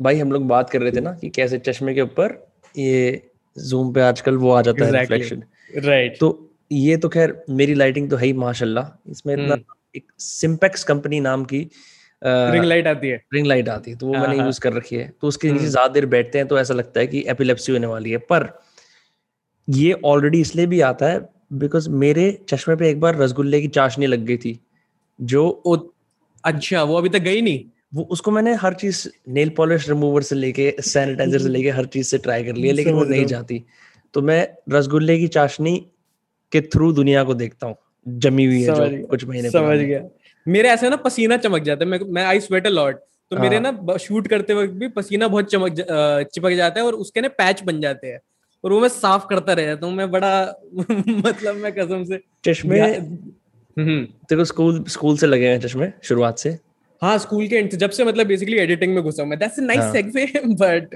भाई हम लोग बात कर रहे थे ना कि कैसे चश्मे के ऊपर ये जूम पे आजकल वो आ जाता है Exactly. रिफ्लेक्शन राइट तो ये तो खैर मेरी लाइटिंग तो है ही माशाल्लाह इसमें इतना हम्म। एक सिंपेक्स कंपनी नाम की रिंग लाइट आती है रिंग लाइट आती है तो वो हाँ, मैंने हाँ। यूज़ कर रखी है तो उसके नीचे हम्म। ज़्यादा देर बैठते हैं तो ऐसा लगता है कि एपिलेप्सी होने वाली है पर ये ऑलरेडी इसलिए भी आता है बिकॉज़ मेरे चश्मे पे एक बार रसगुल्ले की चाशनी लग गई थी जो अच्छा वो अभी तक गई नहीं वो उसको मैंने हर चीज़ नेल पॉलिश रिमूवर से लेके सैनिटाइजर से लेके हर चीज़ से ट्राई कर लिया लेकिन वो नहीं जाती। तो मैं रसगुल्ले की चाशनी के थ्रू दुनिया को देखता हूँ जमी हुई है जो कुछ महीने समझ गया। मेरे ऐसे ना पसीना चमक जाता है मैं मैं आई स्वेट अ लॉट तो मेरे हाँ। ना शूट करते वक्त भी पसीना बहुत चमक चिपक जाता है और उसके ना पैच बन जाते हैं। और वो मैं साफ़ करता रह जाता हूँ मैं बड़ा मतलब मैं कसम से चश्मे तेरे को स्कूल स्कूल से लगे हैं चश्मे शुरुआत से? हाँ स्कूल के end जब से मतलब बेसिकली एडिटिंग में घुसा हूँ मैं that's a nice. Segue but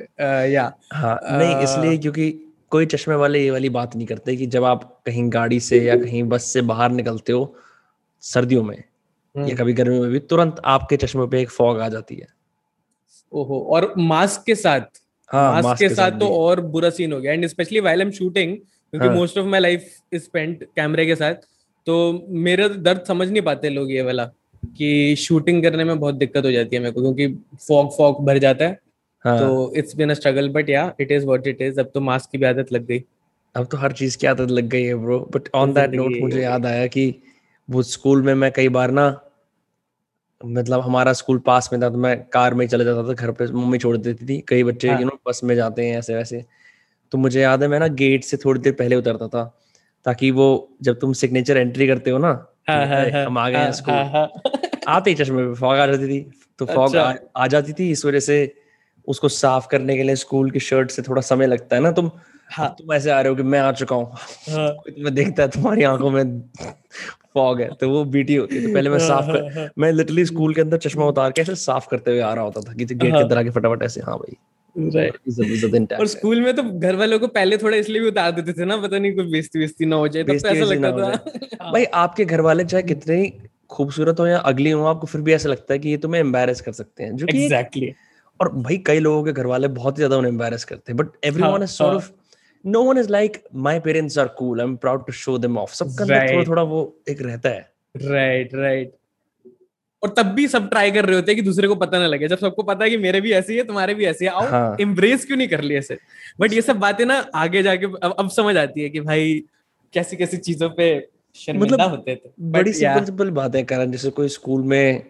yeah हाँ नहीं इसलिए क्योंकि कोई चश्मे वाले ये वाली बात नहीं करते कि जब आप कहीं गाड़ी से या कहीं बस से बाहर निकलते हो सर्दियों में हम्म। या कभी गर्मी में भी तुरंत आपके चश्मे पे एक फॉग आ जाती है ओहो और मास्क के साथ हाँ मास्क मास्क के के साथ साथ तो और बुरा सीन हो गया and specially while I'm shooting क्योंकि। Most of my life is spent कैमरे के साथ तो मेरा दर्द समझ नहीं पाते लोग ये वाला कि शूटिंग करने में बहुत दिक्कत हो जाती है मेरे को क्योंकि फॉग फॉग भर जाता है। हाँ। तो it's been a struggle but yeah it is what it is अब तो मास्क की भी आदत लग गई। अब तो हर चीज़ की आदत लग गई है bro but on that note मुझे याद आया कि वो स्कूल में मैं कई बार ना मतलब हमारा स्कूल पास में था तो मैं कार में ही चले जाता था घर पे मम्मी छोड़ देती थी। कई बच्चे हाँ। यू नो बस में जाते हैं ऐसे वैसे। तो मुझे याद है मैं ना गेट से थोड़ी देर पहले उतरता था ताकि वो जब तुम सिग्नेचर एंट्री करते हो ना हाँ हाँ "अरे, हाँ हम आ गए हैं हाँ, स्कूल। आते ही चश्मे पे फॉग आ जाती थी तो फॉग अच्छा। आ, आ जाती थी इस वजह से उसको साफ़ करने के लिए स्कूल की शर्ट से थोड़ा समय लगता है ना तुम हाँ। तुम ऐसे आ रहे हो कि मैं आ चुका हूँ हाँ। देखता है तुम्हारी आँखों में फॉग है तो वो बीटी होती है तो पहले मैं साफ़ कर मैं लिटरली स्कूल के अंदर चश्मा उतार के ऐसे साफ़ करते हुए आ रहा होता था कि गेट के। अंदर आके फटाफट ऐसे हाँ भाई और स्कूल में तो घर वालों को पहले थोड़ा इसलिए भी उतार देते थे ना पता नहीं कोई बेइज्जती वेस्ती ना हो जाए तब तो ऐसा लगता था। भाई आपके घर वाले चाहे कितने ही खूबसूरत हो या अगली हो आपको फिर भी ऐसा लगता है कि ये तुम्हें एम्बेरस कर सकते हैं जो कि एग्जैक्टली और भाई कई लोगों के घर वाले बहुत ज़्यादा उन्हें एम्बेरस करते हैं बट एवरीवन हाँ, इज़ सॉर्ट हाँ। Of no one is like my parents are cool I am proud to show them off सबका थोड़ा थोड़ा वो एक रहता है। राइट राइट और तब भी सब ट्राई कर रहे होते हैं कि दूसरे को पता ना लगे। जब सबको पता है कि मेरे भी ऐसी है तुम्हारे भी ऐसी है आओ हाँ। क्यों नहीं कर लिए ऐसे बट ये सब बातें ना आगे जाके अब अब समझ आती है कि भाई कैसी कैसी चीज़ों पे मतलब होते थे। बड़ी सिंपल सिंपल बातें करण जैसे कोई स्कूल में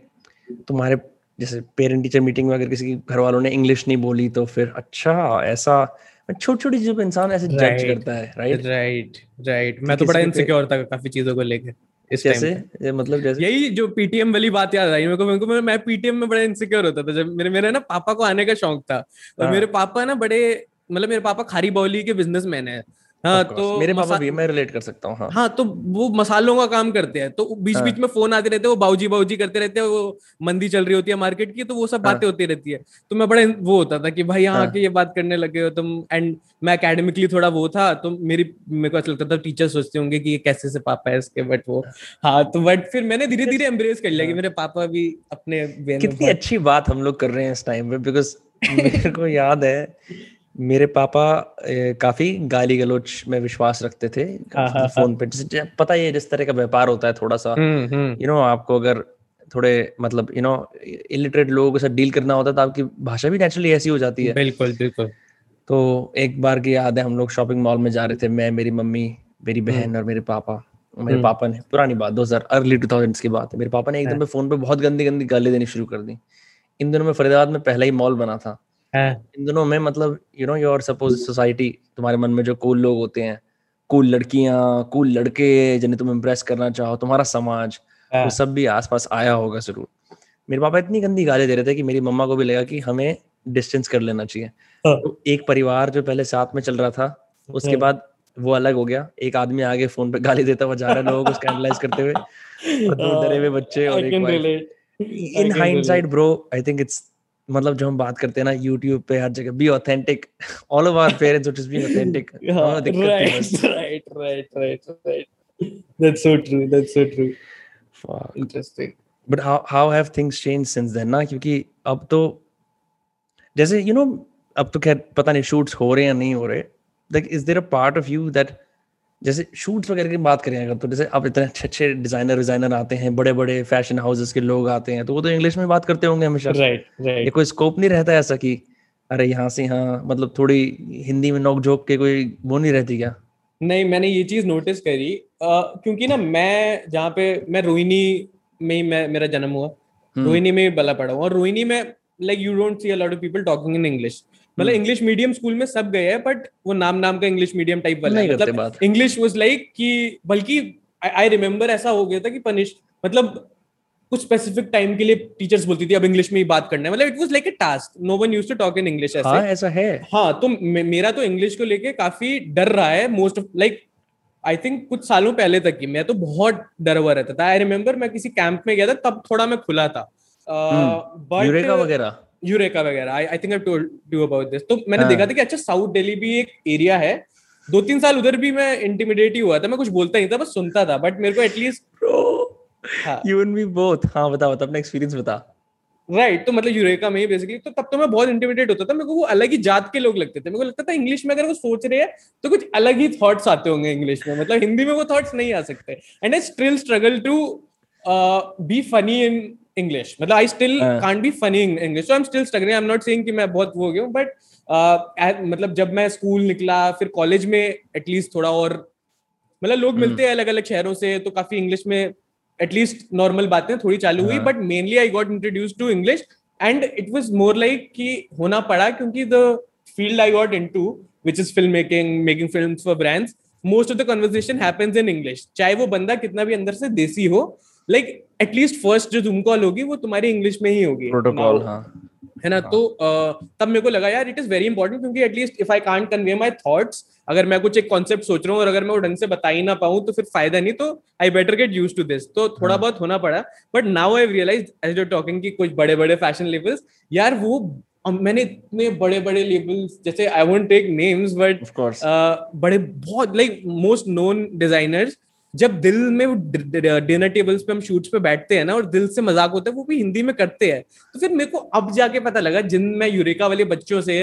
तुम्हारे जैसे पेरेंट टीचर मीटिंग में अगर किसी के घर वालों ने इंग्लिश नहीं बोली तो फिर अच्छा ऐसा छोटी छोटी चीज़ों पर इंसान ऐसे जज करता है राइट राइट राइट मैं तो बड़ा इनसिक्योर था काफ़ी चीज़ों को लेकर इस जैसे? ये मतलब जैसे? यही जो पीटीएम वाली बात याद आई मेरे को मेरे को मैं पीटीएम में बड़ा इनसिक्योर होता था। जब मेरे मेरे ना पापा को आने का शौक था। और हाँ। मेरे पापा ना बड़े मतलब मेरे पापा खारी बौली के बिजनेसमैन है। हाँ तो मेरे पापा भी मैं रिलेट कर सकता हूँ हाँ हाँ तो वो मसालों का काम करते हैं तो बीच बीच हाँ। में फ़ोन आते रहते हैं वो बाऊजी बाऊजी करते रहते हैं वो मंदी चल रही होती है मार्केट की तो वो सब हाँ। बातें होती रहती है तो मैं बड़ा वो होता था कि भाई यहाँ हाँ। आके ये बात करने लगे हो तुम एंड मैं अकेडमिकली थोड़ा वो था तो मेरी मेरे को ऐसा लगता था टीचर सोचते होंगे कि ये कैसे से पापा है इसके बट वो हाँ तो बट फिर मैंने धीरे धीरे एम्ब्रेस कर लिया कि हाँ। मेरे पापा भी अपने कितनी अच्छी बात हम लोग कर रहे हैं इस टाइम पे बिकॉज़ मेरे को याद है मेरे पापा ए, काफ़ी गाली गलोच में विश्वास रखते थे हाँ, हाँ, फ़ोन पे। जैसे पता ही है जिस तरह का व्यापार होता है थोड़ा सा हम्म हम्म। यू नो आपको अगर थोड़े मतलब यू नो इलिटरेट लोगों के साथ डील करना होता है तो आपकी भाषा भी नेचुरली ऐसी हो जाती है। बिल्कुल बिल्कुल। तो एक बार की याद है हम लोग शॉपिंग मॉल में जा रहे थे मैं मेरी मम्मी मेरी बहन और मेरे पापा। मेरे हम्म। पापा ने पुरानी बात 2000 अर्ली 2000s की बात है। मेरे पापा ने एकदम पे फ़ोन पे बहुत गंदी गंदी गाली देनी शुरू कर दी। इन दिनों में फरीदाबाद में पहला ही मॉल बना था। हाँ। इन दिनों में मतलब you know your suppose society तुम्हारे मन में जो कूल लोग होते हैं कूल लड़कियाँ कूल लड़के जिन्हें तुम इम्प्रेस करना चाहो तुम्हारा समाज वो सब भी आसपास आया होगा ज़रूर। मेरे पापा इतनी गंदी गाली दे रहे थे कि मेरी मम्मा को भी लगा कि हमें डिस्टेंस कर लेना चाहिए। हाँ। तो एक परिवार जो पहले साथ में चल रहा था उसके हाँ। बाद वो अलग हो गया। एक आदमी आगे फ़ोन पे गाली देता हुआ जा रहा है लोगों को स्कैंडलाइज करते हुए। और दो डरे हुए बच्चे और एक in hindsight bro I think it's मतलब जो हम बात करते हैं ना यूट्यूब पे हर जगह be authentic all of our parents which is be authentic right, right, right, right. That's so true. That's so true. Interesting. But how how have things change since then ना क्योंकि अब तो जैसे यू you नो know, अब तो खैर पता नहीं शूट्स हो रहे हैं या नहीं हो रहे like is there a part of you that जैसे शूट्स वगैरह की बात करें अगर तो जैसे अब इतने अच्छे अच्छे डिज़ाइनर डिज़ाइनर आते हैं बड़े बड़े फ़ैशन हाउसेस के लोग आते हैं तो वो तो इंग्लिश में बात करते होंगे हमेशा। राइट राइट ये कोई स्कोप नहीं रहता ऐसा कि अरे यहाँ से यहाँ मतलब थोड़ी हिंदी में नोक झोंक के कोई वो नहीं रहती क्या? नहीं मैंने ये चीज़ नोटिस करी uh, क्योंकि ना मैं जहाँ पे मैं रोहिणी में ही मैं मेरा जन्म हुआ। रोहिणी में ही बला पड़ा हुआ और रोहिणी में like you don't see a lot of people talking in English मतलब इंग्लिश मीडियम स्कूल में सब गए हैं बट वो नाम नाम का इंग्लिश मीडियम टाइप वाला नहीं मतलब बात। इंग्लिश वाज लाइक कि बल्कि आई रिमेम्बर ऐसा हो गया था कि पनिश मतलब कुछ स्पेसिफिक टाइम के लिए टीचर्स बोलती थी अब इंग्लिश में ही बात करना है। मतलब it was like a task no one used to talk in English ऐसे। हाँ ऐसा है। हाँ तो मेरा तो इंग्लिश को लेके काफ़ी डर रहा है most of like I think कुछ सालों पहले तक की मैं तो बहुत डर हुआ रहता था। आई रिमेम्बर मैं किसी कैंप में गया था तब थोड़ा मैं खुला था। बट यूरेका वगैरह? यूरेका वगैरह I I think I told you about this तो मैंने हाँ। देखा था कि अच्छा साउथ दिल्ली भी एक एरिया है। दो तीन साल उधर भी मैं इंटिमिडेट ही हुआ था मैं कुछ बोलता नहीं था बस सुनता था बट मेरे को at least you and me both हाँ बता बता अपना एक्सपीरियंस बता। राइट तो मतलब यूरेका में ही बेसिकली तो तब तो मैं बहुत इंटिमिडेट होता था मेरे को वो अलग ही जात के लोग लगते थे। मेरे को लगता था इंग्लिश में अगर वो सोच रहे हैं तो कुछ अलग ही थॉट्स आते होंगे इंग्लिश में। मतलब हिंदी में वो थॉट्स नहीं आ सकते। And I still struggle to be funny in English मतलब I still. Can't be funny in English so I am still struggling I am not saying कि मैं बहुत वो हो गया हूँ बट मतलब जब मैं स्कूल निकला फिर कॉलेज में एटलीस्ट थोड़ा और मतलब लोग हम्म। मिलते हैं अलग अलग शहरों से तो काफ़ी इंग्लिश में एटलीस्ट नॉर्मल बातें थोड़ी चालू हुई। But mainly I got introduce to English and it was more like कि होना पड़ा क्योंकि the field I got into which is film making making films for brands most of the conversation happens in English चाहे वो बंदा कितना भी अंदर से देसी हो लाइक एटलीस्ट फ़र्स्ट जो तुम कॉल होगी वो तुम्हारी इंग्लिश में ही होगी. प्रोटोकॉल हाँ. है ना? तो अ, तब मेरे को लगा यार इट इज़ वेरी इंपॉर्टेंट क्योंकि at least if I can't convey my thoughts अगर मैं कुछ एक कॉन्सेप्ट सोच रहा हूँ और अगर मैं वो ढंग से बता ही ना पाऊँ तो फिर फ़ायदा नहीं तो I better get use to this तो थोड़ा हाँ। बहुत होना पड़ा but now I realise as you talking की कुछ बड़े बड़े फ़ैशन लेबल्स यार वो मैंने इतने बड़े बड़े लेबल्स जैसे I won't take names but बड़े बहुत लाइक मोस्ट नोन डिजाइनर्स जब दिल में वो डिनर टेबल्स पे हम शूट्स पे बैठते हैं ना, और दिल से मज़ाक होता है, वो भी हिंदी में करते हैं। तो फिर मेरे को अब जाके पता लगा, जिन मैं यूरेका वाले बच्चों से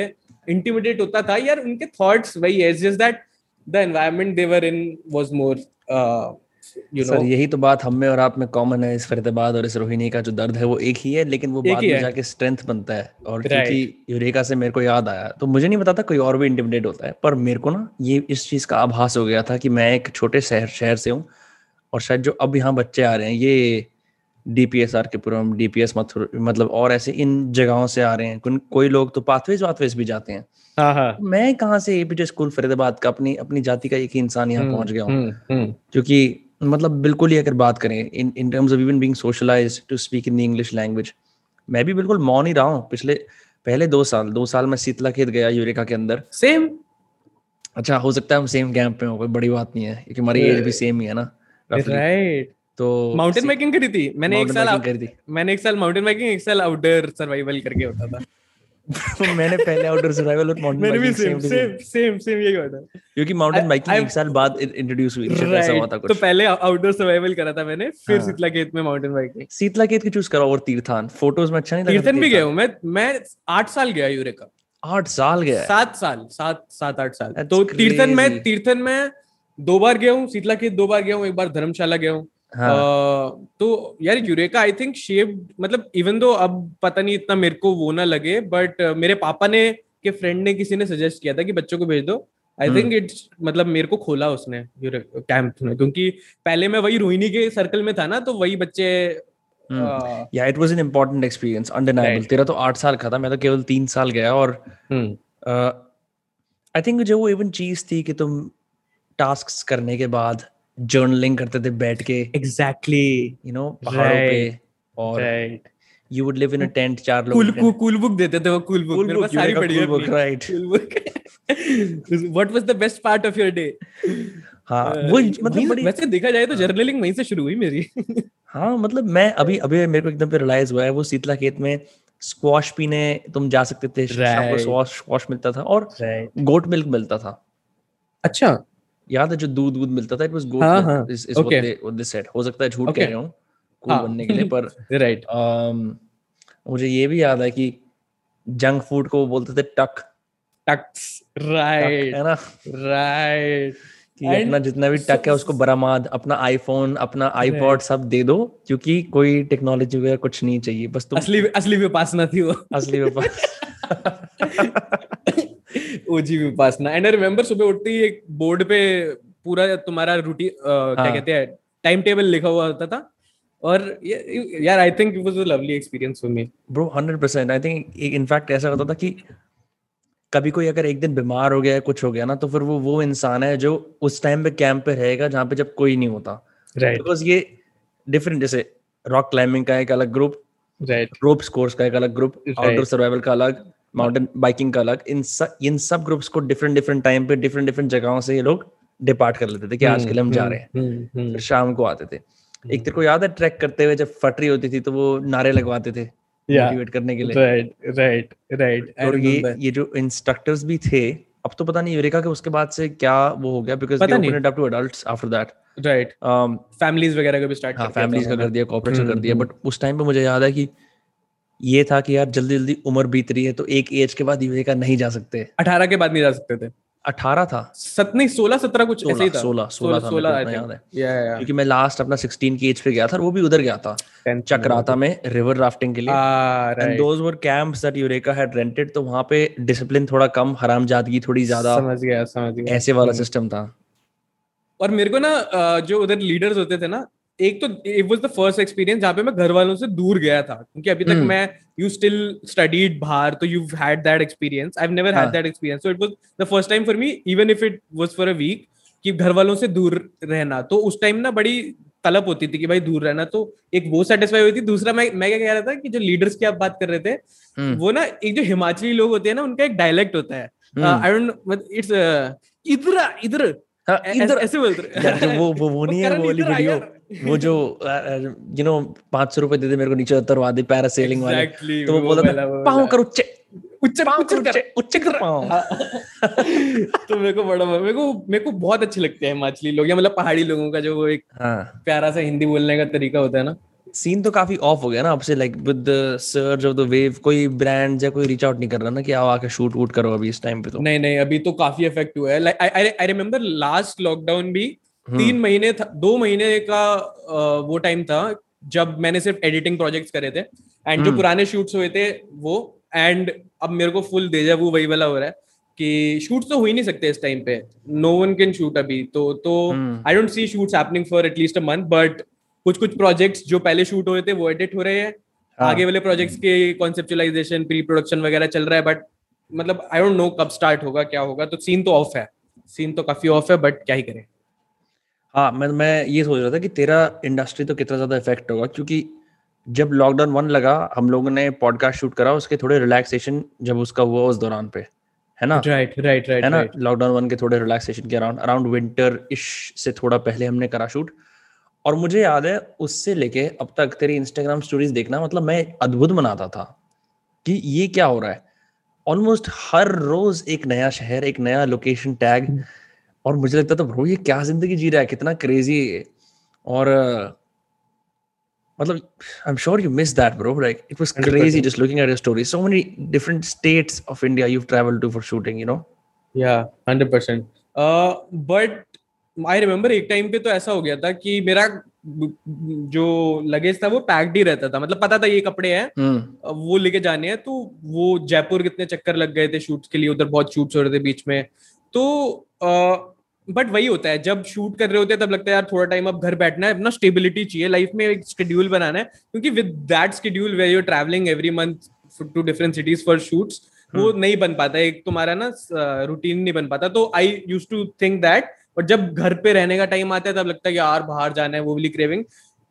इंटीमिडेट होता था, यार, उनके थॉट्स वही है just that the environment they were in was more you know sir यही तो बात हम में और आप में कॉमन है इस फरीदाबाद और इस रोहिणी का जो दर्द है वो एक ही है लेकिन वो बाद में जाके स्ट्रेंथ बनता है। और क्योंकि यूरेका से मेरे को याद आया तो मुझे नहीं पता था कोई और भी इंटिमिडेट होता है पर मेरे को ना ये इस चीज़ का आभास हो गया था कि मैं एक छोटे शहर शहर से हूँ और शायद जो अब यहाँ बच्चे आ रहे हैं ये DPS are K Puram DPS Mathur मतलब और ऐसे इन जगहों से आ रहे हैं कोई- लोग तो पाथवेज वाथवेज भी जाते हैं। हाँ हाँ। मैं कहाँ से एपीजे स्कूल फरीदाबाद का अपनी अपनी जाति का एक ही इंसान यहाँ हम्म, पहुँच गया हूँ? हम्म, हम्म, क्योंकि मतलब बिल्कुल ही अगर बात करें in in terms of even being socialised to speak in the English language मैं भी बिल्कुल मौन ही रहा हूँ। पिछले पहले दो साल दो साल मैं शीतला खेत गया यूरेका के अंदर। सेम अच्छा हो सकता है हम सेम कैंप पे हो कोई बड़ी बात नहीं है क्योंकि हमारी एज भी सेम ही है ना राइट तो माउंटेन बाइकिंग करी थी। मैंने एक साल करी थी। मैंने एक साल माउंटेन बाइकिंग एक साल आउटडोर सर्वाइवल करके होता था। मैंने पहले आउटडोर सर्वाइवल और माउंटेन मैंने भी biking same same same same यही हुआ था। क्योंकि माउंटेन बाइकिंग एक साल बाद इंट्रोड्यूस हुई शायद ऐसा हुआ था Right. तो पहले आउटडोर सर्वाइवल करा था मैंने फिर हाँ। शीतला खेत में माउंटेन बाइकिंग शीतला खेत की चूज़ करो और तीर्थान फ़ोटोज़ में अच्छा नहीं लगा तीर्थन भी गया हूँ मैं मैं आठ साल गया यूरेका आठ साल गया है? सात साल सात सात आठ साल। तो तीर्थन में तीर्थन में दो बार गया हूँ शीतला खेत दो बार गया हूँ एक बार धर्मशाला गया हूँ। हाँ। तो यार यूरेका आई थिंक शेप मतलब इवन दो अब पता नहीं इतना मेरे को वो ना लगे बट मेरे पापा ने के फ्रेंड ने किसी ने सजेस्ट किया था कि बच्चों को भेज दो। आई हम्म। थिंक इट्स मतलब मेरे को खोला उसने कैंप में क्योंकि पहले मैं वही रोहिणी के सर्कल में था ना तो वही बच्चे हम्म। Yeah it was an important experience undeniable तेरा तो आठ साल का था मैं तो केवल तीन साल गया और हम्म, आई थिंक जो वो इवन चीज़ थी कि तुम टास्क करने के बाद जर्नलिंग करते थे बैठ के एग्जैक्टली यू नो पहाड़ों पे और right you would live in a tent चार लोग कूल कूल बुक देते थे वो कूल बुक मेरे पास सारी पड़ी है book right cool book what was the best part of your day हाँ वो मतलब बड़ी वैसे देखा जाए तो जर्नलिंग वहीं से शुरू हुई मेरी। हाँ मतलब मैं अभी अभी मेरे को एकदम पे रियलाइज़ हुआ है वो शीतला खेत में स्क्वाश पीने तुम जा सकते थे शाम को स्क्वाश स्क्वाश मिलता था और गोट मिल्क मिलता था। अच्छा। याद है जो दूध दूध मिलता था? इट वाज गोट हाँ, हाँ, okay. What they what they said हो सकता है झूठ Okay. कह रहा हूँ कूल हाँ. बनने के लिए पर राइट um, मुझे ये भी याद है कि जंक फ़ूड को बोलते थे टक टक्स राइट है ना? राइट कि अपना जितना भी टक है उसको बरामद अपना आईफोन अपना आईपॉड सब दे दो क्योंकि कोई टेक्नोलॉजी वगैरह कुछ नहीं चाहिए। बस तुम असली असली विपासना थी वो। असली व्यापार। OG Vipassana and I remember सुबह उठते ही एक बोर्ड पे पूरा तुम्हारा रूटीन क्या हाँ। कहते हैं टाइम टेबल लिखा हुआ होता था। और यार I think it was a lovely experience for me bro hundred percent I think in fact ऐसा होता था कि कभी कोई अगर एक दिन बीमार हो गया है कुछ हो गया ना तो फिर वो वो इंसान है जो उस टाइम पे कैंप पे रहेगा जहाँ पे जब कोई नहीं होता। राइट बिकॉज़ ये डिफरेंट जैसे रॉक क्लाइंबिंग का एक अलग ग्रुप राइट रोप कोर्स का एक अलग ग्रुप Right. आउटडोर सर्वाइवल का अलग। माउंटेन बाइकिंग का अलग। इन सब इन सब ग्रुप्स को डिफरेंट डिफरेंट टाइम पे डिफरेंट डिफरेंट जगहों से ये लोग डिपार्ट कर लेते थे कि आज के लिए हम जा रहे हैं। हैं फिर शाम को आते थे। एक तेरे को याद है ट्रैक करते हुए जब फटरी होती थी तो वो नारे लगवाते थे मोटिवेट करने के लिए? राइट राइट राइट और ये ये जो इंस्ट्रक्टर्स भी थे अब तो पता नहीं यूरेका के उसके बाद से क्या वो हो गया because they. Open it up to adults after that right um families वगैरह का भी स्टार्ट हाँ फैमिलीज़ का कर दिया कॉर्पोरेट का कर हम्म, दिया बट उस टाइम पे मुझे याद है कि ये था कि यार जल्दी जल्दी उम्र बीत रही है तो एक एज के बाद यूरेका नहीं जा सकते। 18 के बाद नहीं जा सकते थे। अठारह था। सत नहीं 16 17 कुछ ऐसे ही था। सोलह सोलह था मेरे को 16 I इतना think. याद है। या या क्योंकि मैं लास्ट अपना 16 की एज पे गया था और वो भी उधर गया था। चक्राता में रिवर राफ्टिंग के लिए। And. Those were camps that Eureka had rented तो वहाँ पे डिसिप्लिन थोड़ा कम हरामजादगी थोड़ी ज़्यादा समझ गया समझ गया। ऐसे वाला सिस्टम था। और मेरे को ना जो उधर लीडर्स होते थे ना एक तो it was the first experience जहाँ पे मैं घर वालों से दूर गया था क्योंकि अभी तक हम्म। मैं यू स्टिल स्टडीड बाहर तो you had that experience I never had. That experience so it was the first time for me even if it was for a week कि घर वालों से दूर रहना तो उस टाइम ना बड़ी तलब होती थी कि भाई दूर रहना तो एक वो सेटिस्फाई हुई थी दूसरा मैं मैं क्या कह रहा था कि जो लीडर्स की आप बात कर रहे थे हम्म, वो ना एक जो हिमाचली लोग होते हैं ना उनका एक डायलेक्ट होता है। आई डोंट इट्स इधर इधर इधर ऐसे बोलते हैं। यार वो वो वो नहीं है वो वाली वीडियो वो जो यू नो पाँच सौ रुपए दे दे मेरे को नीचे उतरवा दे पैरासेलिंग वाले। तो वो था पाँव कर उच्चे उच्चे पाँव कर उच्चे उच्चे कर पाँव। तो मेरे को बड़ा मेरे को मेरे को बहुत अच्छे लगते हैं हिमाचली लोग या मतलब पहाड़ी लोगों का जो वो एक हाँ। प्यारा सा हिंदी बोलने का तरीका होता है ना। सीन तो काफ़ी ऑफ़ हो गया ना अब से like with the surge of the wave कोई ब्रांड या कोई रीच आउट नहीं कर रहा ना कि आओ आके शूट वूट करो अभी इस टाइम पे तो नहीं नहीं अभी तो काफ़ी इफ़ेक्ट हुआ है like I I remember last lockdown भी हम्म। तीन महीने था दो महीने का वो टाइम था जब मैंने सिर्फ़ एडिटिंग प्रोजेक्ट्स करे थे एंड जो हम्म। पुराने शूट्स हुए थे वो एंड अब मेरे को फुल देजा वो वही वाला हो रहा है कि शूट्स तो हो ही नहीं सकते इस टाइम पे नो वन कैन शूट अभी तो तो। I don't see shoots happening for at least a month but कुछ कुछ प्रोजेक्ट्स जो पहले शूट हुए थे वो एडिट हो रहे हैं। हाँ। आगे वाले प्रोजेक्ट्स के कॉन्सेप्चुअलाइजेशन प्री प्रोडक्शन वगैरह चल रहा है बट मतलब आई डोंट नो कब स्टार्ट होगा क्या होगा। तो सीन तो ऑफ़ है। सीन तो काफ़ी ऑफ़ है बट क्या ही करें। हाँ मैं मैं ये सोच रहा था कि तेरा इंडस्ट्री तो कितना ज़्यादा इफ़ेक्ट होगा क्योंकि जब लॉकडाउन वन लगा हम लोगों ने पॉडकास्ट शूट करा उसके थोड़े रिलैक्सेशन जब उसका हुआ उस दौरान पे है ना? राइट राइट राइट है ना? लॉकडाउन वन के थोड़े रिलैक्सेशन के अराउंड अराउंड विंटर इश से थोड़ा पहले हमने करा शूट और मुझे याद है उससे लेके अब तक तेरी इंस्टाग्राम स्टोरीज देखना मतलब मैं अद्भुत मनाता था कि ये क्या हो रहा है। ऑलमोस्ट हर रोज एक नया शहर एक नया लोकेशन टैग और मुझे लगता था ब्रो ये क्या ज़िंदगी जी रहा है? कितना क्रेजी है और मतलब I am sure you miss that bro like it was crazy just looking at your story so many different states of India you travelled to for shooting you know yeah hundred percent but I remember एक time पे तो ऐसा हो गया था कि मेरा जो लगेज था वो पैक्ड ही रहता था। मतलब पता था ये कपड़े हैं हम्म। वो लेके जाने हैं तो वो जयपुर कितने चक्कर लग गए थे शूट्स के लिए उधर बहुत शूट्स हो रहे थे बीच में। तो बट वही होता है जब शूट कर रहे होते हैं तब लगता है यार थोड़ा टाइम अब घर बैठना है अपना स्टेबिलिटी चाहिए लाइफ में एक शेड्यूल बनाना है क्योंकि with that schedule way you're travelling every month to different cities for shoots वो नहीं बन पाता। एक तुम्हारा ना रूटीन नहीं बन पाता। तो I use to think that और जब घर पे रहने का टाइम आता है तब लगता है कि यार बाहर जाना है वो वाली क्रेविंग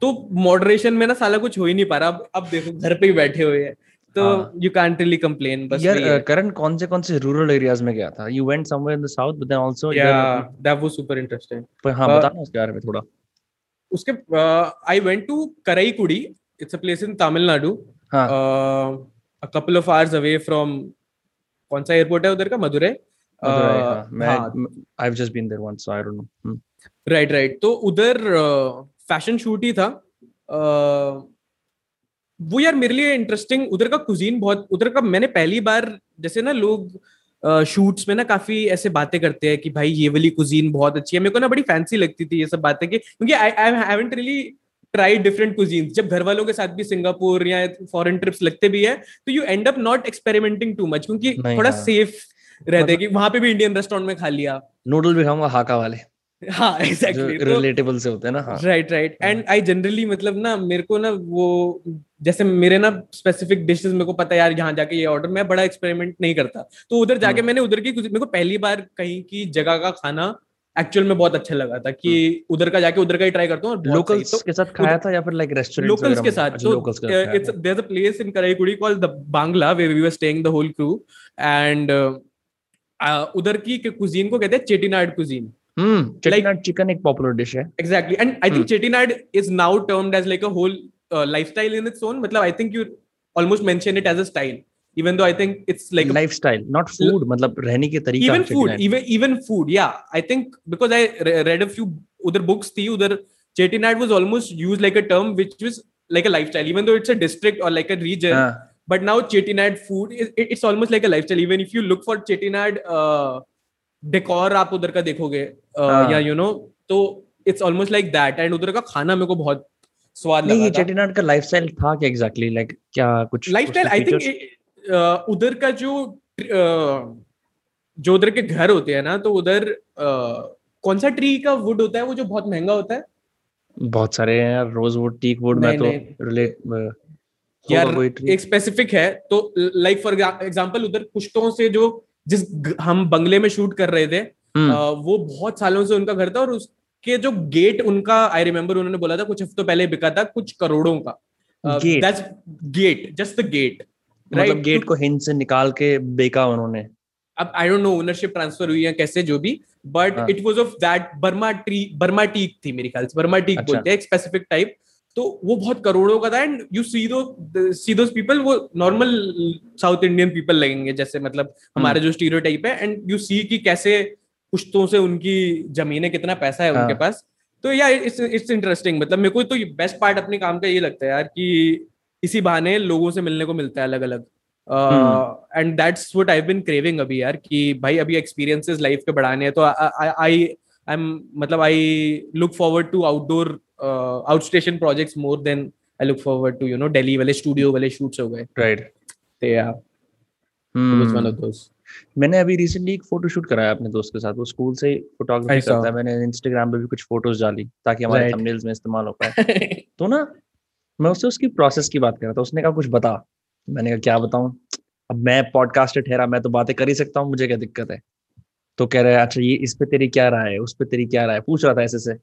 तो मॉडरेशन में ना साला कुछ हो ही नहीं पा रहा। अब अब देखो घर पे ही बैठे हुए हैं। तो। यू कांट रियली कंप्लेन बस यार करण कौन से कौन से रूरल एरियाज़ में गया था? You went somewhere in the south but then also yeah that was super interesting. पर हाँ Uh, बता ना उसके बारे में थोड़ा। उसके I went to Karaikudi it's a place in Tamil Nadu हाँ। A couple of hours away from कौन सा एयरपोर्ट है उधर का? Madurai? Madurai, I just been there once so I don't know right right तो उधर फ़ैशन शूट ही था। वो यार मेरे लिए इंटरेस्टिंग उधर का कुजीन बहुत उधर का मैंने पहली बार जैसे ना लोग शूट्स में ना काफ़ी ऐसे बातें करते हैं कि भाई ये वाली कुजीन बहुत अच्छी है। मेरे को ना बड़ी फैंसी लगती थी ये सब बातें कि क्योंकि I I haven't really try different cuisine जब घर वालों के साथ भी सिंगापुर या फॉरेन ट्रिप्स लगते भी है तो you end up not experimenting too much क्योंकि थोड़ा. सेफ़ रहते कि वहाँ पे भी इंडियन रेस्टोरेंट में खा लिया। नूडल भी खाऊँगा हाका वाले। हाँ एग्जैक्टली रिलेटेबल से होते हैं ना right right and I generally मतलब ना मेरे को ना वो जैसे मेरे ना स्पेसिफिक डिशेस मेरे को पता है यार यहाँ जाके ये ऑर्डर मैं बड़ा एक्सपेरिमेंट नहीं करता। तो उधर जाके हाँ। मैंने उधर की मेरे को पहली बार कहीं की जगह का खाना एक्चुअल में बहुत अच्छा लगा था कि हाँ। उधर का जाके उधर का ही ट्राई करता हूँ लोकल्स तो, के साथ खाया था या फिर लाइक रेस्टोरेंट लोकल्स के साथ तो it's there a place in Karaikudi called the bungalow where we were staying the whole crew and उधर की कुजीन को कहते हैं चेटीनाड कुजीन चेटीनाड चिकन एक पॉपुलर डिश है exactly and I think Chettinad is now termed as like a whole lifestyle in its own मतलब I think you almost mention it as a style even though i think it's like lifestyle not food matlab rehne ki tarika even food even even food yeah i think because i read a few other books thi udhar chettinad was almost used like a term which was like a lifestyle even though it's a district or like a region uh. But now chettinad food is it, it's almost like a lifestyle. Even if you look for chettinad uh, decor आप उधर का देखोगे या you know तो it's almost like that and उधर का खाना मेरे को बहुत स्वाद लगा नहीं चेटीनाड का लाइफस्टाइल था क्या एग्जैक्टली लाइक क्या कुछ लाइफस्टाइल आई थिंक उधर का जो जो उधर के घर होते हैं ना तो उधर कौन सा ट्री का वुड होता है वो जो बहुत महँगा होता है? बहुत सारे हैं यार रोज वुड टीक वुड में तो रिलेट यार एक स्पेसिफिक है तो लाइक फॉर एग्जांपल उधर पुश्तों से जो जिस हम बंगले में शूट कर रहे थे हम्म। वो बहुत सालों से उनका घर था और उसके जो गेट उनका आई रिमेम्बर उन्होंने बोला था कुछ हफ्तों पहले बिका था कुछ करोड़ों का। गेट जस्ट द गेट मतलब गेट को हिंद से निकाल के बेका उन्होंने। अब I don't know ownership transfer हुई है कैसे जो भी but it was of that Burma tree Burma teak थी मेरे ख्याल से बर्मा टीक अच्छा। बोलते हैं एक स्पेसिफिक टाइप तो वो बहुत करोड़ों का था and you see those see those people वो नॉर्मल साउथ इंडियन पीपल लगेंगे जैसे मतलब हमारे जो स्टीरियोटाइप है एंड यू सी कि कैसे पुश्तों से उनकी जमीनें कितना पैसा है उनके हाँ। पास। तो यार इट्स इट्स इंटरेस्टिंग मतलब मेरे को तो बेस्ट पार्ट अपने काम का ये लगता है यार कि इसी बहाने लोगों से मिलने को मिलता है अलग अलग and that's what I been craving अभी यार कि भाई अभी एक्सपीरियंसेस लाइफ के बढ़ाने हैं तो आई आई एम मतलब I look forward to outdoor outstation projects more than I look forward to you know Delhi वाले स्टूडियो वाले शूट्स हो गए। राइट तो या वाज वन ऑफ़ दोस मैंने अभी रिसेंटली एक फ़ोटो शूट कराया अपने दोस्त के साथ वो स्कूल से फोटोग्राफी करता है मैंने इंस्टाग्राम पे भी कुछ फ़ोटोज़ डाली ताकि हमारे right. थंबनेल्स में इस्तेमाल हो पाए। तो ना मैं उससे उसकी प्रोसेस की बात कर रहा था उसने कहा कुछ बता। मैंने कहा क्या बताऊँ? अब मैं पॉडकास्टर ठहरा मैं तो बातें कर ही सकता हूँ मुझे क्या दिक्कत है? तो कह रहे अच्छा ये इस पे तेरी क्या राय है? उस पे तेरी क्या राय है? पूछ रहा था ऐसे से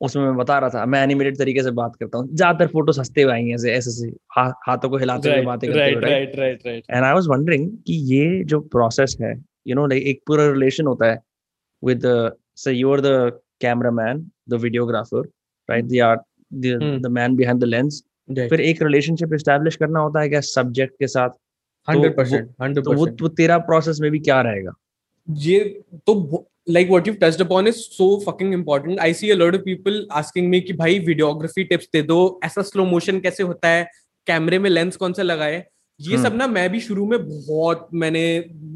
उसमें मैं बता रहा था मैं एनिमेटेड तरीके से बात करता हूँ। ज़्यादातर फ़ोटो सस्ते हुए आई ऐसे ऐसे से हा, हाथों को हिलाते हुए बातें करते हुए एंड आई वाज वंडरिंग कि ये जो प्रोसेस है यू नो लाइक एक पूरा रिलेशन होता है with say you are the cameraman the videographer right the art the man behind the lens फिर एक रिलेशनशिप एस्टैब्लिश करना होता है क्या सब्जेक्ट के साथ। हंड्रेड परसेंट हंड्रेड तो वो, वो तेरा प्रोसेस में भी क्या रहेगा? ये तो like what you've touched upon is so fucking important. I see a lot of people asking me कि भाई वीडियोग्राफी टिप्स दे दो ऐसा स्लो मोशन कैसे होता है? कैमरे में लेंस कौन सा लगाए? ये सब ना मैं भी शुरू में बहुत मैंने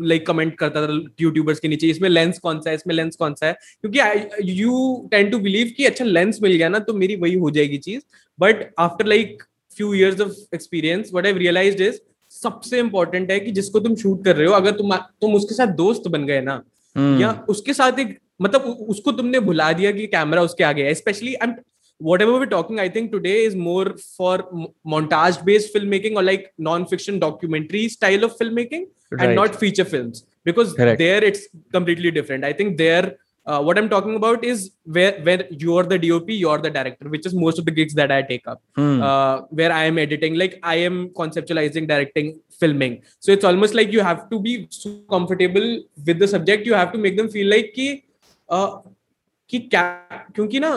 लाइक कमेंट करता था यूट्यूबर्स के नीचे इसमें लेंस कौन सा है इसमें लेंस कौन सा है? क्योंकि यू टेन टू बिलीव कि अच्छा लेंस मिल गया ना तो मेरी वही हो जाएगी चीज़. But after like few years of experience what I realize is सबसे इंपॉर्टेंट है कि जिसको तुम शूट कर रहे हो अगर तुम तुम उसके साथ दोस्त बन गए ना हम्म। या उसके साथ एक मतलब उसको तुमने भुला दिया कि कैमरा उसके आगे है specially whatever we talking I think today is more for montage based film making और like non fiction documentary style of film making and not feature film because there it's completely different I think there uh, what i'm talking about is where where you're the dop you're the director which is most of the gigs that i take up hmm. uh, where i am editing like i am conceptualizing directing filming so it's almost like you have to be so comfortable with the subject you have to make them feel like कि uh, कि क्या क्योंकि ना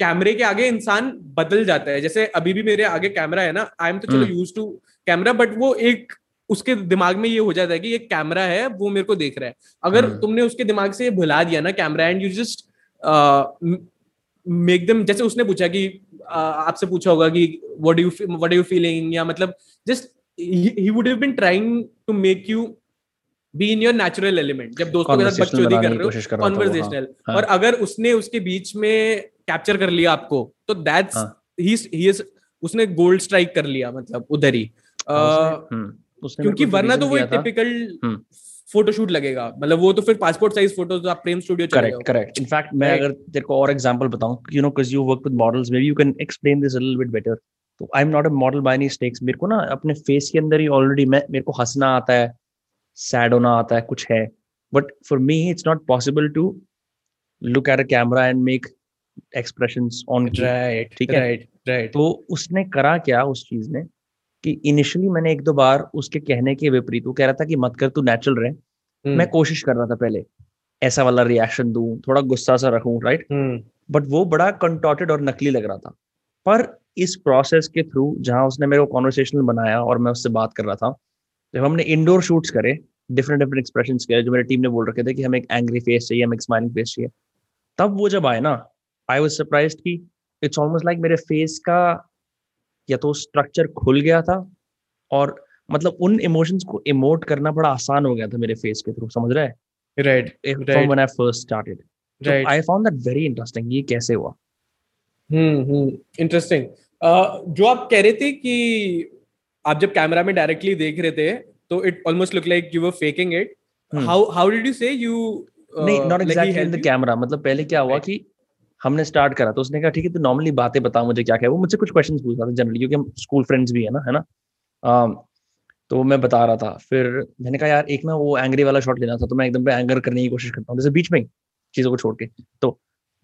कैमरे के आगे इंसान बदल जाता है जैसे अभी भी मेरे आगे कैमरा है ना आई एम तो चलो यूज़ टू कैमरा बट वो एक उसके दिमाग में ये हो जाता है कि ये कैमरा है वो मेरे को देख रहा है। अगर तुमने उसके दिमाग से ये भुला दिया ना camera and you just make them जैसे उसने पूछा कि uh, आपसे पूछा होगा कि what do you what are you feeling या मतलब just he would have been trying to make you be in your natural element जब दोस्तों के साथ बकचोदी कर रहे हो कॉन्वर्सेशनल हाँ, और अगर उसने उसके बीच में कैप्चर कर लिया आपको तो दैट्स ही। ही इज़ उसने गोल्ड स्ट्राइक कर लिया मतलब उधर ही। हाँ, हम्म, क्योंकि वरना तो वो एक टिपिकल फोटोशूट लगेगा। मतलब वो तो फिर पासपोर्ट साइज़ फ़ोटो तो आप Prem studio correct correct in fact मैं अगर तेरे को और एग्जांपल बताऊँ you know cuz you work with models maybe you can explain this a little bit better तो I am not a model by any stakes मेरे को ना अपने फेस के अंदर ही ऑलरेडी मैं मेरे को हंसना आता है सैड होना आता है कुछ है। But for me it's not possible to look at a camera and make expressions on right ठीक है? राइट राइट तो उसने करा क्या उस चीज़ ने? कि इनिशियली मैंने एक दो बार उसके कहने के विपरीत वो कह रहा था कि मत कर तू नेचुरल रहे। hmm. मैं कोशिश कर रहा था पहले ऐसा वाला रिएक्शन दूँ थोड़ा गुस्सा सा रखूँ राइट बट वो बड़ा कंटोटेड और नकली लग रहा था। पर इस प्रोसेस के थ्रू जहाँ उसने मेरे को कॉन्वर्सेशनल बनाया और मैं उससे बात कर रहा था जब हमने इंडोर शूट्स करे डिफरेंट डिफरेंट एक्सप्रेशन करे जो मेरे टीम ने बोल रखे थे कि हमें एक एंग्री फेस चाहिए हमें एक स्माइलिंग फेस चाहिए। तब वो जब आए ना आई वॉज़ सरप्राइज़ की इट्स ऑलमोस्ट लाइक मेरे फेस का या तो स्ट्रक्चर खुल गया था और मतलब उन इमोशंस को इमोट करना बड़ा आसान हो गया था मेरे फेस के थ्रू समझ रहा है? Right from when I first started right I found that very interesting ये कैसे हुआ? हम्म हम्म इंटरेस्टिंग जो आप कह रहे थे कि आप जब कैमरा में डायरेक्टली देख रहे थे तो it almost look like you were faking it how how did you say you नहीं not exactly in the camera मतलब पहले क्या हुआ कि हमने स्टार्ट करा तो उसने कहा ठीक है तो नॉर्मली बातें बता मुझे क्या क्या वो मुझसे कुछ क्वेश्चंस पूछ रहा था जनरली क्योंकि हम स्कूल फ्रेंड्स भी है ना है ना? Um, तो मैं बता रहा था। फिर मैंने कहा यार एक ना वो एंग्री वाला शॉट लेना था तो मैं एकदम पे एंगर करने की कोशिश करता हूँ जैसे बीच में ही चीज़ों को छोड़ के। तो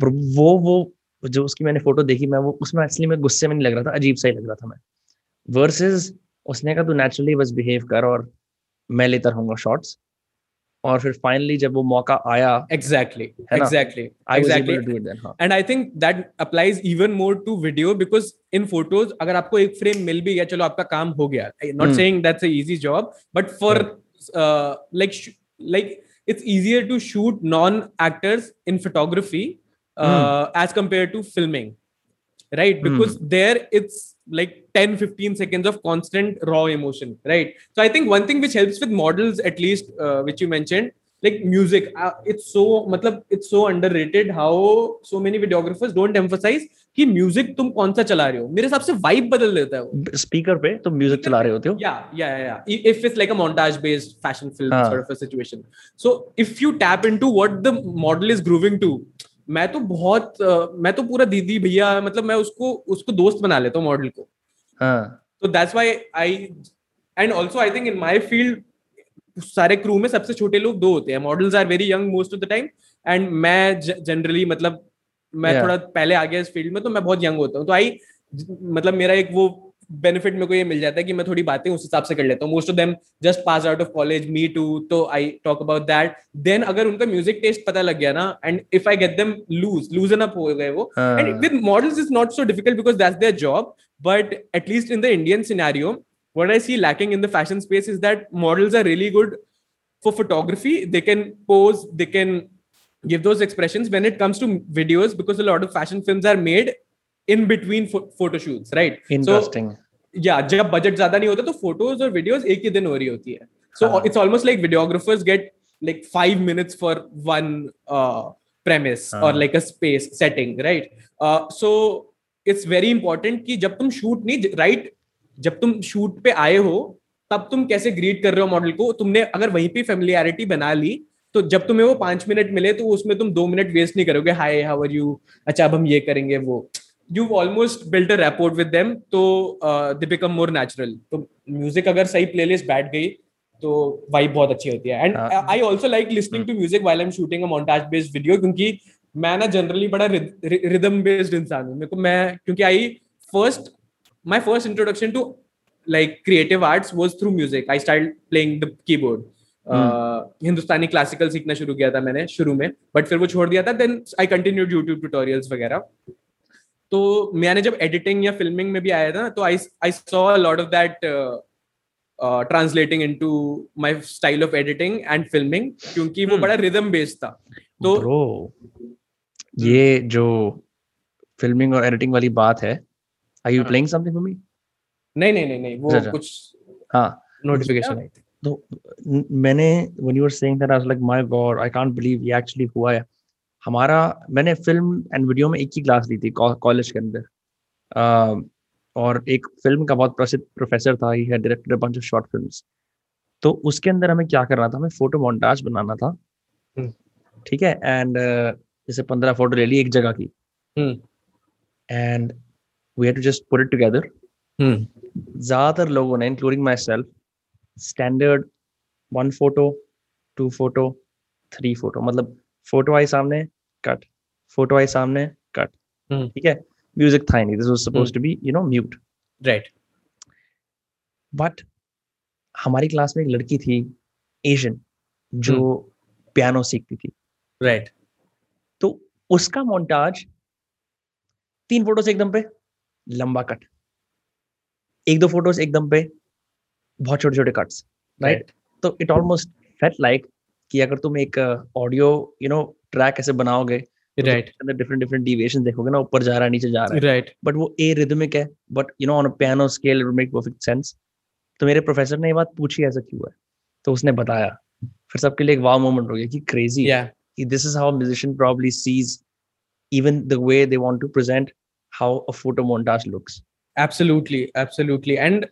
वो वो जो उसकी मैंने फ़ोटो देखी मैं वो उसमें एक्चुअली मैं गुस्से में नहीं लग रहा था अजीब सा ही लग रहा था मैं। वर्सेज उसने कहा तू नेचुरली बस बिहेव कर और मैं लेता रहूँगा शॉर्ट्स और फिर फाइनली जब वो मौका आया exactly exactly exactly and I think that applies even more to video because in photos अगर आपको एक फ्रेम मिल भी गया चलो आपका काम हो गया। Not saying that's a easy job but for like like it's easier to shoot non-actors in photography uh, mm. as compared to filming. right because mm. there it's like 10 15 seconds of constant raw emotion right so i think one thing which helps with models at least uh, which you mentioned like music uh, it's so matlab it's so underrated how so many videographers don't emphasize कि music तुम कौन सा चला रहे हो मेरे हिसाब से वाइब बदल देता है वो स्पीकर पे तुम म्यूजिक चला रहे होते हो या या या if it's like a montage based fashion film sort of a situation so if you tap into what the model is grooving to मैं तो बहुत मैं तो पूरा दीदी भैया मतलब मैं उसको उसको दोस्त बना लेता हूँ मॉडल को। हाँ। तो that's why I and also I think in my field सारे क्रू में सबसे छोटे लोग दो होते हैं। Models are very young most of the time and मैं जनरली मतलब मैं yeah. थोड़ा पहले आ गया इस फ़ील्ड में तो मैं बहुत यंग होता हूँ। तो आई मतलब मेरा एक वो बेनिफिट मेरे को ये मिल जाता है कि मैं थोड़ी बातें उस हिसाब से कर लेता हूँ most of them just pass out of college me too तो I talk about that then अगर उनका म्यूज़िक टेस्ट पता लग गया ना and if I get them loose loosen up हो गए वो and with models is not so difficult because that's their job but at least in the Indian scenario what I see lacking in the fashion space is that models are really good for photography. They can pose, they can give those expressions when it comes to videos because a lot of fashion films are made in between photo shoots right interesting या जब budget ज़्यादा नहीं होता तो photos और videos एक ही दिन हो रही होती है। So it's almost like videographers get like five minutes for one uh, premise uh. or like a space setting right? Uh, so it's very important कि जब तुम शूट नहीं राइट right, जब तुम शूट पे आए हो तब तुम कैसे ग्रीट कर रहे हो मॉडल को? तुमने अगर वहीं पे फेमिलियरिटी बना ली तो जब तुम्हें वो पाँच मिनट मिले तो उसमें तुम दो मिनट वेस्ट नहीं करोगे। हाय हाउ आर यू अच्छा अब हम ये करेंगे वो। You've almost built a rapport with them तो uh, they become more natural. तो म्यूज़िक अगर सही प्लेलिस्ट बैठ गई तो वाइब बहुत अच्छी होती है. And I also like listening to music while I am shooting a montage based video क्योंकि मैं ना जनरली बड़ा रिदम बेस्ड इंसान हूँ. मेरे को मैं क्योंकि I first my first introduction to like creative arts was through music I start playing the keyboard Hindustani classical सीखना शुरू किया था मैंने शुरू में बट फिर वो छोड़ दिया था. Then I continued YouTube tutorials वगैरह. तो मैंने जब एडिटिंग या फिल्मिंग में भी आया था ना तो I I saw lot of that translating into my style of editing and filming क्योंकि वो hmm. बड़ा रिदम बेस्ड था तो Bro, ये जो फिल्मिंग और एडिटिंग वाली बात है are you. Playing something for me नहीं नहीं नहीं नहीं वो अच्छा, अच्छा। कुछ हाँ नोटिफिकेशन आई थी तो मैंने when you were saying that I was like my god I can't believe ये actually हुआ है हमारा मैंने फ़िल्म एंड वीडियो में एक ही क्लास ली थी कॉलेज के अंदर। और एक फ़िल्म का बहुत प्रसिद्ध प्रोफेसर था he had directed a bunch of short films तो उसके अंदर हमें क्या करना था हमें फ़ोटो मोन्टाज बनाना था। हम्म। ठीक है एंड जैसे पंद्रह फ़ोटो ले ली एक जगह की। And we had to just put it together ज़्यादातर लोगों ने including myself standard one photo two photo three photo मतलब फ़ोटो आई सामने कट फ़ोटो आई सामने कट हम्म। ठीक है? म्यूज़िक था नहीं. This was supposed to be you know mute right but हमारी क्लास में एक लड़की थी एशियन जो पियानो सीखती थी। राइट तो उसका मोन्टाज तीन फोटोस एकदम पे लंबा कट एक दो फ़ोटोज़ एकदम पे बहुत छोटे छोटे कट्स राइट तो इट ऑलमोस्ट फेट लाइक कि अगर तुम एक ऑडियो यू नो ट्रैक ऐसे बनाओगे तो राइट अंदर डिफरेंट डिफरेंट डिविएशन देखोगे ना ऊपर जा रहा है नीचे जा रहा है। राइट बट वो ए रिदमिक है but you know on piano scale it make perfect sense तो मेरे प्रोफेसर ने ये बात पूछी ऐसा क्यों है? तो उसने बताया। फिर सबके लिए एक वाव मोमेंट हो गया कि क्रेजी yeah. कि this is how musician probably sees even the way they want to present how a photo montage looks absolutely absolutely and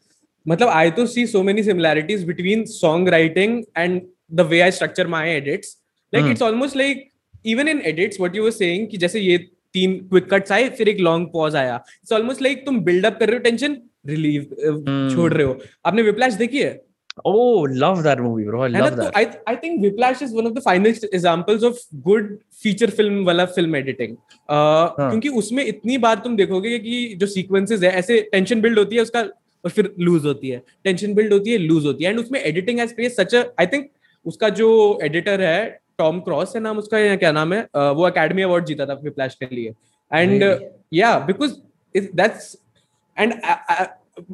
मतलब आई तो see so many similarities between song writing and the way i structure my edits. Like Hmm. it's almost like even in edits what you were saying कि जैसे ये तीन quick cuts आए फिर एक long pause आया। It's almost like तुम buildup कर रहे हो टेंशन रिलीव Hmm. छोड़ रहे हो। आपने विप्लैश देखी है? Oh love that movie bro. I love तो that. I I think Whiplash is one of the finest examples of good feature film वाला फ़िल्म एडिटिंग क्योंकि उसमें इतनी बार तुम देखोगे कि जो सीक्वेंसेस है ऐसे टेंशन बिल्ड होती है उसका और फिर लूज होती है। टेंशन बिल्ड होती है लूज होती है। एंड उसमें editing as place such I think उसका जो एडिटर है टॉम क्रॉस है नाम उसका क्या नाम है? uh, वो अकेडमी अवार्ड जीता था फ्लैश के लिए। एंड या बिकॉज़ दैट्स एंड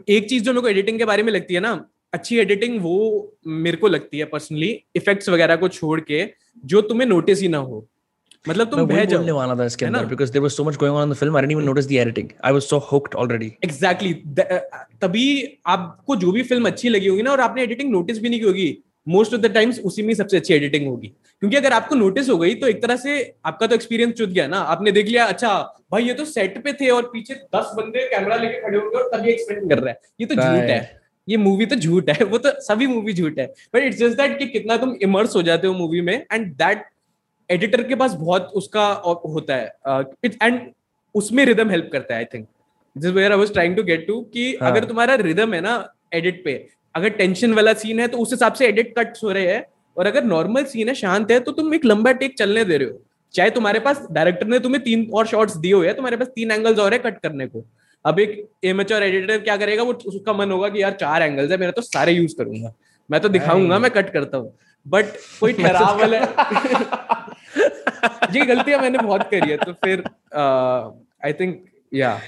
एक चीज़ जो मेरे को एडिटिंग के बारे में लगती है ना अच्छी एडिटिंग वो मेरे को लगती है पर्सनली इफेक्ट्स वगैरह को छोड़ के जो तुम्हें नोटिस ही ना हो। मतलब तुम बह जाओ बोलने वाला था इसके अंदर because there was so much going on in the film I didn't even notice the editing. I was so hooked already. Exactly तभी आपको जो भी फ़िल्म अच्छी लगी होगी ना और आपने एडिटिंग नोटिस भी नहीं की होगी मोस्ट ऑफ़ द टाइम्स उसी में सबसे अच्छी एडिटिंग होगी। क्योंकि अगर आपको नोटिस हो गई तो एक तरह से आपका तो एक्सपीरियंस चुत गया ना। आपने देख लिया अच्छा भाई ये तो सेट पे थे और पीछे दस बंदे कैमरा लेके खड़े होंगे और तभी एक्सपेक्ट कर रहा है। ये तो झूठ है। ये मूवी तो झूठ है। वो तो सभी मूवी झूठ है। बट इट्स जस्ट दैट कि कितना तुम इमर्स हो जाते हो मूवी में एंड दैट एडिटर के पास बहुत उसका होता है। इट एंड उसमें रिदम हेल्प करता है I think this where I was trying to get to कि हाँ. अगर तुम्हारा रिदम है ना एडिट पे अगर टेंशन वाला सीन है तो उस हिसाब से एडिट कट्स हो रहे हैं। और अगर नॉर्मल सीन है शांत है तो तुम एक लंबा टेक चलने दे रहे हो। चाहे तुम्हारे पास डायरेक्टर ने तुम्हें तीन और शॉट्स दिए हुए हैं तुम्हारे पास तीन एंगल्स और है कट करने को। अब एक इमेच्योर एडिटर क्या करेगा? वो उसका मन होगा कि यार चार एंगल्स है मेरा तो सारे यूज़ करूँगा। मैं तो दिखाऊँगा मैं कट करता हूँ। बट कोई ठहराव वाला ये गलतियाँ मैंने बहुत करी है तो फिर आई थिंक या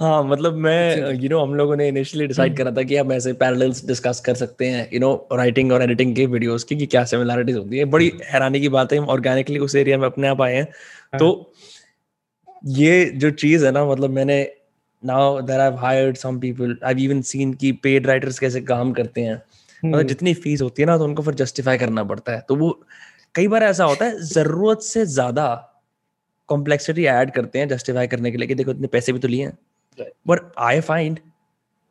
हाँ मतलब मैं यू नो हम लोगों ने इनिशियली डिसाइड करा था कि हम ऐसे पैरेलल्स डिस्कस कर सकते हैं यू नो राइटिंग और एडिटिंग के वीडियोस की कि क्या सिमिलरिटीज होती है। बड़ी हैरानी की बात है हम ऑर्गेनिकली उस एरिया में अपने आप आए हैं। तो ये जो चीज़ है ना मतलब मैंने now that I hired some people I have even seen कि पेड राइटर्स कैसे काम करते हैं। मतलब जितनी फ़ीस होती है ना तो उनको फिर जस्टिफाई करना पड़ता है। तो वो कई बार ऐसा होता है ज़रूरत से ज़्यादा कॉम्प्लेक्सिटी ऐड करते हैं जस्टिफाई करने के लिए कि देखो इतने पैसे भी तो लिए हैं। But I find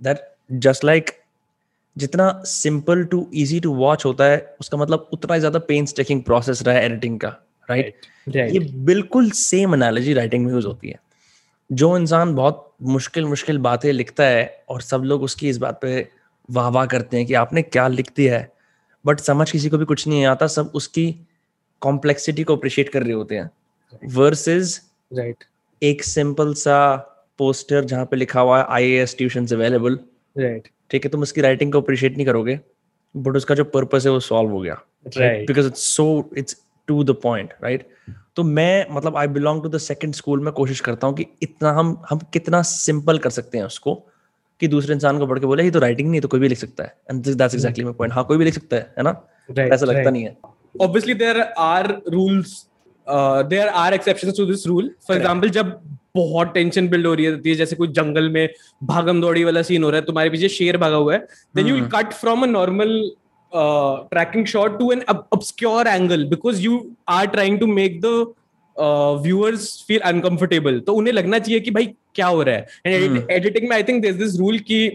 that just like जितना simple to easy to watch होता है उसका मतलब उतना ही ज़्यादा पेन टेकिंग प्रोसेस रहा है एडिटिंग का राइट right? right. ये बिल्कुल सेम एनालॉजी राइटिंग में यूज़ होती है। जो इंसान बहुत मुश्किल मुश्किल बातें लिखता है और सब लोग उसकी इस बात पे वाह वाह करते हैं कि आपने क्या लिख दिया है बट समझ किसी को भी कुछ नहीं आता सब उसकी कॉम्प्लेक्सिटी को अप्रिशिएट कर रहे होते हैं। वर्सेस राइट एक सिंपल सा पोस्टर जहाँ पे लिखा हुआ है I A S tuition available right ठीक है तुम उसकी राइटिंग को अप्रिशिएट नहीं करोगे बट उसका जो पर्पस है वो सॉल्व हो गया। Because it's so it's to the point right तो मैं मतलब I belong to the second school में कोशिश करता हूँ कि इतना हम हम कितना सिंपल कर सकते हैं उसको कि दूसरे इंसान को पढ़ के बोले ये तो राइटिंग नहीं तो कोई भी लिख सकता है। And that's exactly my point हाँ कोई भी लिख सकता है है ना? Right, ऐसा लगता right. नहीं है। Obviously there are rules uh, there are exceptions to this rule. For Correct. example जब बहुत टेंशन बिल्ड हो रही है जैसे कोई जंगल में भागम दौड़ी वाला सीन हो रहा है तुम्हारे पीछे शेर भागा हुआ है then you cut from a normal tracking shot to an obscure angle because you are trying to make the viewers feel uncomfortable तो उन्हें लगना चाहिए कि भाई क्या हो रहा है। एंड एडिटिंग में आई थिंक दिस रूल की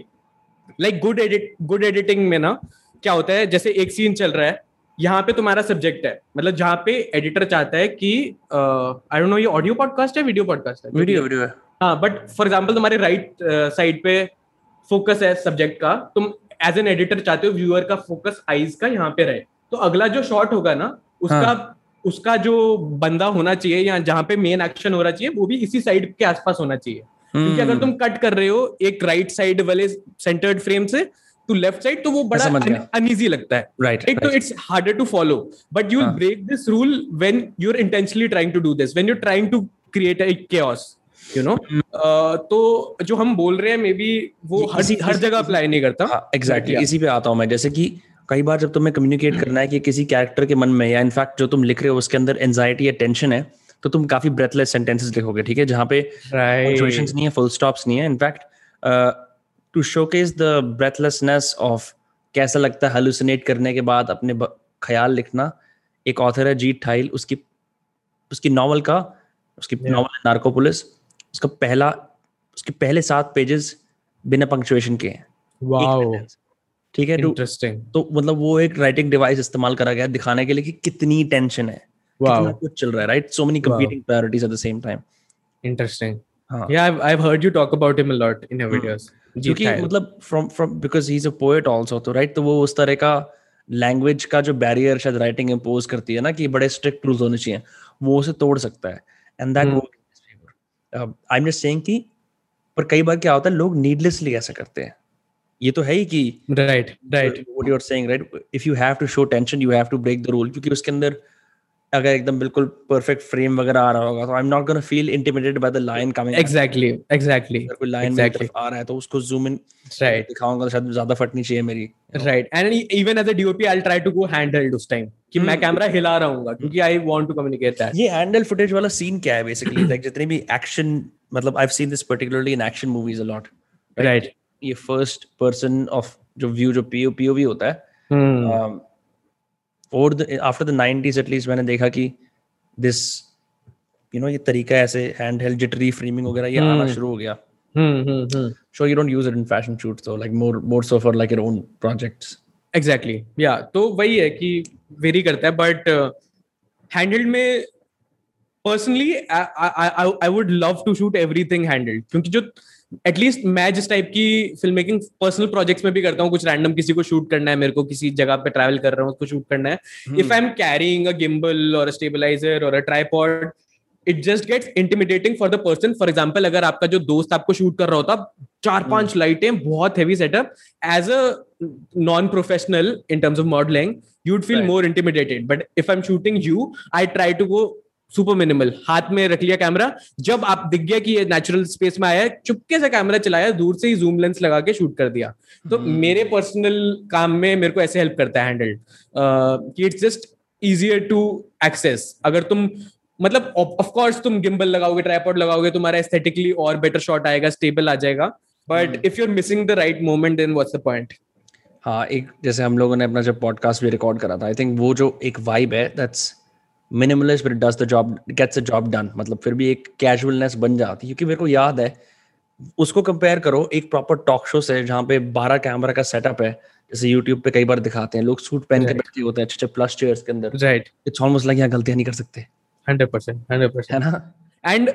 like good edit good editing में ना क्या होता है जैसे एक सीन चल रहा है यहाँ पे तुम्हारा सब्जेक्ट है। मतलब जहाँ पे एडिटर चाहता है कि आई डोंट नो ये ऑडियो पॉडकास्ट है वीडियो पॉडकास्ट है? वीडियो वीडियो हाँ। बट फॉर एग्ज़ाम्पल तुम्हारे राइट साइड पे फोकस है सब्जेक्ट का तुम एज एन एडिटर चाहते हो व्यूअर का फोकस आईज का यहाँ पे रहे। तो अगला जो शॉट होगा ना उसका हाँ. उसका जो बंदा होना चाहिए या जहाँ पे मेन एक्शन होना चाहिए वो भी इसी साइड के आसपास होना चाहिए। क्योंकि अगर तुम कट कर रहे हो एक राइट साइड वाले सेंटर्ड फ्रेम से टू लेफ़्ट साइड तो वो बड़ा अनईजी लगता है। राइट तो it's harder to follow but you break this rule when you are intentionally trying to do this when you trying to create a chaos you know तो जो हम बोल रहे हैं मे बी वो हर हर जगह अप्लाई नहीं करता। एग्जैक्टली हाँ, इसी पे आता हूँ मैं। जैसे कि कई बार जब तुम्हें कम्युनिकेट करना है कि किसी कैरेक्टर के मन में या इनफैक्ट जो तुम लिख रहे हो उसके अंदर एंजाइटी या टेंशन है तो तुम काफ़ी ब्रेथलेस सेंटेंसेस लिखोगे ठीक है? जहाँ पे right. नहीं है फुल स्टॉप्स नहीं है। In fact to showcase the breathlessness of कैसा लगता है हेलुसिनेट करने के बाद अपने ख्याल लिखना। एक ऑथर है जीत ठाइल उसकी उसकी नॉवल का उसकी yeah. नॉवल नार्कोपुलिस उसका पहला उसके पहले सात पेजेस बिना पंक्चुएशन के हैं। ठीक है इंटरेस्टिंग तो मतलब वो एक राइटिंग डिवाइस इस्तेमाल करा गया दिखाने के लिए कि कितनी टेंशन है। Wow. कितना कुछ चल रहा है right so many competing priorities at the same time interesting या I have heard you talk about him a lot in your videos क्योंकि मतलब from from because he is a poet also तो right तो वो उस तरह का language का जो बैरियर शायद राइटिंग इंपोज करती है ना कि बड़े स्ट्रिक्ट रूल्स होने चाहिए वो उसे तोड़ सकता है। And that work I am just saying कि पर कई बार क्या होता है लोग नीडलेसली ऐसा करते हैं। ये तो है ही कि right right what you are saying right if you have to show tension you have to break the rule क्योंकि उसके अंदर अगर एकदम बिल्कुल परफेक्ट फ्रेम वगैरह आ रहा होगा तो I am not gonna feel intimidated by the line coming exactly exactly अगर कोई लाइन exactly. आ रहा है तो उसको जूम इन राइट दिखाऊँगा तो शायद ज़्यादा फटनी चाहिए मेरी right and even as a DOP I will try to go handheld उस टाइम कि मैं कैमरा hmm. हिला रहा हूँगा क्योंकि I want to communicate that ये हैंडल फुटेज वाला सीन क्या है बेसिकली लाइक जितने भी एक्शन मतलब I have seen this particularly in action movies a lot right ये फ़र्स्ट पर्सन ऑफ़ जो व्यू जो पीओ पीओवी होता है hmm. और आफ्टर द 90s एटलीस्ट मैंने देखा कि दिस यू नो ये तरीका ऐसे हैंड हेल्ड जिटरी फ्रेमिंग वगैरह ये आना hmm. शुरू हो गया। sure you don't use it in fashion shoots though like more more so for like your own projects. Exactly. Yeah तो वही है कि वेरी करता है बट हैंडल्ड में personally I would love to shoot everything handheld क्योंकि जो at least मैं जिस टाइप की फ़िल्म मेकिंग पर्सनल प्रोजेक्ट्स में भी करता हूँ कुछ रैंडम किसी को शूट करना है मेरे को किसी जगह पे ट्रैवल कर रहा हूँ उसको शूट करना है if I am carrying a gimbal और स्टेबलाइजर और a tripod it just gets intimidating for the person for example अगर आपका जो दोस्त आपको शूट कर रहा होता चार पाँच लाइटें hmm. बहुत heavy setup as a non professional in terms of modelling you'd feel right. more intimidated but if i'm shooting you i try to go super minimal हाथ में रख लिया कैमरा जब आप दिख गया कि ये नेचुरल स्पेस में आया चुपके से कैमरा चलाया दूर से ही जूम लेंस लगा के शूट कर दिया। तो hmm. मेरे पर्सनल काम में मेरे को ऐसे हेल्प करता है हैंडल्ड कि it's just easier to access अगर तुम मतलब ऑफ़ कोर्स तुम गिम्बल लगाओगे ट्राईपॉड लगाओगे तुम्हारा एस्थेटिकली और बेटर शॉट आएगा स्टेबल आ जाएगा। But if you are missing the right moment then what's the point हाँ एक जैसे हम लोगों ने अपना जब पॉडकास्ट भी रिकॉर्ड करा था आई थिंक वो जो एक वाइब है that's minimalist but does the job gets the job done मतलब फिर भी एक कैजुअलनेस बन जाती है क्योंकि मेरे को याद है उसको कंपेयर करो एक प्रॉपर टॉक शो से जहाँ पे बारह कैमरा का सेटअप है जैसे यूट्यूब पे कई बार दिखाते हैं लोग सूट पहन के बैठे होते हैं अच्छे अच्छे प्लस चेयर्स के अंदर। राइट इट्स ऑलमोस्ट लाइक यहाँ गलतियाँ नहीं कर सकते। हंड्रेड परसेंट हंड्रेड परसेंट है ना? And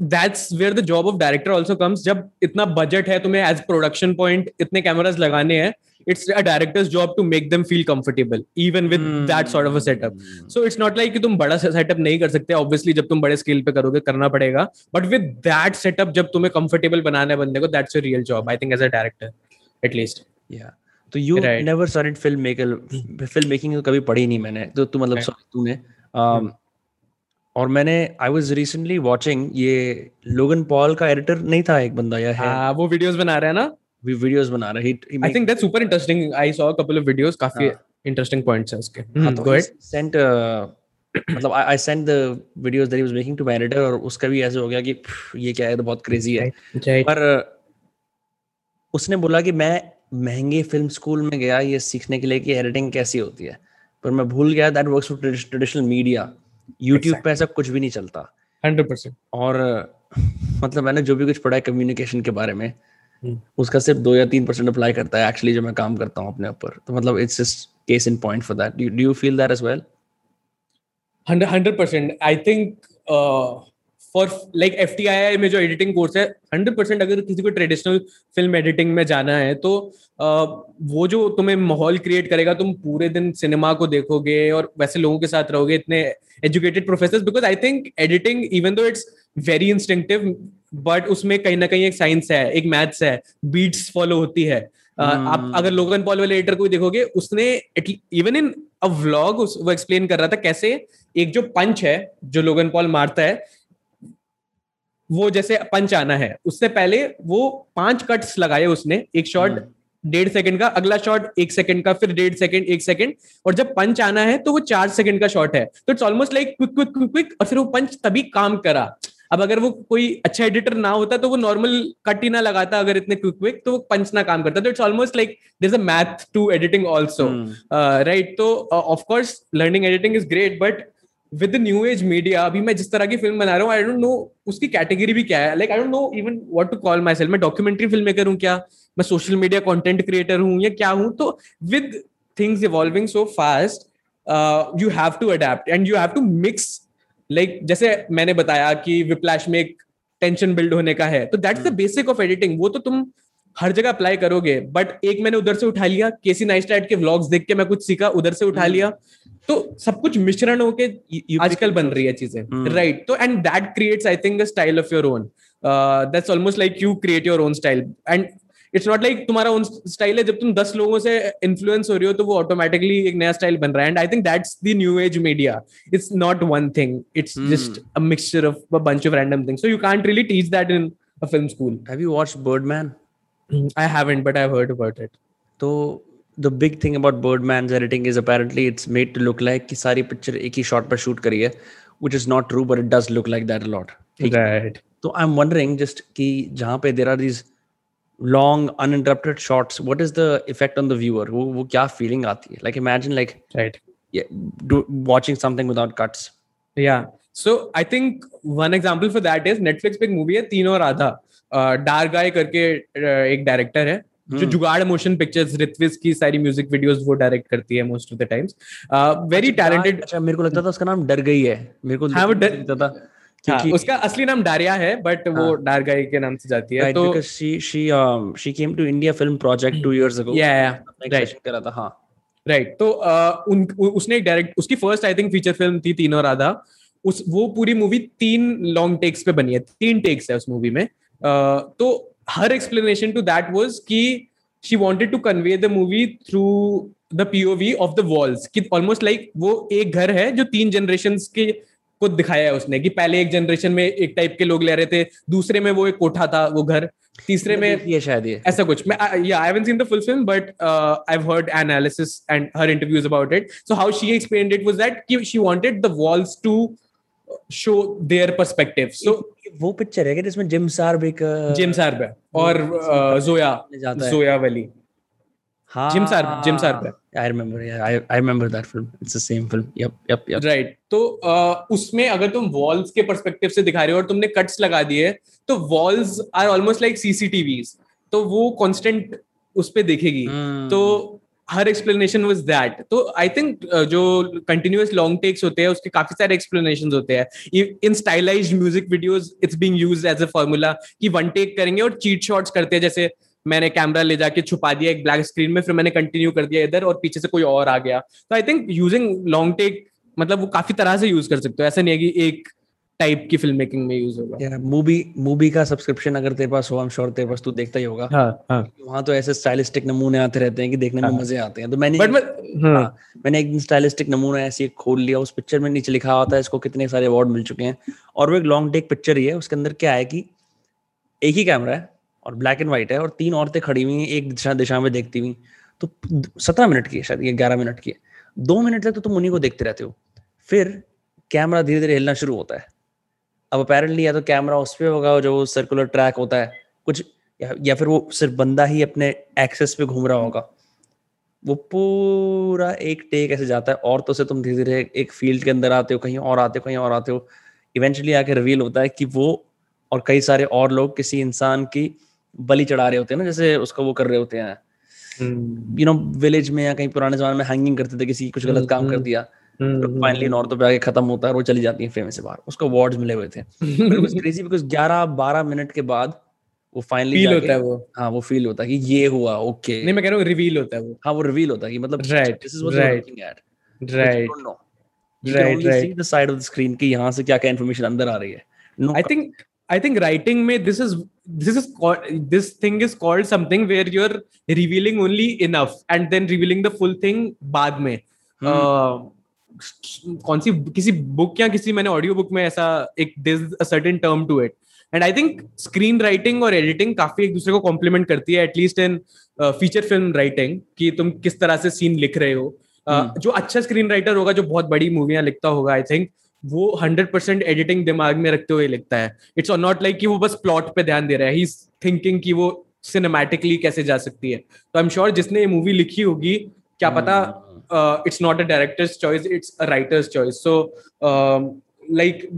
that's where the job of director also comes जब इतना बजट है तुम्हें एज प्रोडक्शन पॉइंट इतने कैमराज लगाने हैं it's a director's job to make them feel comfortable even with mm. that sort of a setup so it's not like कि तुम बड़ा setup नहीं कर सकते obviously जब तुम बड़े scale पे करोगे करना पड़ेगा but with that setup जब तुम्हें comfortable बनाना है बंदे को that's your real job I think as a director at least yeah तो you never started film maker film making कभी पढ़ी नहीं मैंने तो तू मतलब सॉरी तूने um, और मैंने आई वाज रिसेंटली वाचिंग ये लोगन पॉल का एडिटर नहीं था एक बंदा या है आ, वो वीडियोस बना रहा है ना वीडियोस बना रहा है I think that's super interesting I saw a couple of videos काफ़ी इंटरेस्टिंग पॉइंट्स है उसके। गो अहेड सेंट मतलब I send the videos that he was making to my editor और उसका भी ऐसे हो गया कि ये क्या है तो बहुत क्रेजी है। पर उसने बोला कि मैं महँगे फ़िल्म स्कूल में गया ये सीखने के लिए कि एडिटिंग कैसी होती है। पर मैं भूल गया that works for traditional media YouTube पे ऐसा कुछ भी नहीं चलता। हंड्रेड परसेंट और मतलब मैंने जो भी कुछ पढ़ा है कम्युनिकेशन के बारे में। उसका सिर्फ़ दो या तीन परसेंट अप्लाई करता है एक्चुअली जो मैं काम करता हूँ अपने ऊपर। तो मतलब it's just case in point for that do you feel that as well hundred percent. I think for like F T I I में जो एडिटिंग कोर्स है हंड्रेड परसेंट अगर किसी को ट्रेडिशनल फ़िल्म एडिटिंग में जाना है तो uh, वो जो तुम्हें माहौल क्रिएट करेगा तुम पूरे दिन सिनेमा को देखोगे और वैसे लोगों के साथ रहोगे इतने educated professor because I think editing even though it's very instinctive but उसमें कहीं ना कहीं एक साइंस है एक मैथ्स है बीट्स फॉलो होती है Uh, आप हम्म। अगर लोगन पॉल वाले एडिटर को भी देखोगे उसने इवन इन अ व्लॉग वो एक्सप्लेन कर रहा था कैसे एक जो पंच है जो लोगन पॉल मारता है वो जैसे पंच आना है उससे पहले वो पाँच कट्स लगाए उसने एक शॉट हम्म। डेढ़ सेकंड का अगला शॉट एक सेकंड का फिर डेढ़ सेकंड एक सेकंड और जब पंच आना है तो वो चार सेकंड का शॉट है तो it's almost like quick quick quick quick और फिर वो पंच तभी काम करा अब अगर वो कोई अच्छा एडिटर ना होता तो वो नॉर्मल कट ही ना लगाता अगर इतने क्विक क्विक तो वो पंच ना काम करता। तो it's almost like there a math to editing also right तो of course learning editing is great but with new age media अभी मैं जिस तरह की फ़िल्म बना रहा हूँ आई डोंट नो उसकी कैटेगरी भी क्या है। Like I don't know even what to call myself मैं डॉक्यूमेंट्री फ़िल्म मेकर हूँ क्या? मैं सोशल मीडिया कंटेंट क्रिएटर हूँ या क्या हूँ? तो with things evolving so fast you have to adapt and you have to mix like जैसे मैंने बताया कि विप्लैश में एक टेंशन बिल्ड होने का है तो that's the basic of editing वो तो तुम हर जगह अप्लाई करोगे बट एक मैंने उधर से उठा लिया केसी नाइस्टैट के व्लॉग्स देख के मैं कुछ सीखा उधर से उठा लिया तो सब कुछ मिश्रण होके आजकल बन रही है चीज़ें। राइट तो and that creates I think style of your own that's almost like you create your own style and it's not like तुम्हारा ओन स्टाइल है जब तुम दस लोगों से इन्फ्लुएंस हो रही हो तो वो ऑटोमेटिकली एक नया स्टाइल बन रहा है। And I think that's the new age media it's not one thing it's just a mixture of a bunch of random things so you can't really teach that in a film school have you watched Birdman I haven't, but I've heard about it. तो the big thing about Birdman's editing is apparently it's made to look like कि सारी picture एक ही shot पर shoot करी है which is not true but it does look like that a lot. ठीक है? Right. तो I'm wondering just कि जहाँ पे there are these long uninterrupted shots what is the effect on the viewer वो वो क्या feeling आती है like imagine like Right. yeah, do, watching something without cuts Yeah. So I think one example for that is Netflix पे एक movie है तीनों राधा डार गाय करके uh, एक डायरेक्टर है जो हम्म। जुगाड़ मोशन पिक्चर्स रित्विज की सारी म्यूज़िक वीडियोस वो डायरेक्ट करती है most of the times very talented अच्छा मेरे को लगता था उसका नाम डर गई है मेरे को हाँ, वो डर- था हाँ, उसका असली नाम डारिया है बट वो हाँ। डार गाय के नाम से जाती है right, तो because she she she came to India Film Project two years ago Yeah, yeah, अपना एक right. session करा था हाँ राइट तो uh, उन उसने एक डायरेक्ट उसकी first I think feature film थी तीनों राधा उस वो पूरी मूवी तीन लॉन्ग टेक्स पे बनी है तीन टेक्स है उस मूवी में uh, तो हर एक्सप्लेनेशन टू दैट वाज कि she wanted to convey the movie through the POV of the walls कि ऑलमोस्ट लाइक वो एक घर है जो तीन जनरेशन के को दिखाया है उसने कि पहले एक जनरेशन में एक टाइप के लोग ले रहे थे दूसरे में वो एक कोठा था वो घर तीसरे में ये शायद ये। ऐसा कुछ। मैं या I haven't seen the full film but I have heard analysis and her interviews about it so how she explained it was that कि she wanted the walls to show their perspective so वो picture है कि जिसमें gym Sarbh Jim सार्बिक और जोया जोया वाली हाँ। Jim Sarbh Jim Sarbh I remember yeah I I remember that film. It's the same film. Yep yep yep. Right तो uh, उसमें अगर तुम वॉल्स के परस्पेक्टिव से दिखा रहे हो और तुमने कट्स लगा दिए तो walls are almost like CCTVs तो वो कांस्टेंट उस पे दिखेगी। Hmm. तो हर एक्सप्लेनेशन वाज दैट तो आई थिंक जो कंटिन्यूअस लॉन्ग टेक्स होते हैं उसके काफ़ी सारे एक्सप्लेनेशन होते हैं। In stylised music videos it's being used as a formula कि वन टेक करेंगे और चीट शॉट्स करते हैं जैसे मैंने कैमरा ले जाके छुपा दिया एक ब्लैक स्क्रीन में फिर मैंने कंटिन्यू कर दिया इधर और पीछे से कोई और आ गया। तो I think using long take मतलब वो काफ़ी तरह से यूज़ कर सकते हो। ऐसा नहीं है कि एक टाइप की फ़िल्म मेकिंग में यूज़ होगा। मूवी मूवी का सब्सक्रिप्शन अगर तेरे पास हो आई एम श्योर तेरे पास तू देखता ही होगा। हाँ हाँ। वहाँ तो ऐसे स्टाइलिस्टिक नमूने आते रहते हैं कि देखने में हाँ। मज़े आते हैं। तो मैंने बट मैं हाँ। हाँ, मैंने एक दिन स्टाइलिस्टिक नमूना ऐसे खोल लिया उस पिक्चर में नीचे लिखा होता है इसको कितने सारे अवार्ड मिल चुके हैं। और वो एक लॉन्ग टेक पिक्चर ही है उसके अंदर क्या है कि एक ही कैमरा है और ब्लैक एंड व्हाइट है और तीन औरतें खड़ी हुई हैं एक दिशा दिशा में देखती हुई। तो सत्रह मिनट की है शायद ये ग्यारह मिनट की है। दो मिनट तक तो तुम उन्हीं को देखते रहते हो। फिर कैमरा धीरे धीरे हिलना शुरू होता है। अब अपेरेंटली या तो कैमरा उस पर होगा जो सर्कुलर ट्रैक होता है कुछ या, या फिर वो सिर्फ़ बंदा ही अपने एक्सेस पे घूम रहा होगा। वो पूरा एक टेक ऐसे जाता है और तो से तुम धीरे धीरे एक फ़ील्ड के अंदर आते हो कहीं और आते हो कहीं और आते हो। इवेंचुअली आके रिवील होता है कि वो और कई सारे और लोग किसी इंसान की बलि चढ़ा रहे होते हैं ना जैसे उसका वो कर रहे होते हैं। यू नो विलेज में या कहीं पुराने जमाने में हैंगिंग करते थे किसी कुछ गलत काम कर हम्म, दिया फाइनली हम्म, नॉर्थ पे आके खत्म होता है वो चली जाती है फ़ेमस से बाहर। उसको अवार्ड्स मिले हुए थे। क्रेजी बिकॉज़ 11 12 मिनट के बाद वो फाइनली फील होता है वो। हाँ वो फील होता है कि ये हुआ ओके नहीं मैं कह रहा हूँ रिवील होता है वो। हाँ वो रिवील होता है कि मतलब right this is what you are looking at right can only right. see the side of the कि यहाँ से क्या क्या इन्फॉर्मेशन अंदर आ रही है। No I I think writing में this is this is called this thing is called something where you're revealing only enough and then revealing the full thing बाद में hmm. uh, कौन सी किसी बुक या किसी मैंने ऑडियो बुक में ऐसा एक this a certain term to it and I think screen writing और एडिटिंग काफ़ी एक दूसरे को कॉम्प्लीमेंट करती है at least in feature film writing कि तुम किस तरह से सीन लिख रहे हो uh, hmm. जो अच्छा स्क्रीन राइटर होगा जो बहुत बड़ी मूवियाँ लिखता होगा आई थिंक वो हंड्रेड परसेंट एडिटिंग दिमाग में रखते हुए लिखता है। इट्स नॉट लाइक कि वो बस प्लॉट पे ध्यान दे रहा है। ही थिंकिंग कि वो सिनेमैटिकली कैसे जा सकती है। तो आई एम श्योर जिसने ये मूवी लिखी होगी क्या हम्म, पता it's not a director's choice it's a writer's choice so like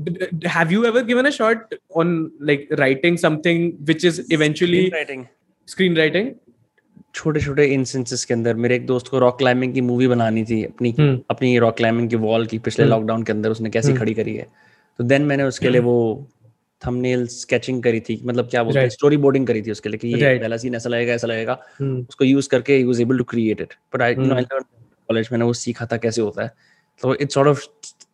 have you ever given a short on like writing something which is eventually screen writing छोटे छोटे instances के अंदर मेरे एक दोस्त को रॉक क्लाइंबिंग की मूवी बनानी थी अपनी hmm. अपनी रॉक क्लाइंबिंग की वॉल की पिछले लॉकडाउन hmm. के अंदर उसने कैसे hmm. खड़ी करी है। तो देन मैंने उसके लिए वो थंबनेल स्केचिंग करी थी मतलब क्या बोलते हैं स्टोरी बोर्डिंग करी थी उसके लिए कि ये पहला सीन ऐसा लगेगा ऐसा लगेगा। उसको यूज़ करके ही was able to create it but I know I learn college मैंने वो सीखा था कैसे होता है। तो it's sort of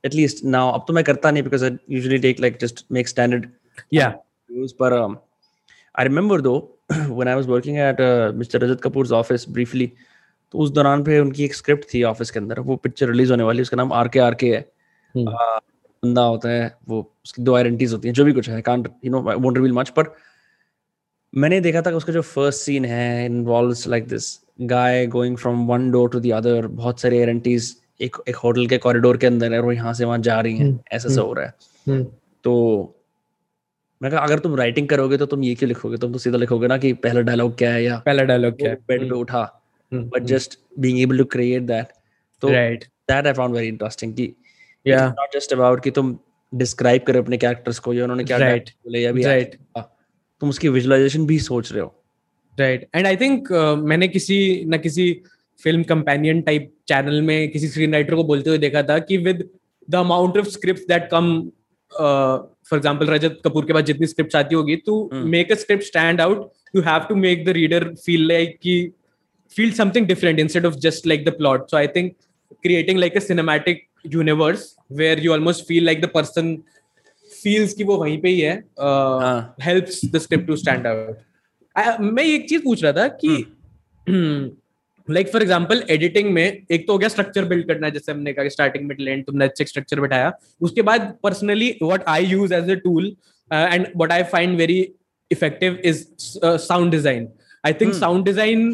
at least now अब तो मैं करता नहीं because I usually take like just make standard या यूज़ पर I remember though when I was working at Mister Rajat Kapoor office briefly तो उस दौरान पे उनकी एक स्क्रिप्ट थी ऑफ़िस के अंदर वो पिक्चर रिलीज़ होने वाली उसका नाम आर के आर के है hmm. बंदा होता है वो उसकी दो आइडेंटिटीज होती हैं जो भी कुछ है can't you know won't reveal much पर मैंने देखा था कि उसका जो फ़र्स्ट सीन है involves like this guy going from one door to the other बहुत सारी एरेंटीज एक एक होटल के कॉरिडोर के अंदर है और यहाँ से वहाँ जा रही हैं हम्म, ऐसा सा हम्म, हो रहा है हम्म। तो मैं कहा अगर तुम राइटिंग करोगे तो तुम ये क्यों लिखोगे? तुम तो सीधा लिखोगे ना कि पहला डायलॉग क्या है या पहला डायलॉग क्या है? बेड पे उठा but just being able to create that तो right that I found very interesting कि या नॉट जस्ट अबाउट कि तुम डिस्क्राइब करो अपने कैरेक्टर्स को या उन्होंने क्या राइट बोले या भी राइट तुम उसकी विजुअलाइजेशन भी सोच रहे हो। राइट एंड आई थिंक मैंने किसी ना किसी फ़िल्म कंपेनियन टाइप चैनल में किसी स्क्रीन राइटर को बोलते हुए देखा था कि with the amount of script that come for example Rajat Kapoor के पास जितनी स्क्रिप्ट आती होगी to make a script stand out you have to make the reader feel like कि feel something different instead of just like the plot so I think creating like a cinematic universe where you almost feel like the person feels कि वो वहीं पे ही है uh, helps the script to stand out. मैं एक चीज़ पूछ रहा था कि लाइक फॉर एग्ज़ाम्पल एडिटिंग में एक तो हो गया स्ट्रक्चर बिल्ड करना है जैसे हमने कहा स्टार्टिंग में लेंट तुमने अच्छे स्ट्रक्चर बैठाया। उसके बाद personally what I use as a tool and what I find very effective is sound design I think sound design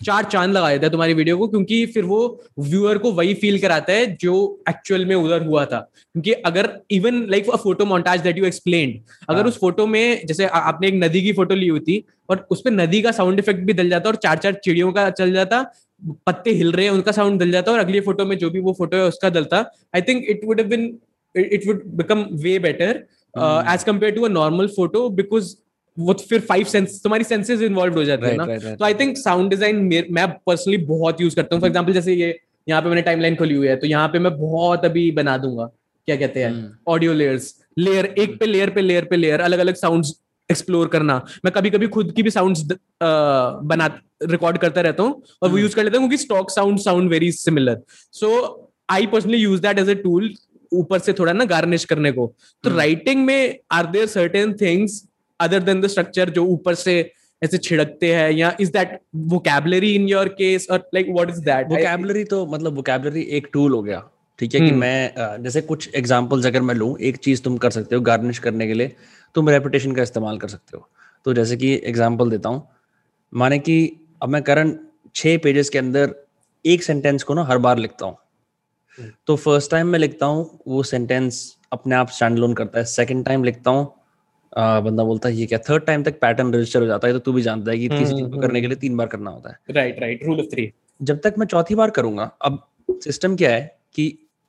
चार चाँद लगा देता है तुम्हारी वीडियो को क्योंकि फिर वो व्यूअर को वही फील कराता है जो एक्चुअल में उधर हुआ था। क्योंकि अगर even like a photo montage that you explain अगर हाँ। उस फ़ोटो में जैसे आपने एक नदी की फ़ोटो ली हुई थी और उस पर नदी का साउंड इफ़ेक्ट भी दल जाता और चार चार चिड़ियों का चल जाता पत्ते हिल रहे हैं उनका साउंड दल जाता और अगली फ़ोटो में जो भी वो फ़ोटो है उसका दलता I think it would have been it would become way better as compare to a normal photo because वो फिर फाइव सेंस तुम्हारी सेंसेस इन्वॉल्व हो जाती है ना? तो आई थिंक साउंड डिज़ाइन मैं पर्सनली बहुत यूज़ करता हूँ। फॉर एग्ज़ाम्पल जैसे ये यहाँ पे मैंने टाइमलाइन खोली हुई है तो यहाँ पे मैं बहुत अभी बना दूँगा। क्या कहते हैं? ऑडियो लेयर्स लेयर एक पे लेयर पे लेयर पे लेयर अलग अलग साउंड्स एक्सप्लोर करना। मैं कभी कभी खुद की भी साउंड्स बना रिकॉर्ड करता रहता हूँ और वो यूज़ hmm. कर लेता हूँ क्योंकि stock sound sound very similar so I personally use that as a tool ऊपर से थोड़ा ना गार्निश करने को। तो राइटिंग hmm. में are there certain things other than the structure जो ऊपर से ऐसे छिड़कते हैं या is that vocabulary in your case और like what is that vocabulary तो मतलब वोकैबुलरी एक टूल हो गया ठीक है कि hmm. मैं जैसे कुछ एग्जांपल्स अगर मैं लूँ एक चीज़ तुम कर सकते हो गार्निश करने के लिए तुम रेपुटेशन का इस्तेमाल कर सकते हो। तो जैसे कि एग्जांपल देता हूँ माने कि अब मैं करंट छह पेजेस के अंदर एक सेंटेंस को ना हर बार लिखता हूँ। तो फ़र्स्ट टाइम मैं लिखता हूँ वो सेंटेंस अपने आप स्टैंड लोन करता है सेकेंड टाइम लिखता हूँ बंदा बोलता है ये क्या थर्ड टाइम तक पैटर्न रजिस्टर हो जाता है तो तू भी जानता है कि किसी चीज़ को करने के लिए तीन बार करना होता है। Right right rule of three जब तक मैं चौथी बार करूँगा अब सिस्टम क्या है कि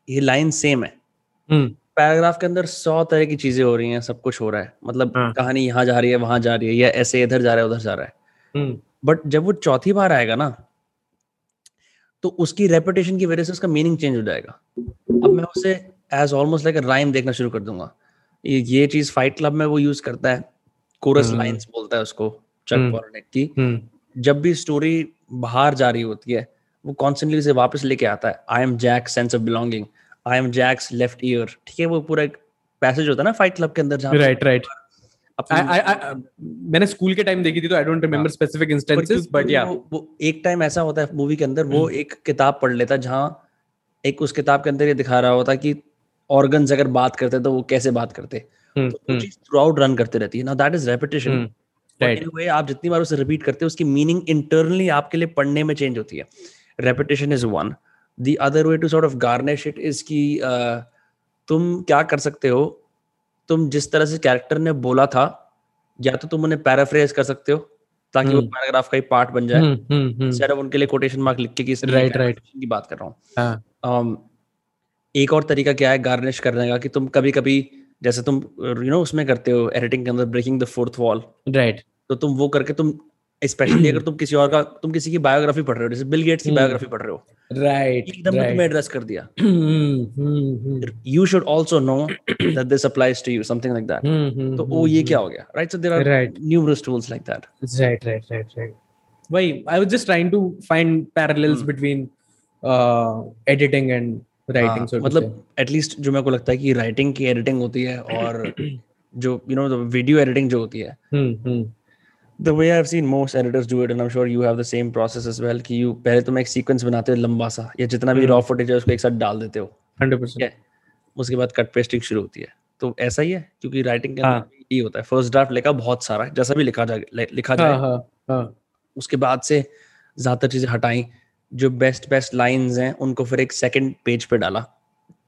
ये लाइन सेम है। पैराग्राफ के अंदर सौ तरह की चीज़ें हो रही हैं सब कुछ हो रहा है। मतलब हाँ. कहानी यहाँ जा रही है वहाँ जा रही है या ऐसे इधर जा रहा है उधर जा रहा है। बट जब वो चौथी बार आएगा ना तो उसकी रेपुटेशन की वजह से उसका मीनिंग चेंज हो जाएगा। अब मैं उसे एज ऑलमोस्ट लाइक राइम देखना शुरू कर दूँगा। ये, ये चीज़ फाइट क्लब में वो यूज़ करता है। कोरस लाइंस हम्म। बोलता है उसको चक पॉर्नेट की। हम्म। जब भी स्टोरी बाहर जा रही होती है वो कॉन्स्टेंटली उसे वापस लेके आता है। I am Jack sense of belonging I am Jack's left ear ठीक है वो पूरा एक पैसेज होता है ना फाइट क्लब के अंदर जहाँ राइट राइट मैंने स्कूल के टाइम देखी थी तो I don't remember specific instances but या वो एक टाइम ऐसा होता है मूवी के अंदर वो हम्म। एक किताब पढ़ लेता जहाँ एक उस किताब के अंदर ये दिखा रहा होता कि ऑर्गन्स अगर बात करते हैं तो वो कैसे बात करते हम्म, तो चीज़ थ्रू आउट रन करते रहती है। ना दैट इज़ रेपिटेशन वे आप जितनी बार उसे रिपीट करते हो उसकी मीनिंग इंटरनली आपके लिए पढ़ने में चेंज होती है। Repetition is one the other way to sort of garnish it is की तुम क्या कर सकते हो? तुम जिस तरह से कैरेक्टर ने बोला था या तो तुम उन्हें पैराफ्रेज कर सकते हो ताकि वो पैराग्राफ हम्म। का ही पार्ट बन जाए। इंस्टेड उनके लिए कोटेशन मार्क लिख के कि राइट राइट की बात कर रहा हूँ। हाँ। um, एक और तरीका क्या है गार्निश करने का कि तुम कभी कभी जैसे तुम यू you नो know, उसमें करते हो एडिटिंग के अंदर breaking the fourth wall right तो तुम वो करके तुम स्पेशली अगर तुम किसी और का तुम किसी की बायोग्राफी पढ़ रहे हो जैसे बिल गेट्स की बायोग्राफी हम्म। पढ़ रहे हो। राइट एकदम तुम्हें एड्रेस कर दिया। You should also know that this applies to you something like that तो वो ये क्या हो गया right so there are numerous tools like that right right right right वही I was just trying to find parallels between editing and writing so मतलब at least जो मेरे को लगता है कि राइटिंग की एडिटिंग होती है और जो यू नो वीडियो एडिटिंग जो होती है। the way I've seen most editors do it, and I'm sure you have the same process as well, कि you पहले तुम एक सीक्वेंस बनाते हो लंबा सा या जितना भी रॉ फुटेज है उसको एक साथ डाल देते हो। Hundred percent. उसके बाद कट पेस्टिंग शुरू होती है। तो ऐसा ही है क्योंकि राइटिंग के अंदर ये होता है। फ़र्स्ट ड्राफ्ट लिखा बहुत सारा जैसा भी लिखा जाए लिखा जाए। हाँ, हाँ, हाँ. उसके बाद से ज़्यादातर चीज़ें हटाई जो बेस्ट बेस्ट लाइंस हैं उनको फिर एक सेकंड पेज पे डाला।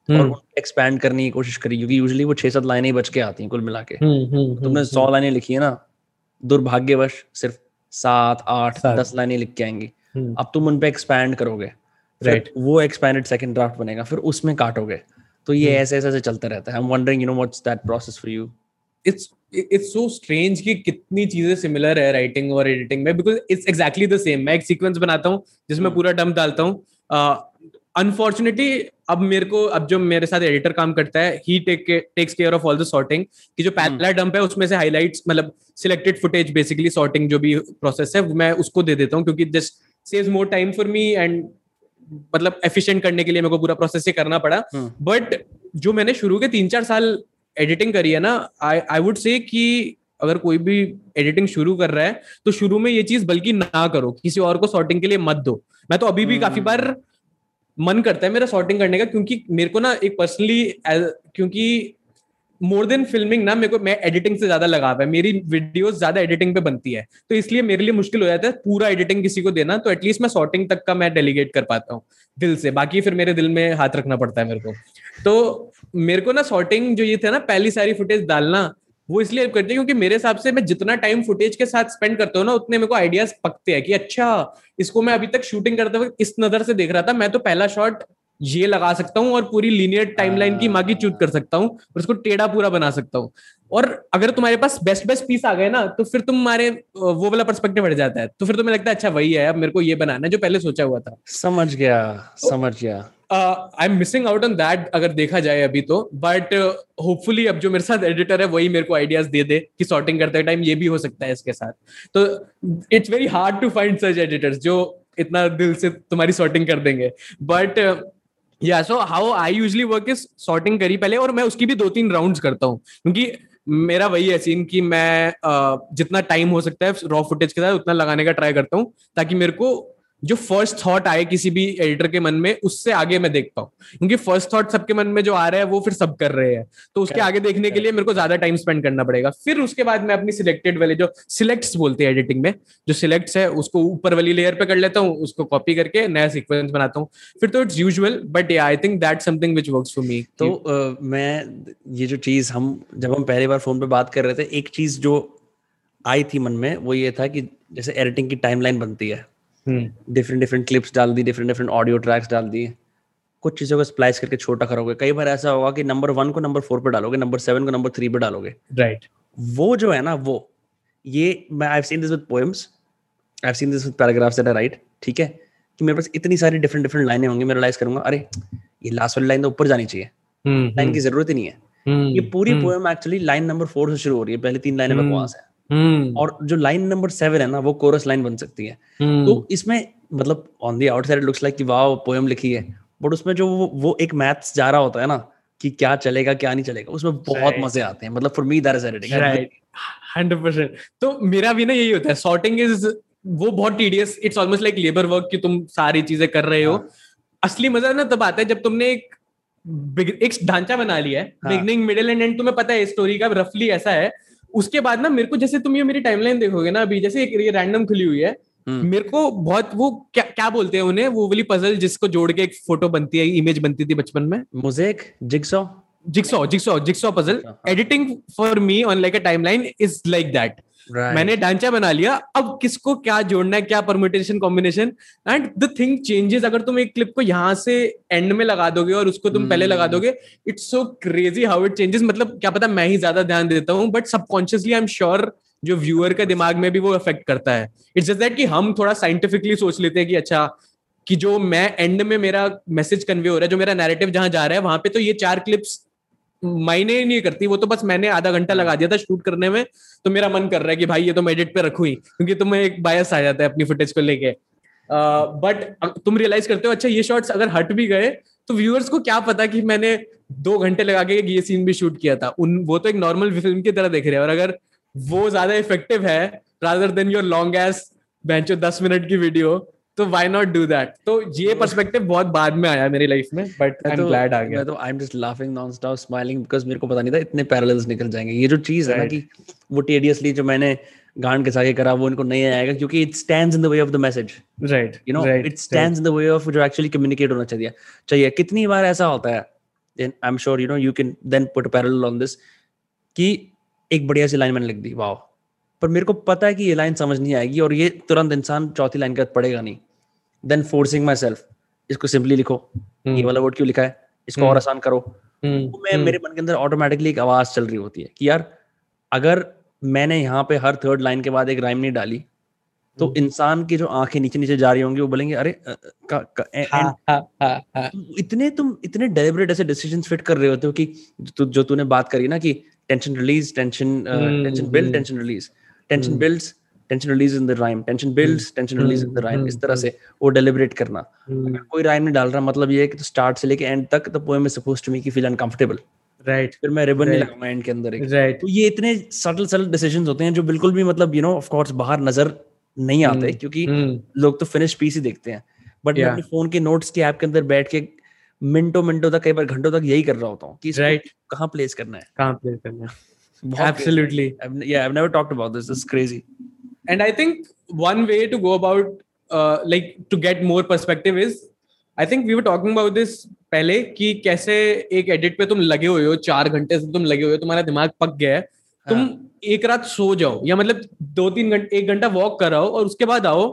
और एक्सपैंड करने की कोशिश करी क्योंकि यूजली वो छह सात लाइनें ही बच के आती हैं कुल मिला के। तुमने सौ लाइनें लिखी है ना दुर्भाग्यवश सिर्फ़ सात आठ दस लाइनें लिख के आएँगी। हम्म। अब तुम उन पे एक्सपैंड करोगे राइट वो एक्सपैंडेड सेकंड ड्राफ्ट बनेगा फिर उसमें काटोगे। तो ये हम्म। ऐसे ऐसे चलता रहता है। I am wondering you know what's that process for you it's it's so strange कि कितनी चीज़ें सिमिलर है राइटिंग और एडिटिंग में because it's exactly the same मैं एक सीक्वेंस बनाता हूँ जिसमें हम्म। पूरा डंप डालता हूँ अनफॉर्चुनेटली अब मेरे को अब जो मेरे साथ एडिटर काम करता है ही take takes care of all the sorting कि जो पहला डंप है उसमें से हाइलाइट्स मतलब सिलेक्टेड फुटेज बेसिकली सॉर्टिंग जो भी प्रोसेस है मैं उसको दे देता हूँ क्योंकि this saves more time for me and मतलब एफिशिएंट करने के लिए मेरे को पूरा प्रोसेस से करना पड़ा बट हम्म। जो मैंने शुरू के तीन चार साल एडिटिंग करी है ना आई आई वुड से कि अगर कोई भी एडिटिंग शुरू कर रहा है तो शुरू में ये चीज़ बल्कि ना करो किसी और को सॉर्टिंग के लिए मत दो। मैं तो अभी भी काफ़ी हम्म। बार मन करता है मेरा सॉर्टिंग करने का क्योंकि मेरे को ना एक पर्सनली क्योंकि मोर देन फिल्मिंग ना मेरे को मैं एडिटिंग से ज़्यादा लगाव है मेरी वीडियोस ज़्यादा एडिटिंग पे बनती है। तो इसलिए मेरे लिए मुश्किल हो जाता है पूरा एडिटिंग किसी को देना तो एटलीस्ट मैं सॉर्टिंग तक का मैं डेलीगेट कर पाता हूँ दिल से। बाकी फिर मेरे दिल में हाथ रखना पड़ता है मेरे को। तो मेरे को ना सॉर्टिंग जो ये थे ना पहली सारी फुटेज डालना वो इसलिए करते हैं क्योंकि मेरे हिसाब से मैं जितना टाइम फुटेज के साथ स्पेंड करता हूँ ना उतने मेरे को आइडियाज़ पकते हैं कि अच्छा इसको मैं अभी तक शूटिंग करते वक्त इस नज़र से देख रहा था मैं तो पहला शॉट ये लगा सकता हूँ और पूरी लीनियर टाइमलाइन की मागी चूत कर सकता हूँ और उसको टेढ़ा पूरा बना सकता हूँ। और अगर तुम्हारे पास बेस्ट बेस्ट पीस आ गए ना तो फिर तुम्हारे वो वाला परस्पेक्टिव बढ़ जाता है। तो फिर तुम्हें लगता है अच्छा वही है अब मेरे को ये बनाना है जो पहले सोचा हुआ था। समझ गया समझ गया। I am missing out on that अगर देखा जाए अभी तो बट होपफुली uh, अब जो मेरे साथ एडिटर है वही मेरे को आइडियाज़ दे दे कि सॉर्टिंग करते टाइम ये भी हो सकता है इसके साथ। तो it's very hard to find such editors जो इतना दिल से तुम्हारी सॉर्टिंग कर देंगे। But yeah so how I usually work is sorting करी पहले और मैं उसकी भी दो तीन राउंड करता हूँ। क्योंकि मेरा वही है सीन कि मैं uh, जितना टाइम हो सकता है रॉ फुटेज के साथ उतना लगाने का ट्राई करता हूँ ताकि मेरे को जो फ़र्स्ट थॉट आए किसी भी एडिटर के मन में उससे आगे मैं देख पाऊँ क्योंकि फ़र्स्ट थॉट सबके मन में जो आ रहा है वो फिर सब कर रहे हैं। तो उसके आगे देखने के लिए मेरे को ज़्यादा टाइम स्पेंड करना पड़ेगा। फिर उसके बाद मैं अपनी सिलेक्टेड वाले जो सिलेक्ट्स बोलते हैं एडिटिंग में जो सिलेक्ट्स है उसको ऊपर वाली लेयर पे कर लेता हूँ उसको कॉपी करके नया सिक्वेंस बनाता हूँ। फिर तो it's usual but I think that something which work for me तो uh, मैं ये जो चीज़ हम जब हम पहली बार फ़ोन पे बात कर रहे थे एक चीज़ जो आई थी मन में वो ये था कि जैसे एडिटिंग की टाइमलाइन बनती है। डिफरेंट डिफरेंट क्लिप्स डाल दी डिफरेंट डिफरेंट ऑडियो ट्रैक्स डाल दिए कुछ चीज़ों को स्प्लाइस करके छोटा करोगे। कई बार ऐसा होगा कि नंबर वन को नंबर फोर पे डालोगे नंबर सेवन को नंबर थ्री पे डालोगे। Right right. वो जो है ना वो ये मैं I seen this with poems I seen this with paragraphs that I write ठीक है? कि मेरे पास इतनी सारी डिफरेंट डिफरेंट लाइनें होंगी मैं रियलाइज़ करूँगा अरे ये लास्ट वाली लाइन तो ऊपर जानी चाहिए। लाइन हम्म, हम्म। की ज़रूरत ही नहीं है। हम्म, ये पूरी poem actually line number four से शुरू हो रही है। पहले तीन लाइनें बकवास है। और जो लाइन नंबर सेवन है ना वो कोरस लाइन बन सकती है। तो इसमें मतलब on the outside looks like कि वाओ पोएम लिखी है। बट उसमें जो वो, वो एक मैथ्स जा रहा होता है ना कि क्या चलेगा क्या नहीं चलेगा उसमें बहुत मज़े आते हैं। मतलब for me that is editing right 100% तो मेरा भी ना यही होता है सॉर्टिंग इज़ वो बहुत tedious it's almost like labour work कि तुम सारी चीज़ें कर रहे हो। हाँ. असली मज़ा ना तब आता है जब तुमने एक एक ढांचा बना लिया है बिगनिंग मिडिल एंड एंड तुम्हें पता है स्टोरी का रफली ऐसा है उसके बाद ना मेरे को जैसे तुम ये मेरी टाइमलाइन देखोगे ना अभी जैसे एक ये रैंडम खुली हुई है हम्म। मेरे को बहुत वो क्या क्या बोलते हैं उन्हें वो वाली पजल जिसको जोड़ के एक फ़ोटो बनती है इमेज बनती थी बचपन में? Mosaic jigsaw jigsaw jigsaw jigsaw puzzle editing for me on like a timeline is like that Right. मैंने ढांचा बना लिया अब किसको क्या जोड़ना है क्या permutation combination and the thing changes अगर तुम एक क्लिप को यहाँ से एंड में लगा दोगे और उसको तुम hmm. पहले लगा hmm. दोगे it's so crazy how it changes मतलब क्या पता मैं ही ज़्यादा ध्यान देता हूँ but subconsciously I am sure जो व्यूअर का दिमाग में भी वो इफ़ेक्ट करता है इट्स जस्ट दैट कि हम थोड़ा साइंटिफिकली सोच लेते हैं कि अच्छा कि जो मैं एंड में मेरा मैसेज कन्वे हो रहा है जो मेरा नैरेटिव जहाँ जा रहा है वहाँ पे तो ये चार क्लिप्स मायने ही नहीं करती। वो तो बस मैंने आधा घंटा लगा दिया था शूट करने में तो मेरा मन कर रहा है कि भाई ये तो मैं एडिट पे रखू ही, क्योंकि तुम्हें एक बायस आ जाता है अपनी फुटेज को लेके। बट तुम रियलाइज़ करते हो अच्छा ये शॉट्स अगर हट भी गए तो व्यूअर्स को क्या पता कि मैंने दो घंटे लगा के ये सीन भी शूट किया था। उन, वो तो एक नॉर्मल फ़िल्म की तरह देख रहे हैं, और अगर वो ज़्यादा इफ़ेक्टिव है rather than your long S बेंचो दस मिनट की वीडियो तो व्हाई नॉट डू दैट तो ये पर्सपेक्टिव बहुत बाद में आया मेरी लाइफ में बट आई एम ग्लैड आ गया। मैं तो I am just laughing non stop smiling because मेरे को पता नहीं था इतने पैरेलल्स निकल जाएँगे। ये जो चीज़ है ना कि वो टेडियसली जो मैंने गांड के साथ करा वो इनको नहीं आएगा क्योंकि it stands in the way of the message right you know it stands in the way of जो एक्चुअली कम्युनिकेट होना चाहिए। चाहिए कितनी बार ऐसा होता है then I am sure you know you can then put parallel on this कि एक बढ़िया सी लाइन मैंने लिख दी वाओ पर मेरे को पता है कि ये लाइन समझ नहीं आएगी और ये तुरंत इंसान चौथी लाइन के का पढ़ेगा नहीं देन फोर्सिंग माई सेल्फ इसको सिंपली लिखो hmm. ये वाला वर्ड क्यों लिखा है इसको hmm. और आसान करो hmm. तो मैं मेरे मन के अंदर ऑटोमेटिकली एक आवाज़ चल रही होती है कि यार अगर मैंने यहाँ पे हर थर्ड लाइन के बाद एक राइम नहीं डाली तो इंसान की जो आँखें नीचे नीचे जा रही होंगी वो बोलेंगे अरे का, का, ए, हा, हा, हा, हा. इतने तुम इतने डेलिबरेट ऐसे डिसीजंस फिट कर रहे होते हो कि जो तूने बात करी ना कि tension release tension tension build tension release tension builds tension release in the rhyme tension builds tension release in the rhyme इस तरह से वो डेलिब्रेट करना। अगर कोई राइम नहीं डाल रहा मतलब ये है कि तो स्टार्ट से लेके एंड तक the poem is supposed to make you feel uncomfortable right फिर मैं रिबन नहीं लगाऊँगा एंड के अंदर राइट तो ये इतने सटल सटल डिसीजंस होते हैं जो बिल्कुल भी मतलब यू नो ऑफ़ कोर्स बाहर नज़र नहीं आते hmm. क्योंकि hmm. लोग तो फिनिश पीस ही देखते हैं। बट मैं अपने फ़ोन के नोट्स के ऐप के अंदर बैठ के मिनटों मिनटों तक कई बार घंटों तक यही कर रहा होता हूँ कि राइट कहाँ प्लेस करना है। कहाँ प्लेस करना है। Absolutely yeah i've never talked about this this is crazy and i think one way to go about uh, like to get more perspective is I think we were talking about this पहले कि कैसे एक edit पे तुम लगे हुए हो चार घंटे से तुम लगे हुए हो तुम्हारा दिमाग पक गया है तुम हाँ. एक रात सो जाओ या मतलब दो तीन घंटे एक घंटा वॉक कराओ और उसके बाद आओ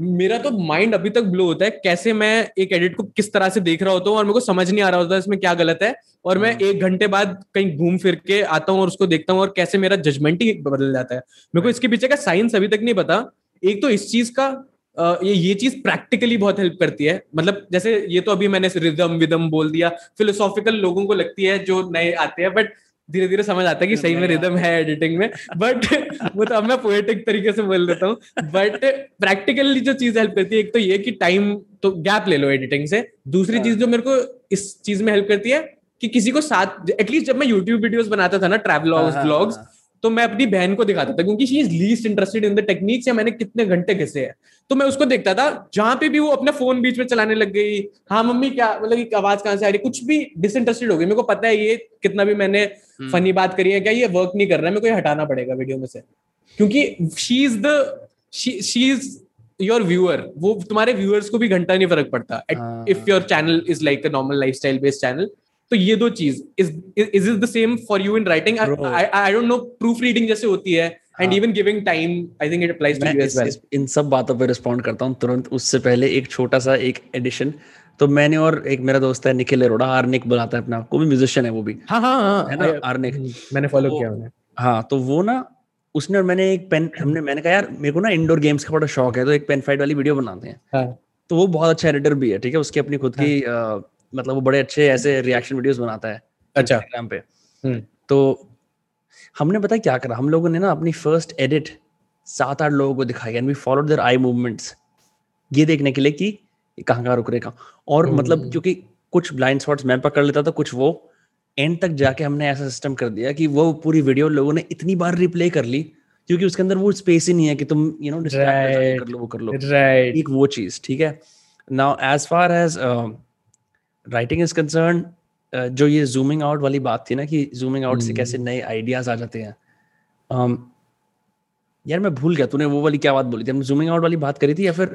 मेरा तो माइंड अभी तक ब्लो होता है कैसे मैं एक एडिट को किस तरह से देख रहा होता हूँ और मेरे को समझ नहीं आ रहा होता इसमें क्या गलत है और मैं हाँ। एक घंटे बाद कहीं घूम फिर के आता हूँ और उसको देखता हूँ और कैसे मेरा जजमेंट ही बदल जाता है। मेरे को इसके पीछे का साइंस अभी तक नहीं पता। एक तो इस चीज़ का ये ये चीज़ प्रैक्टिकली बहुत हेल्प करती है। मतलब जैसे ये तो अभी मैंने रिदम विदम बोल दिया। फिलोसॉफिकल लोगों को लगती है जो नए आते हैं बट धीरे धीरे समझ आता है कि सही में रिदम है एडिटिंग में बट वो तो अब मैं पोएटिक तरीके से बोल देता हूँ। बट प्रैक्टिकली जो चीज़ हेल्प करती है एक तो ये कि टाइम तो गैप ले लो एडिटिंग से। दूसरी हाँ। चीज़ जो मेरे को इस चीज़ में हेल्प करती है कि किसी को साथ एटलीस्ट जब मैं यूट्यूब वीडियोस बनाता था ना ट्रैवलॉग्स ब्लॉग्स तो मैं अपनी बहन को दिखाता था क्योंकि she is least interested in the techniques या मैंने कितने घंटे घिसे हैं। तो मैं उसको देखता था जहाँ पे भी वो अपना फ़ोन बीच में चलाने लग गई हाँ मम्मी क्या मतलब आवाज़ कहाँ से आ रही कुछ भी डिसइंटरेस्टेड हो गई मेरे को पता है ये कितना भी मैंने फनी हम्म। बात करी है क्या? ये वर्क नहीं कर रहा है मेरे को ये हटाना पड़ेगा वीडियो में से। क्योंकि she is the she is your viewer वो तुम्हारे व्यूअर्स को भी घंटा नहीं फ़र्क पड़ता। If your channel is like a normal lifestyle based channel तो ये दो चीज़ is is the same for you in writing I don't know proofreading जैसे होती है and even giving time I think it applies to you as well इन सब बातों पे respond करता हूँ। तुरंत उससे पहले एक छोटा सा एक एडिशन तो मैंने और एक मेरा दोस्त है निखिल अरोड़ा। आर्निक बुलाता है अपना वो भी म्यूजिशियन है वो भी। हाँ हाँ हाँ है ना आर्निक मैंने फॉलो किया उन्हें। हाँ तो वो ना उसने और मैंने एक पेन हमने मैंने कहा यार मेरे को ना इंडोर गेम्स का बड़ा शौक है तो एक पेन फाइट वाली वीडियो बनाते हैं। हाँ. तो वो बहुत अच्छा एडिटर भी है ठीक है? उसकी अपनी खुद हाँ. की आ, मतलब वो बड़े अच्छे ऐसे रिएक्शन वीडियोस बनाता है अच्छा। इंस्टाग्राम पे। हम्म। तो हमने पता क्या करा? हम लोगों ने ना अपनी फ़र्स्ट एडिट सात आठ लोगों को दिखाई and we followed their eye movements ये देखने के लिए कि कहाँ कहाँ रुक रहे कहाँ और। मतलब क्योंकि कुछ ब्लाइंड स्पॉट्स मैं पकड़ लेता था कुछ वो एंड तक जाके हमने ऐसा सिस्टम कर दिया कि वो पूरी वीडियो लोगों ने इतनी बार रिप्ले कर ली क्योंकि उसके अंदर वो स्पेस ही नहीं है कि तुम यू नो कर लो वो कर लो राइट एक वो चीज़ ठीक है now as far as writing is concern जो ये जूमिंग आउट वाली बात थी ना कि जूमिंग आउट से कैसे। नए आइडियाज़ आ जाते हैं um, यार मैं भूल गया तूने वो वाली क्या बात बोली थी? हमने जूमिंग आउट वाली बात करी थी या फिर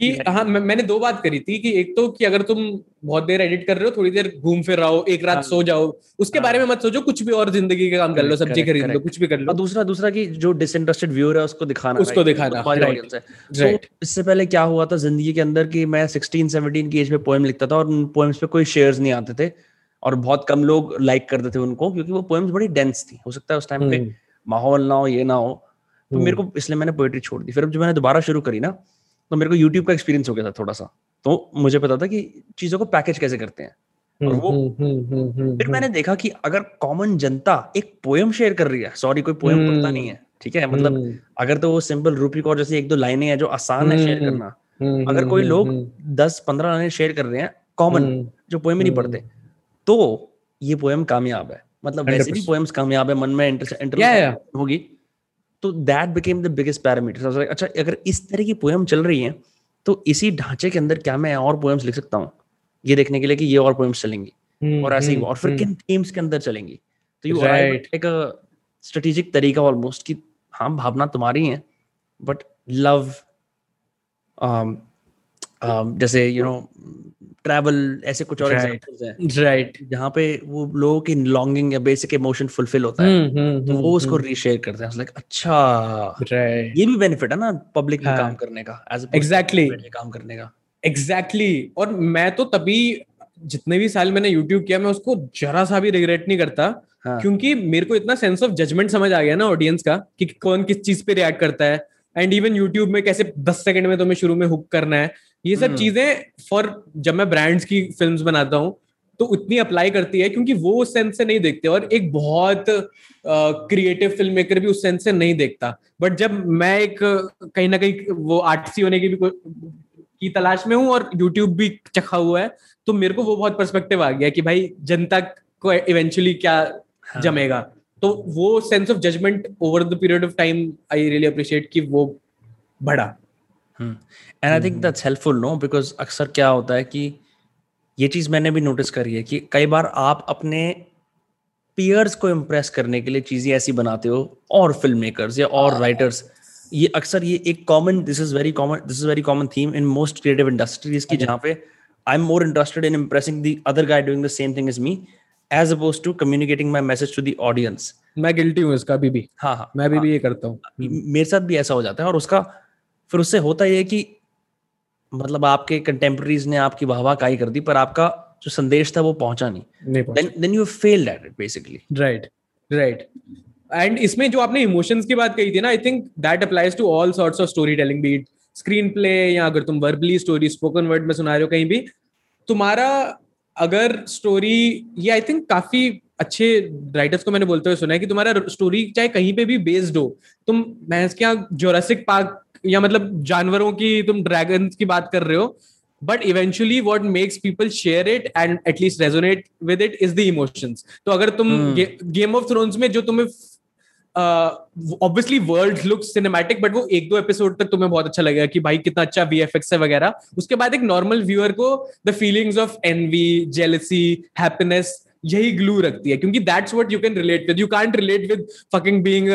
कि हाँ मैं, मैंने दो बात करी थी कि एक तो कि अगर तुम बहुत देर एडिट कर रहे हो थोड़ी देर घूम फिर रहो एक रात हाँ, सो जाओ उसके हाँ, बारे में मत सोचो कुछ भी और ज़िंदगी का काम कर लो सब्ज़ी खरीद लो कुछ भी कर लो। और दूसरा दूसरा की जो डिसइंटरेस्टेड व्यूअर है उसको दिखाना उसको दिखाना इससे पहले क्या हुआ था ज़िंदगी के अंदर की मैं सिक्सटीन सेवनटीन की एज में पोएम लिखता था और उन पोएम्स पे कोई शेयर्स नहीं आते थे और बहुत कम लोग लाइक करते थे उनको क्योंकि वो पोएम्स बड़ी डेंस थी। हो सकता है उस टाइम पे हम्म। माहौल ना हो ये ना हो। तो मेरे हम्म। को इसलिए मैंने पोएट्री छोड़ दी। फिर जब मैंने दोबारा शुरू करी ना तो मेरे को यूट्यूब का एक्सपीरियंस हो गया था थोड़ा सा। तो मुझे पता था कि चीज़ों को पैकेज कैसे करते हैं। और वो हम्म, फिर मैंने देखा कि अगर कॉमन जनता एक पोएम शेयर कर रही है सॉरी कोई पोएम पढ़ता नहीं है ठीक है? मतलब अगर तो वो सिंपल रूपी कौर जैसे एक दो लाइनें हैं जो आसान है शेयर करना। अगर कोई लोग दस पंद्रह लाइनें शेयर कर रहे हैं कॉमन जो पोएम ही नहीं पढ़ते तो ये पोएम कामयाब है। मतलब वैसे भी पोएम्स कामयाब है मन में इंटर होगी। तो that became the biggest parameter अच्छा अगर इस तरह की पोएम चल रही है तो इसी ढांचे के अंदर क्या मैं और पोएम्स लिख सकता हूँ? ये देखने के लिए कि ये और पोएम्स चलेंगी। hmm, और ऐसे ही hmm, और फिर hmm. किन थीम्स के अंदर चलेंगी? तो यू एक स्ट्रेटेजिक तरीका ऑलमोस्ट कि हाँ भावना तुम्हारी है बट लव um, um, जैसे यू नो ट्रैवल ऐसे कुछ और एग्जांपल्स हैं। राइट जहाँ पे वो लोगों की लॉन्गिंग या बेसिक इमोशन फुलफिल होता है। हम्म, हम्म, तो वो हम्म, उसको रीशेयर करते हैं। लाइक अच्छा राइट ये भी बेनिफिट है ना पब्लिक में हाँ। काम करने का एज एग्जैक्टली काम करने का. एग्जैक्टली और मैं तो तभी जितने भी साल मैंने यूट्यूब किया मैं उसको जरा सा भी रिग्रेट नहीं करता। हाँ. क्योंकि मेरे को इतना सेंस ऑफ़ जजमेंट समझ आ गया ना ऑडियंस का कि कौन किस चीज़ पे रिएक्ट करता है। एंड इवन यूट्यूब में कैसे दस सेकंड में तुम्हें शुरू में हुक करना है। ये सब हम्म। चीज़ें फॉर जब मैं ब्रांड्स की फ़िल्म बनाता हूँ तो उतनी अप्लाई करती है क्योंकि वो उस सेंस से नहीं देखते और एक बहुत क्रिएटिव फ़िल्म मेकर भी उस सेंस से नहीं देखता बट जब मैं एक कहीं ना कहीं वो आर्टिसी होने की भी की तलाश में हूँ और यूट्यूब भी चखा हुआ है तो मेरे को वो बहुत परस्पेक्टिव आ गया कि भाई जनता को इवेंचुअली क्या हाँ. जमेगा तो वो sense of judgement over the period of time I really appreciate कि वो बढ़ा and I think that's helpful no because अक्सर क्या होता है कि ये चीज़ मैंने भी नोटिस करी है कि कई बार आप अपने पियर्स को इम्प्रेस करने के लिए चीज़ें ऐसी बनाते हो और फ़िल्म मेकर्स या और राइटर्स ये अक्सर ये एक common this is very common this is very common theme in most creative industries की जहाँ पे I am more interested in impressing the other guy doing the same thing is me as opposed to communicating my message to the audience मैं guilty हूँ इसका अभी भी। हाँ हाँ। मैं भी, हाँ, भी ये करता हूँ। मेरे साथ भी ऐसा हो जाता है और उसका फिर उससे होता यह कि मतलब आपके कंटेम्प्रेरीज ने आपकी वाहवाह काई कर दी पर आपका जो संदेश था वो पहुँचा नहीं। Then you failed at it basically right right and इसमें जो आपने इमोशंस की बात कही थी ना I think that applies to all sorts of storytelling beat screenplay या अगर तुम वर्बली स्टोरी स्पोकन वर्ड में सुना रहे हो कहीं भी तुम्हारा अगर स्टोरी ये आई थिंक काफ़ी अच्छे राइटर्स को मैंने बोलते हुए सुना है कि तुम्हारा स्टोरी चाहे कहीं पे भी बेस्ड हो तुम मैं क्या जोरासिक पार्क या मतलब जानवरों की तुम ड्रैगन की बात कर रहे हो but eventually what makes people share it and at least resonate with it is the emotions तो अगर तुम गेम ऑफ़ थ्रोन्स में जो तुम्हें obviously world look cinematic but वो एक दो एपिसोड तक तुम्हें बहुत अच्छा लगेगा कि भाई कितना अच्छा वी एफ़ एक्स है वगैरह। उसके बाद एक नॉर्मल व्यूअर को the feelings of envy jealousy happiness यही ग्लू रखती है क्योंकि that's what you can relate with you can't relate with fucking being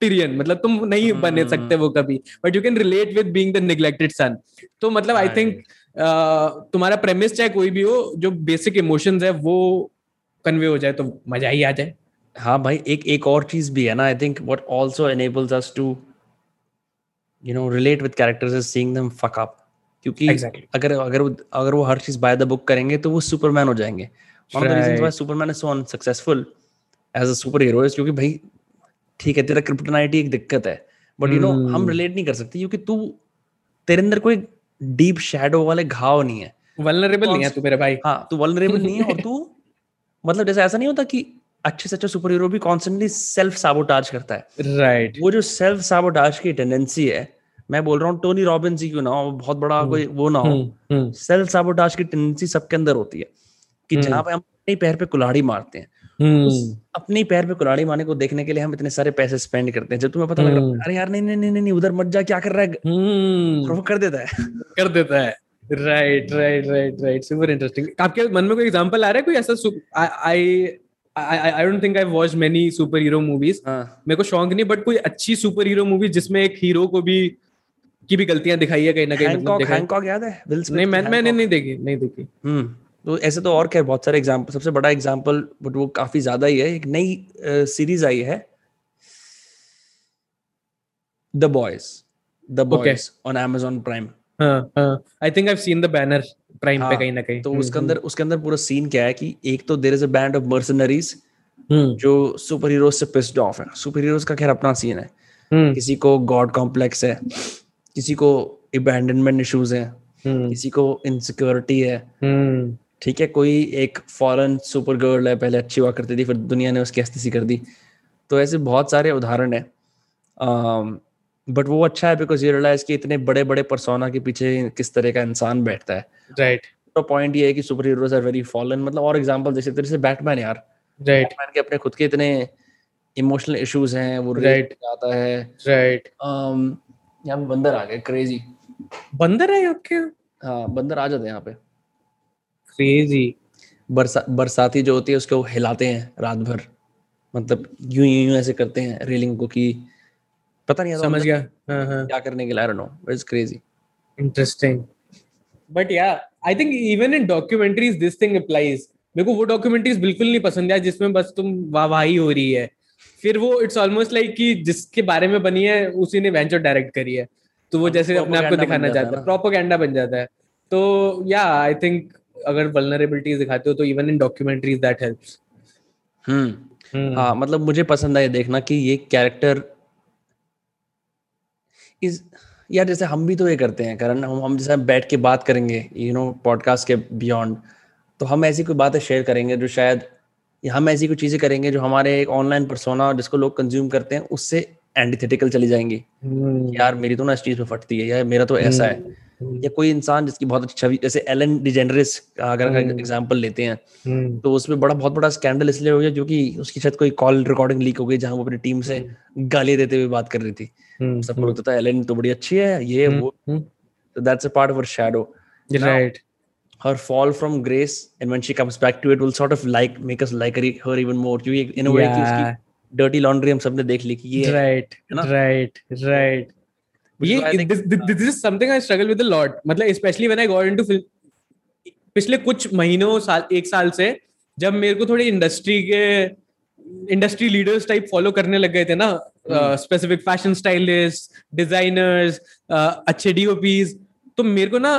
Tyrion मतलब तुम नहीं hmm. बने सकते वो कभी but you can relate with being the neglected son तो मतलब आई थिंक uh, तुम्हारा प्रेमिस चाहे कोई भी हो जो बेसिक इमोशंस है वो कन्वे हो जाए तो मज़ा ही आ जाए। हाँ भाई एक एक और चीज़ भी है ना I think what also enables us to you know relate with characters is seeing them fuck up क्योंकि exactly. अगर अगर अगर वो हर चीज़ बाय द बुक करेंगे तो वो सुपरमैन हो जाएँगे। One of the reasons why Superman is so unsuccessful as a super hero is क्योंकि भाई ठीक है तेरा क्रिप्टोनाइट एक दिक्कत है। बट यू नो हम रिलेट नहीं कर सकते क्योंकि तू तेरे अंदर कोई डीप शैडो वाले घाव नहीं है। वल्नरेबल नहीं है तू मेरे भाई। हाँ तू वल्नरेबल नहीं है और तू मतलब जैसे ऐसा नहीं होता कि अच्छे से अच्छा सुपर हीरो भी कॉन्स्टेंटली सेल्फ साबोटाज करता है। Right right. वो जो सेल्फ साबोटाज की टेंडेंसी है मैं बोल रहा हूँ टोनी रॉबिन्स ही क्यों ना हो बहुत बड़ा hmm. कोई वो ना हो। Self hmm, sabotage hmm. की टेंडेंसी सबके अंदर होती है। कि जहाँ पे हम अपने पैर पे कुल्हाड़ी मारते हैं उस अपने पैर पे कुल्हाड़ी मारने को देखने के लिए हम इतने सारे पैसे स्पेंड करते हैं। जब तुम्हें पता लग रहा है अरे यार नहीं नहीं नहीं नहीं उधर मत जा क्या कर रहा है? वो कर देता है। कर देता है। Right right right right super interesting आपके मन में कोई एग्जांपल आ रहा है? कोई ऐसा I I don't think I watch many super hero movies मेरे को शौक नहीं बट कोई अच्छी सुपर हीरो मूवी जिसमें एक हीरो को भी की भी गलतियाँ दिखाई है कहीं ना कहीं मतलब हैंकॉक याद है? नहीं मैंने नहीं देखी नहीं देखी। हम्म। तो ऐसे तो और क्या बहुत सारे एग्ज़ाम्पल सबसे बड़ा एग्ज़ाम्पल बट वो काफ़ी ज़्यादा ही है एक नई सीरीज़ आई है। The boys the boys on Amazon prime I think I seen the banner prime पे कहीं ना कहीं। तो उसके अंदर उसके अंदर पूरा सीन क्या है कि एक तो there is a band of mercenaries जो सुपर हीरोज से पिस्ड ऑफ़ है। सुपर हीरोज का खैर अपना सीन है. किसी को गॉड कॉम्प्लेक्स है किसी को अबैंडनमेंट इश्यूज़ है. किसी को इनसिक्योरिटी है. ठीक है कोई एक फॉरन सुपर गर्ल है पहले अच्छी हुआ करती थी फिर दुनिया ने उसकी हस्ती कर दी। तो ऐसे बहुत सारे उदाहरण है। बट वो अच्छा है बिकॉज़ ये रियलाइज़ कि इतने बड़े बड़े परसोना के पीछे किस तरह का इंसान बैठता है। राइट तो पॉइंट ये है कि super heroes are very fallen मतलब और एग्जांपल जैसे तरह से बैटमैन यार। राइट बैटमैन के अपने खुद के इतने इमोशनल इश्यूज़ हैं वो राइट आता है। राइट um यहाँ बंदर आ गए क्रेजी बंदर है आपके हाँ बंदर आ जाते हैं यहाँ पे। क्रेजी बरसा बरसाती जो होती है उसको हिलाते हैं रात भर मतलब यूँ यूँ ऐसे करते हैं रेलिंग को कि पता नहीं समझ गया। हाँ, हाँ. क्या करने के लिए I don't know it's crazy interesting but yeah I think even in documentaries this thing applies मेरे को वो डॉक्यूमेंट्रीज बिल्कुल नहीं पसंद है जिसमें बस तुम वाहवाही हो रही है। फिर वो इट्स ऑलमोस्ट लाइक कि जिसके बारे में बनी है उसी ने वेंचर डायरेक्ट करी है। तो वो जैसे अपने आप को दिखाना चाहता है। प्रोपोगेंडा बन जाता है। तो या आई थिंक अगर वल्नरेबिलिटीज दिखाते हो तो even in documentaries that helps hmm हाँ मतलब मुझे पसंद है देखना कि ये कैरेक्टर इज़ यार जैसे हम भी तो ये करते हैं कारण हम हम जैसे बैठ के बात करेंगे यू नो पॉडकास्ट के बियॉन्ड तो हम ऐसी कोई बातें शेयर करेंगे जो शायद हम ऐसी कोई चीज़ें करेंगे जो हमारे एक ऑनलाइन परसोना जिसको लोग कंज्यूम करते हैं उससे एंटीथेटिकल चली जाएँगी hmm. यार मेरी तो ना इस चीज़ में फटती है यार मेरा तो ऐसा hmm. है hmm. या कोई इंसान जिसकी बहुत अच्छी छवि जैसे एलन डिजेंडरिस अगर का एग्जांपल लेते हैं hmm. तो उसमें बड़ा बहुत बड़ा स्कैंडल इसलिए हो गया क्योंकि उसकी शायद कोई कॉल रिकॉर्डिंग लीक हो गई जहाँ वो अपनी टीम से गाली देते हुए बात कर रही थी। सबको लगता था एलन तो बड़ी अच्छी है ये वो। तो that's a part of her shadow right her fall from grace and when she comes back to it will sort of like make us like her even more क्योंकि in a way कि उसकी dirty laundry हम सबने देख ली कि ये right right right ये this is something I struggle with a lot मतलब specially when I got into film पिछले कुछ महीनों साल एक साल से जब मेरे को थोड़ी इंडस्ट्री के इंडस्ट्री लीडर्स टाइप फॉलो करने लग गए थे ना स्पेसिफिक फ़ैशन स्टाइलिस्ट डिजाइनर्स अच्छे डीओपीज तो मेरे को ना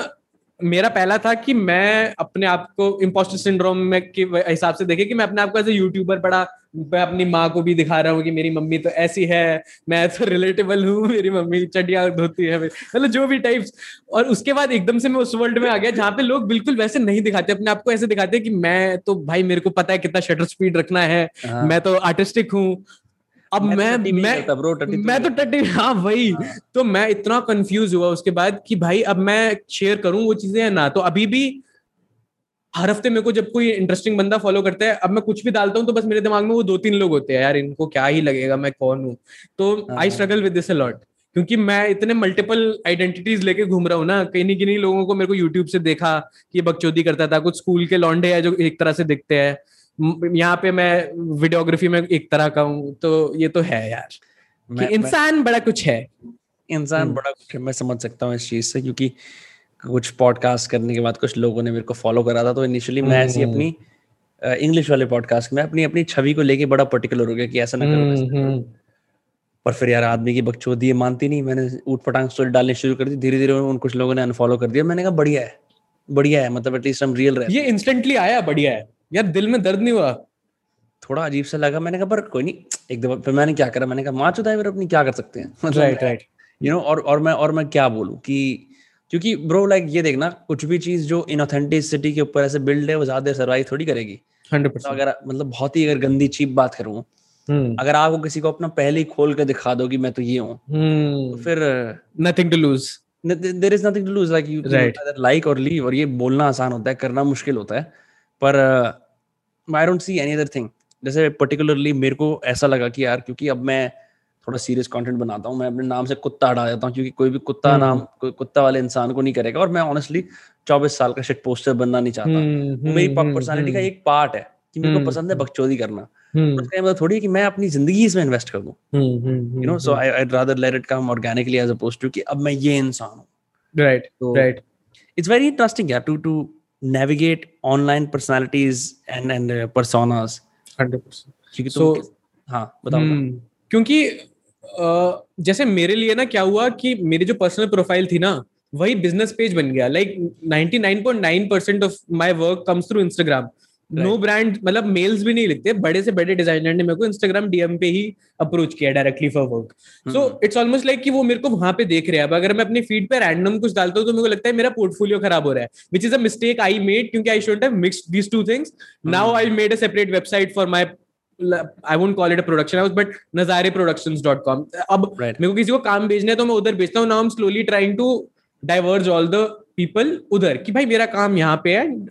मेरा पहला था कि मैं अपने आप को इम्पोस्टर सिंड्रोम में के हिसाब से देखे कि मैं अपने आप को एज ए यूट्यूबर बड़ा मैं अपनी माँ को भी दिखा रहा हूँ कि मेरी मम्मी तो ऐसी है मैं तो रिलेटेबल हूँ मेरी मम्मी चटिया धोती है मतलब जो भी टाइप्स और उसके बाद एकदम से मैं उस वर्ल्ड में आ गया जहाँ पे लोग बिल्कुल वैसे नहीं दिखाते अपने आप को ऐसे दिखाते कि मैं तो भाई मेरे को पता है कितना शटर स्पीड रखना है हाँ। मैं तो आर्टिस्टिक हूँ अब मैं मैं मैं, मैं तो टट्टी हाँ वही। हाँ। तो मैं इतना कंफ्यूज हुआ उसके बाद कि भाई अब मैं शेयर करूँ वो चीज़ें या ना? तो अभी भी हर हफ़्ते मेरे को जब कोई इंटरेस्टिंग बंदा फॉलो करता है अब मैं कुछ भी डालता हूँ तो बस मेरे दिमाग में वो दो तीन लोग होते हैं यार इनको क्या ही लगेगा मैं कौन हूँ? तो I struggle with this a lot क्योंकि मैं इतने मल्टीपल आइडेंटिटीज लेके घूम रहा हूँ ना कहीं नहीं किन्हीं लोगों को मेरे को यूट्यूब से देखा कि बकचोदी करता था कुछ स्कूल के लॉन्डे है जो एक तरह से दिखते हैं। यहाँ पे मैं वीडियोग्राफी में एक तरह का हूँ तो ये तो है यार इंसान बड़ा कुछ है। इंसान हम्म। बड़ा कुछ है मैं समझ सकता हूँ इस चीज़ से क्योंकि कुछ पॉडकास्ट करने के बाद कुछ लोगों ने मेरे को फॉलो करा था तो इनिशियली मैं ऐसी हम्म, अपनी इंग्लिश वाले पॉडकास्ट में अपनी अपनी छवि को लेके बड़ा पर्टिकुलर हो गया कि ऐसा ना करो हम्म, पर फिर यार आदमी की बकचोदी मानती नहीं मैंने ऊट पटांग स्टोरी डालनी शुरू कर दी धीरे धीरे उन कुछ लोगों ने अनफॉलो कर दिया मैंने कहा बढ़िया है बढ़िया है मतलब एटलीस्ट हम रियल रहे ये इंस्टेंटली आया बढ़िया है। यार दिल में दर्द नहीं हुआ? थोड़ा अजीब सा लगा मैंने कहा पर कोई नहीं एक दफ़ा फिर मैंने क्या करा? मैंने कहा माँ चुदा है अपनी क्या कर सकते हैं? मतलब राइट राइट यू नो और और मैं और मैं क्या बोलूँ कि क्योंकि ब्रो लाइक ये देखना कुछ भी चीज़ जो इनऑथेंटिसिटी के ऊपर ऐसे बिल्ड है वो ज़्यादा सर्वाइव थोड़ी करेगी। हंड्रेड तो अगर मतलब बहुत ही अगर गंदी चीप बात करूँ हम्म। अगर आपको किसी को अपना पहले ही खोल कर दिखा दो कि मैं तो ये हूँ हम्म। तो फिर nothing to lose there is nothing to lose like you like और लीव और ये बोलना आसान होता है करना मुश्किल होता है। पर I don't see any other thing जैसे पर्टिकुलरली मेरे को ऐसा लगा कि यार क्योंकि अब मैं थोड़ा सीरियस कंटेंट बनाता हूँ मैं अपने नाम से कुत्ता हटा देता हूँ क्योंकि कोई भी कुत्ता हम्म। नाम कोई कुत्ता वाले इंसान को नहीं करेगा। और मैं ऑनेस्टली चौबीस साल का शिट पोस्टर बनना नहीं चाहता। हम्म, मेरी पर्सनालिटी का एक पार्ट है कि मेरे को पसंद है बकचोदी करना। हम्म। उसका मतलब थोड़ी कि मैं अपनी ज़िंदगी इसमें इन्वेस्ट कर दूँ। You know so I I rather let it come organically as opposed to कि अब मैं ये इंसान हूँ। Right right it's very interesting यार to to navigate online personalities and and uh, personas. 100% क्योंकि so, हाँ बताओ kyunki क्योंकि जैसे मेरे लिए ना क्या हुआ कि मेरी जो पर्सनल प्रोफ़ाइल थी ना वही बिज़नेस पेज बन गया। Like like 99.9 percent of my work comes through Instagram no brand मतलब मेल्स भी नहीं लिखते बड़े से बड़े डिज़ाइनर ने मेरे को इंस्टाग्राम डीएम पे ही अप्रोच किया directly for work so it's almost like कि वो मेरे को वहाँ पे देख रहे हैं। अब अगर मैं अपनी फ़ीड पे रैंडम कुछ डालता हूँ तो मेरे को लगता है मेरा पोर्टफोलियो खराब हो रहा है which is a mistake I made क्योंकि I should have mixed these two things now I made a separate website for my I won't call it production house but Nazaare productions dot com अब right. मेरे को किसी को काम भेजना है तो मैं उधर भेजता हूँ। Now am slowly trying to diverge all the people उधर कि भाई मेरा काम यहाँ पे है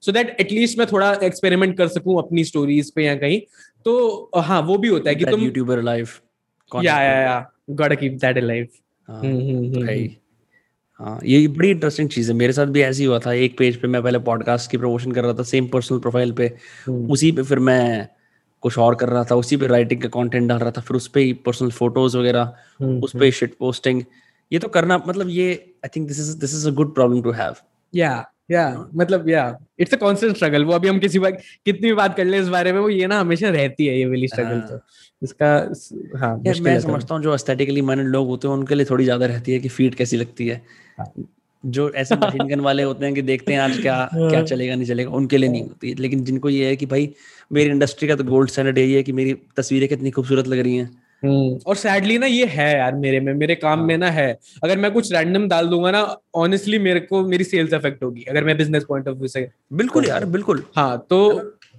सो दैट एटलीस्ट मैं थोड़ा एक्सपेरिमेंट कर सकूँ अपनी स्टोरीज पे या कहीं। तो uh, हाँ वो भी होता है कि तुम यूट्यूबर लाइफ या या या गॉट कीप दैट हाँ ये बड़ी इंटरेस्टिंग चीज़ है। मेरे साथ भी ऐसी हुआ था। एक पेज पे मैं पहले पॉडकास्ट की प्रमोशन कर रहा था सेम पर्सनल प्रोफ़ाइल पे। हम्म। उसी पे फिर मैं कुछ और कर रहा था। उसी पे राइटिंग का कंटेंट डाल रहा था। फिर उस पे ही पर्सनल फ़ोटोज़ वगैरह हम्म, उस पे शिट। पोस्टिंग ये तो करना मतलब ये I think this is this is a good problem to have yeah yeah मतलब या इट्स अ कांस्टेंट स्ट्रगल वो अभी हम किसी बात कितनी भी बात कर ले इस बारे में वो ये ना हमेशा रहती है ये वाली स्ट्रगल तो। इसका हाँ यार मैं समझता हूँ जो एस्थेटिकली माइंडेड लोग होते हैं उनके लिए थोड़ी ज़्यादा रहती है कि फ़ीड कैसी लगती है। हाँ। जो ऐसे मशीन गन वाले होते हैं कि देखते हैं आज क्या क्या हाँ। चलेगा नहीं चलेगा उनके लिए नहीं होती लेकिन जिनको ये है कि भाई मेरी इंडस्ट्री का तो गोल्ड स्टैंडर्ड यही है कि मेरी तस्वीरें कितनी खूबसूरत लग रही हैं। और सैडली ना ये है यार मेरे में मेरे काम हाँ. में ना है। अगर मैं कुछ रैंडम डाल दूँगा ना ऑनेस्टली मेरे को मेरी सेल्स इफ़ेक्ट होगी अगर मैं बिज़नेस पॉइंट ऑफ़ व्यू से। बिल्कुल यार बिल्कुल। हाँ तो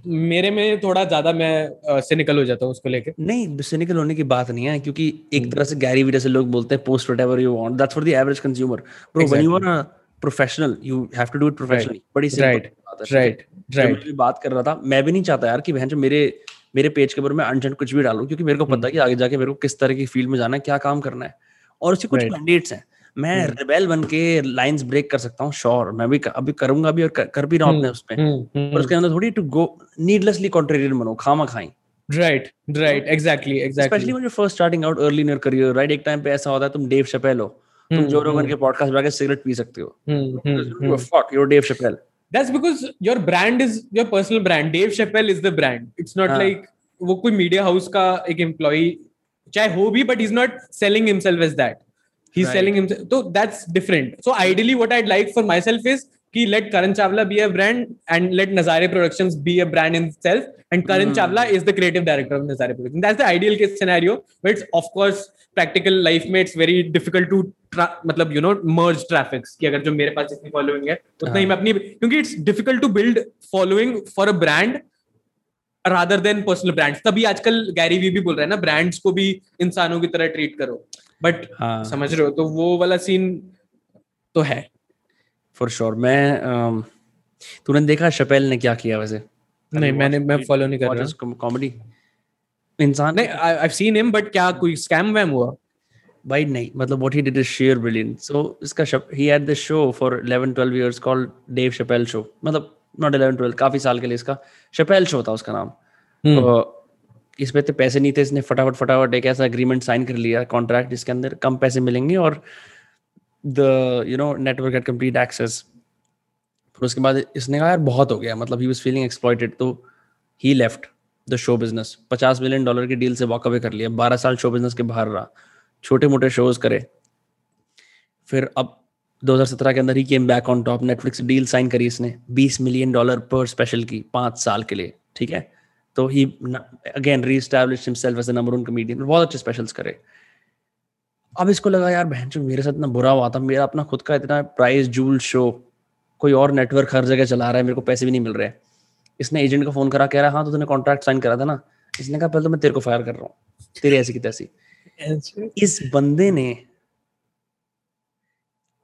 मेरे में थोड़ा ज़्यादा मैं सिनिकल हो जाता हूँ उसको लेके। नहीं सिनिकल होने की बात नहीं है क्योंकि एक हम्म। तरह से गैरी वी जैसे लोग बोलते हैं post whatever you want that's for the average consumer bro when you are a professional you have to do it professionally बड़ी राइट राइट राइट बात कर रहा था मैं भी नहीं चाहता यार कि बहन जो मेरे मेरे पेज के ऊपर मैं अनजेंट कुछ भी डालू क्योंकि मेरे को पता है कि आगे जाके मेरे को किस तरह की फ़ील्ड में जाना है क्या काम करना है। और उसके कुछ मैंडेट्स हैं। मैं रिबेल बन के लाइंस ब्रेक कर सकता हूँ श्योर मैं भी अभी करूँगा भी और कर, भी रहा हूँ अपने उस पर उसके अंदर थोड़ी टू गो नीडलेसली कॉन्ट्रेरियन बनो खामा खाई right right exactly exactly specially when you first starting out early in your career right एक टाइम पे ऐसा होता है तुम डेव शपेल हो। तुम जो रोगन के पॉडकास्ट में सिगरेट पी सकते हो। Fuck you Dave Chappelle that's because your brand is your personal brand. Dave chappelle is the brand. It's not हाँ. like वो कोई मीडिया हाउस का एक एम्प्लॉय चाहे हो भी but is not selling himself as that he selling himself तो that's different so ideally what I like for my self is कि let Karan Chawla be a brand and let Nazaare production be a brand in self and Karan Chawla is the creative director of Nazaare production that's the ideal case scenario but it's of course practical life में it's very difficult to मतलब you know merge traffics कि अगर जो मेरे पास जितनी following है उतना ही हाँ। मैं अपनी क्योंकि it's difficult to build following for a brand rather than personal brand तभी आजकल गैरी वी भी बोल रहे हैं ना ब्रांड्स को भी इंसानों की तरह ट्रीट करो। बट हाँ। समझ रहे हो तो वो वाला सीन तो है। For sure sure. मैं तूने देखा शपेल ने क्या किया वैसे? नहीं मैंने मैं फॉलो नहीं कर रहा। कॉमेडी इंसान नहीं I have seen him but क्या कोई स्कैम वैम हुआ? भाई नहीं मतलब what he did is sheer brilliant so इसका he had this show for 11 12 years called Dave Chappelle show मतलब नॉट 11 12 काफ़ी साल के लिए इसका शपेल शो था उसका नाम। हम्म। तो इस पे तो पैसे नहीं थे इसने फटाफट फटाफट एक ऐसा एग्रीमेंट साइन कर लिया कॉन्ट्रैक्ट जिसके अंदर कम पैसे मिलेंगे और the you know network at complete access फिर उसके बाद इसने कहा, यार, बहुत हो गया। मतलब ही वाज फीलिंग एक्सप्लॉइटेड तो he left the show business पचास मिलियन डॉलर की डील से वॉक अवे कर लिया। बारह साल शो बिज़नेस के बाहर रहा। छोटे मोटे शोज़ करे। फिर अब 2017 के अंदर he came back on top Netflix deal sign करी इसने। 20 मिलियन डॉलर पर स्पेशल की, पाँच साल के लिए। ठीक है? तो he again re establish himself as number one comedian बहुत अच्छे स्पेशल्स करे। अब इसको लगा यार बहन जो मेरे साथ इतना बुरा हुआ था मेरा अपना खुद का इतना प्राइस जूल शो कोई और नेटवर्क हर जगह चला रहा है मेरे को पैसे भी नहीं मिल रहे इसने एजेंट को फ़ोन करा कह रहा हाँ तो तूने कॉन्ट्रैक्ट साइन करा था ना? इसने कहा पहले तो मैं तेरे को फायर कर रहा हूँ तेरी ऐसी की तैसी. इस बंदे ने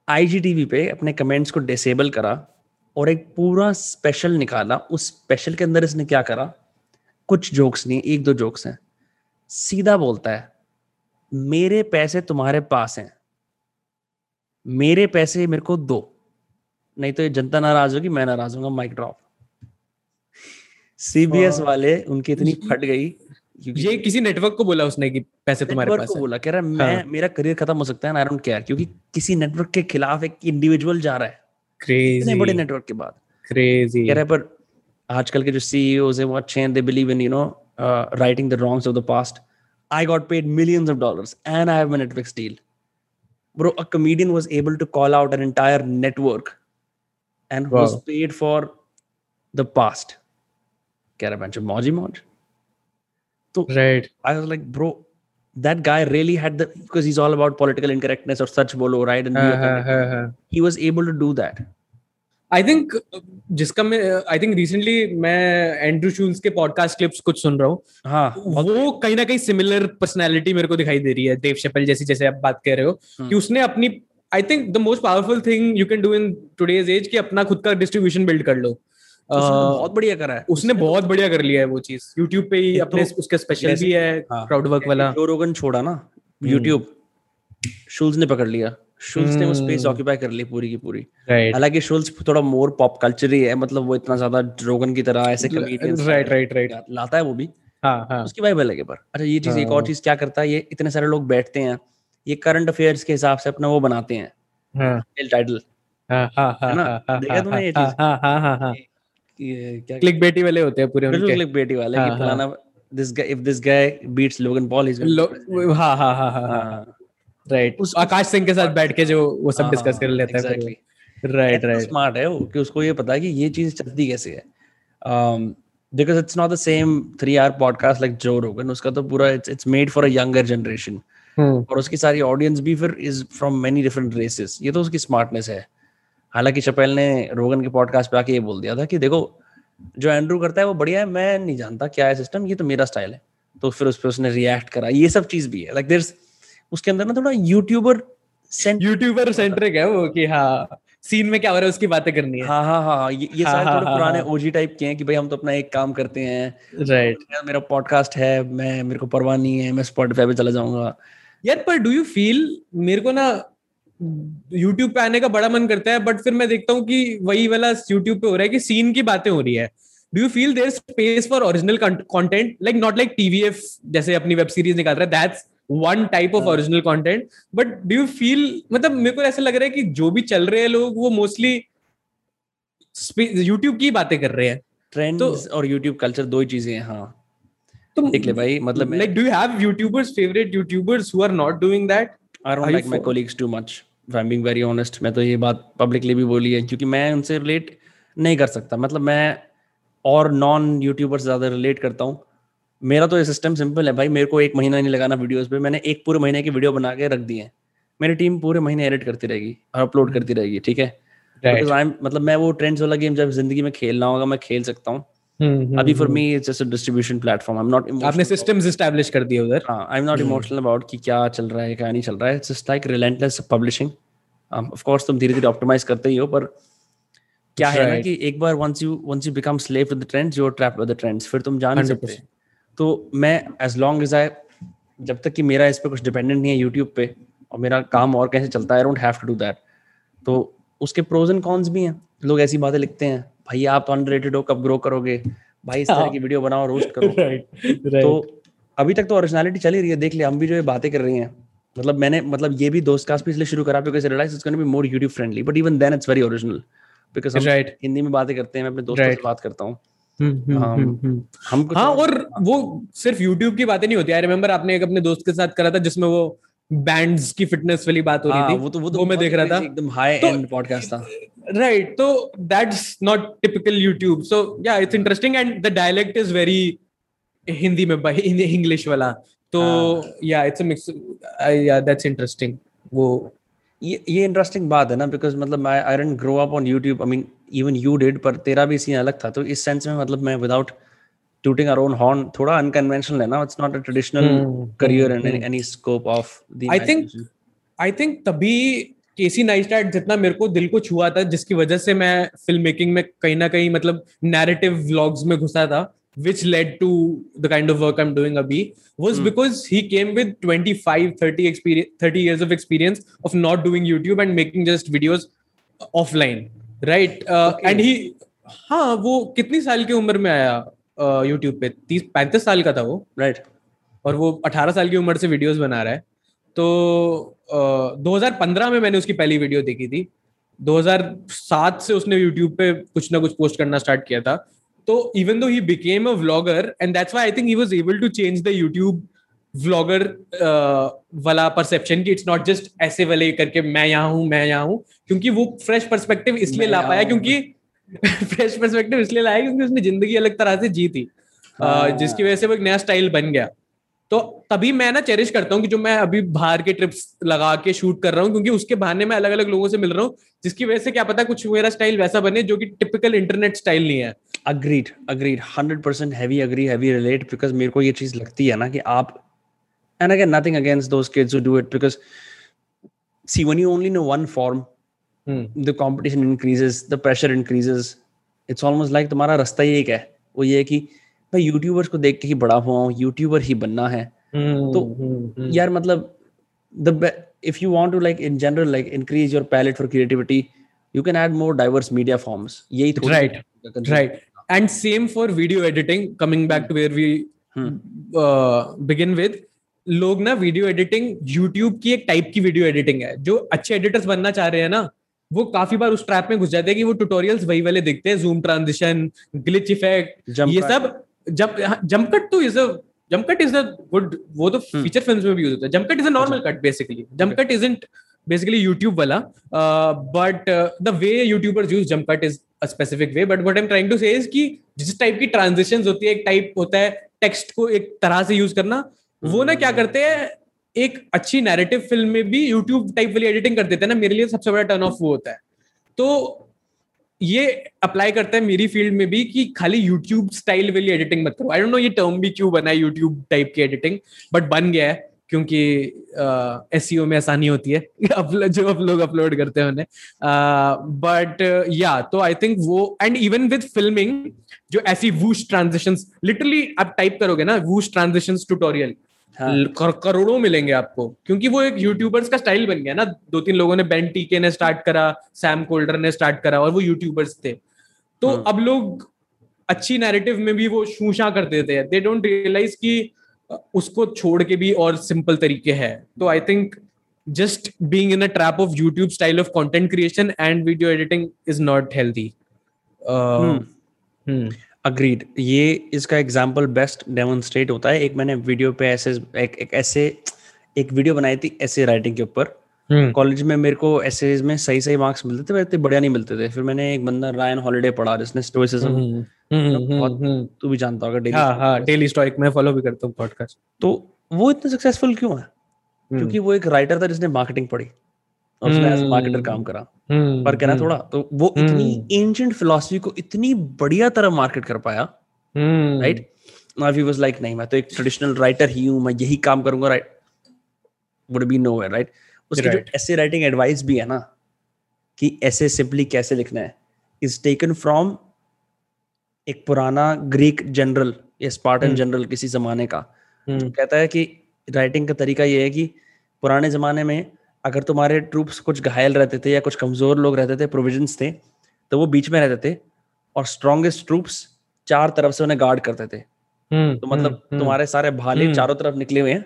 आईजीटीवी पे अपने कमेंट्स को डिसेबल करा और एक पूरा स्पेशल निकाला। उस स्पेशल के अंदर इसने क्या करा? कुछ जोक्स नहीं एक दो जोक्स हैं। सीधा बोलता है मेरे पैसे तुम्हारे पास हैं। मेरे पैसे मेरे को दो। नहीं तो ये जनता नाराज़ होगी मैं नाराज़ हूँ माइक ड्रॉप सीबीएस वाले उनकी इतनी फट गई ये किसी नेटवर्क को बोला उसने कि पैसे तुम्हारे पास को बोला कह रहा मैं हाँ. मेरा करियर खत्म हो सकता है आई डोंट केयर क्योंकि किसी नेटवर्क के खिलाफ एक इंडिविजुअल जा रहा है। क्रेजी बड़े नेटवर्क के बाद। क्रेजी कह रहा है पर आजकल के जो सीईओज हैं वो अच्छे हैं they believe in you know writing the wrongs of the past I got paid millions of dollars and I have a Netflix deal. Bro, a comedian was able to call out an entire network and wow. was paid for the past. Get a bunch of moji moj. So right. I was like, bro, that guy really had the because he's all about political incorrectness or such bolo, right? And uh, uh, uh, he was able to do that. I think जिसका मैं I think recently मैं Andrew Schulz के podcast clips कुछ सुन रहा हूँ। हाँ वो कहीं ना कहीं सिमिलर पर्सनैलिटी मेरे को दिखाई दे रही है देव शपल जैसी जैसे आप बात कर रहे हो। कि उसने अपनी I think the most powerful thing you can do in today's age कि अपना खुद का डिस्ट्रीब्यूशन बिल्ड कर लो। बहुत बढ़िया करा है। उसने उसने बहुत बढ़िया कर लिया है वो चीज़। यूट्यूब पे ही अपने तो, उसके स्पेशल भी है क्राउड वर्क वाला। रोगन छोड़ा ना यूट्यूब शूल्स ने पकड़ लिया। शुल्स ने वो स्पेस ऑक्यूपाई कर ली पूरी की पूरी। हालाँकि शुल्स थोड़ा मोर पॉप कल्चर ही है मतलब वो इतना ज़्यादा ड्रोगन की तरह ऐसे कमेडियंस राइट राइट राइट लाता है वो भी। हाँ, हाँ. उसकी वाइब अलग है पर। अच्छा ये चीज़ एक और हाँ। चीज़ क्या करता है ये इतने सारे लोग बैठते हैं ये करंट अफेयर्स के हिसाब से अपना वो बनाते हैं। टाइटल देखा तुमने ये चीज़? क्लिक बेटी वाले होते हैं पूरे उनके। क्लिक बेटी वाले कि फलाना this guy if this guy beats Logan Paul he's going to हाँ हाँ हाँ। हाँ। राइट आकाश सिंह के साथ बैठ के जो वो सब डिस्कस हाँ, कर लेता है राइट राइट स्मार्ट है वो कि उसको ये पता है कि ये चीज़ चलती कैसे है। Because it's not the same three hour podcast like Joe Rogan उसका तो पूरा it's it's made for a younger generation और उसकी सारी ऑडियंस भी फिर is from many different races ये तो उसकी स्मार्टनेस है। हालाँकि चपेल ने रोगन के पॉडकास्ट पे आके ये बोल दिया था कि देखो जो एंड्रू करता है वो बढ़िया है मैं नहीं जानता क्या है सिस्टम ये तो मेरा स्टाइल है। तो फिर उस पर उसने रिएक्ट करा। ये सब चीज़ भी है। लाइक देर उसके अंदर ना थोड़ा यूट्यूबर यूट्यूबर सेंट्रिक है वो कि हाँ सीन में क्या हो रहा है उसकी बातें करनी है। हाँ हाँ हाँ, ये ये हाँ, सारे हाँ, थोड़े हाँ, पुराने ओजी हाँ। टाइप के हैं कि भाई हम तो अपना एक काम करते हैं। Right right. मेरा पॉडकास्ट है मैं मेरे को परवाह नहीं है मैं स्पॉटिफाई पे चला जाऊँगा। यार पर डू यू फील मेरे को ना यूट्यूब पे आने का बड़ा मन करता है बट फिर मैं देखता हूँ कि वही वाला यूट्यूब पे हो रहा है कि सीन की बातें हो रही है। Do you feel there space for original content like not like TVF जैसे अपनी वेब सीरीज़ निकाल रहा है that's one type of original content but do you feel मतलब मेरे को ऐसा लग रहा है कि जो भी चल रहे हैं लोग वो मोस्टली यूट्यूब की बातें कर रहे हैं। ट्रेंड तो, और यूट्यूब कल्चर दो ही चीज़ें हैं हाँ। तो देख ले भाई मतलब like do you have YouTubers favourite YouTubers who are not doing that I don't like my colleagues too much I am being very honest मैं तो ये बात पब्लिकली भी बोली है क्योंकि मैं उनसे रिलेट नहीं कर सकता। मतलब मैं और नॉन यूट्यूबर से ज़्यादा रिलेट करता हूँ। मेरा तो ये सिस्टम सिंपल है भाई मेरे को एक महीना नहीं लगाना वीडियोस पे मैंने एक पूरे महीने की वीडियो बना के रख दी है। मेरी टीम पूरे महीने एडिट करती रहेगी और अपलोड करती रहेगी ठीक है? मतलब मैं वो ट्रेंड्स वाला गेम जब ज़िंदगी में खेलना होगा मैं खेल सकता हूँ। अभी for me it's just a distribution platform I am not आपने सिस्टम्स एस्टैब्लिश कर दिए उधर? हाँ I am not emotional about कि क्या चल रहा है क्या नहीं चल रहा है। It's just like relentless publishing of course तुम धीरे धीरे ऑप्टिमाइज करते ही हो पर क्या है ना कि एक बार once you once you become slave to the trends you're trapped by the trends फिर तुम जान नहीं सकते। 100%. तो मैं as long as I जब तक कि मेरा इस पे कुछ डिपेंडेंट नहीं है यूट्यूब पे और मेरा काम और कैसे चलता है I don't have to do that तो उसके प्रोज एंड कॉन्स भी हैं। लोग ऐसी बातें लिखते हैं भाई आप तो अनरेटेड हो कब ग्रो करोगे? भाई इस तरह हाँ। की वीडियो बनाओ रोस्ट करो। राइट राइट तो अभी तक तो ओरिजिनलिटी चली रही है देख ले हम भी जो ये बातें कर रहे हैं। मतलब मैंने मतलब ये भी दोस्त कास्ट भी इसलिए शुरू करा because realise it's gonna be more YouTube friendly but even then it's very original because हम राइट हिंदी में बातें करते हैं मैं अपने दोस्तों Right. से बात करता हूँ। हम हाँ और वो सिर्फ़ YouTube की बातें नहीं होती। आई रिमेम्बर आपने एक अपने दोस्त के साथ करा था जिसमें वो बैंड्स की फिटनेस वाली बात हो हाँ, रही थी। वो तो वो तो वो मैं देख रहा था। एकदम हाई एंड पॉडकास्ट था। राइट तो that's not typical YouTube so yeah it's interesting and the dialect is very Hindi में इंग्लिश वाला। तो हाँ। Yeah it's a mix yeah that's interesting वो ये ये इंटरेस्टिंग बात है ना बिकॉज़ मतलब I I didn't grow up on YouTube I mean even you did पर तेरा भी सीन अलग था। तो इस सेंस में मतलब मैं without tooting our own horn थोड़ा अनकन्वेंशनल है ना it's not a traditional career and any scope of the I think- I think तभी केसी नाइस्टैट जितना मेरे को दिल को छुआ था जिसकी वजह से मैं फ़िल्म मेकिंग में कहीं ना कहीं मतलब नैरेटिव व्लॉग्स में घुसा था which led to the kind of work I'm doing abhi was Hmm. because he came with 25 30 experience 30 years of experience of not doing YouTube and making just videos offline right uh, Okay. and he हाँ वो कितनी साल की उम्र में आया uh, YouTube पे तीस पैंतीस साल का था वो राइट और वो 18 साल की उम्र से वीडियोस बना रहा है तो uh, 2015 में मैंने उसकी पहली वीडियो देखी थी 2007 से उसने यूट्यूब पे कुछ ना कुछ पोस्ट करना स्टार्ट किया था तो even though he became a vlogger and that's why I think he was able to change the YouTube vlogger वाला परसेप्शन कि इट्स नॉट जस्ट ऐसे वाले करके मैं यहाँ हूँ मैं यहाँ हूँ क्योंकि वो फ्रेश परस्पेक्टिव इसलिए ला पाया क्योंकि फ्रेश परस्पेक्टिव इसलिए लाया क्योंकि उसने ज़िंदगी अलग तरह से जी थी। हाँ। जिसकी वजह से वो एक नया स्टाइल बन गया। तो तभी मैं ना चेरिश करता हूँ कि जो मैं अभी बाहर के ट्रिप्स लगा के शूट कर रहा हूँ क्योंकि उसके बहाने मैं अलग अलग लोगों से मिल रहा हूँ जिसकी वजह से क्या पता कुछ मेरा स्टाइल वैसा बने जो कि टिपिकल इंटरनेट स्टाइल नहीं है। Agreed agreed hundred percent heavy agree heavy relate because मेरे को ये चीज़ लगती है ना कि आप and again nothing against those kids who do it because see you only know one form hmm, the competition increases the pressure increases it's almost like तुम्हारा रास्ता ही एक है वो ये है कि मैं यूट्यूबर्स को देख के ही बड़ा हुआ हूँ यूट्यूबर ही बनना है। हम्म, तो हम्म, हम्म। यार मतलब if you want to like in general like increase your palette for creativity you can add more diverse media forms यही right right and same for video editing coming back to where we begin with लोग ना video editing YouTube की एक type की video editing है। जो अच्छे editors बनना चाह रहे हैं ना वो काफ़ी बार उस ट्रैप में घुस जाते हैं कि वो ट्यूटोरियल्स वही वाले दिखते हैं जूम ट्रांजिशन ग्लिच इफ़ेक्ट ये सब जंप कट तो is a jump cut is a good वो तो. फीचर फिल्म्स में भी यूज़ होता है jump cut is a normal cut basically jump cut isn't basically YouTube wala. Uh, but uh, the way YouTubers use jump cut is a specific way. But what I'm trying to say is कि जिस type की transitions होती है एक type होता है text को एक तरह से यूज़ करना वो ना क्या करते हैं एक अच्छी नैरेटिव फ़िल्म में भी यूट्यूब टाइप वाली एडिटिंग कर देते हैं ना मेरे लिए सबसे बड़ा टर्न ऑफ़ वो होता है तो ये अप्लाई करता है मेरी फ़ील्ड में भी कि खाली यूट्यूब स्टाइल वाली एडिटिंग मत करो। आई डोंट नो ये टर्म भी क्यों बना है यूट्यूब टाइप की एडिटिंग बट बन गया है क्योंकि एस uh, में आसानी होती है जो आप लोग अपलोड करते हैं उन्हें। बट या तो आई थिंक वो एंड इवन विद फिल्मिंग जो ऐसी वूश ट्रांजिशंस लिटरली आप टाइप करोगे ना वूश ट्रांजिशंस ट्यूटोरियल हाँ। करोड़ों मिलेंगे आपको। क्योंकि वो एक यूट्यूबर्स का स्टाइल बन गया ना। दो तीन लोगों ने बेन टीके ने स्टार्ट करा सैम कोल्डर ने स्टार्ट करा और वो यूट्यूबर्स थे। तो हम्म। अब लोग अच्छी नैरेटिव में भी वो शूशा कर देते हैं दे डोंट रियलाइज़ कि उसको छोड़ के भी और सिंपल तरीके है। तो I think just being in a trap of YouTube style of content creation and video editing is not hmm. Agreed ये इसका एग्ज़ाम्पल बेस्ट डेमोन्स्ट्रेट होता है। एक मैंने वीडियो पे ऐसे एक, एक ऐसे एक वीडियो बनाई थी ऐसे राइटिंग के ऊपर। हम्म। कॉलेज में मेरे को ऐसे में सही सही मार्क्स मिलते थे इतने बढ़िया नहीं मिलते थे। फिर मैंने एक बंदा रायन हॉलिडे पढ़ा जिसने स्टोइसिज्म तू भी जानता होगा डेली हाँ हाँ डेली स्टॉइक में फॉलो भी करता हूँ पॉडकास्ट तो वो इतना सक्सेसफुल क्यों है? क्योंकि वो एक राइटर था जिसने मार्केटिंग पढ़ी। और उसने एज हम्म। मार्केटर काम करा। पर कहना थोड़ा तो वो इतनी फिलोसफी को इतनी बढ़िया तरह मार्केट कर पाया right now he was like नहीं मैं तो एक ट्रेडिशनल राइटर ही हूँ मैं यही काम करूँगा right would be no right उसकी जो ऐसे राइटिंग एडवाइस भी है ना कि ऐसे सिंपली कैसे लिखना है इज़ टेकन फ्रॉम एक पुराना ग्रीक जनरल या स्पार्टन हम्म। जनरल किसी जमाने का। हम्म, कहता है कि राइटिंग का तरीका यह है कि पुराने जमाने में अगर तुम्हारे ट्रूप्स कुछ घायल रहते थे या कुछ कमज़ोर लोग रहते थे प्रोविजंस थे तो वो बीच में रहते थे और स्ट्रॉन्गेस्ट ट्रूप्स चार तरफ़ से उन्हें गार्ड करते थे। हम्म, तो मतलब हम्म, तुम्हारे सारे भाले हम्म। चारों तरफ़ निकले हुए हैं।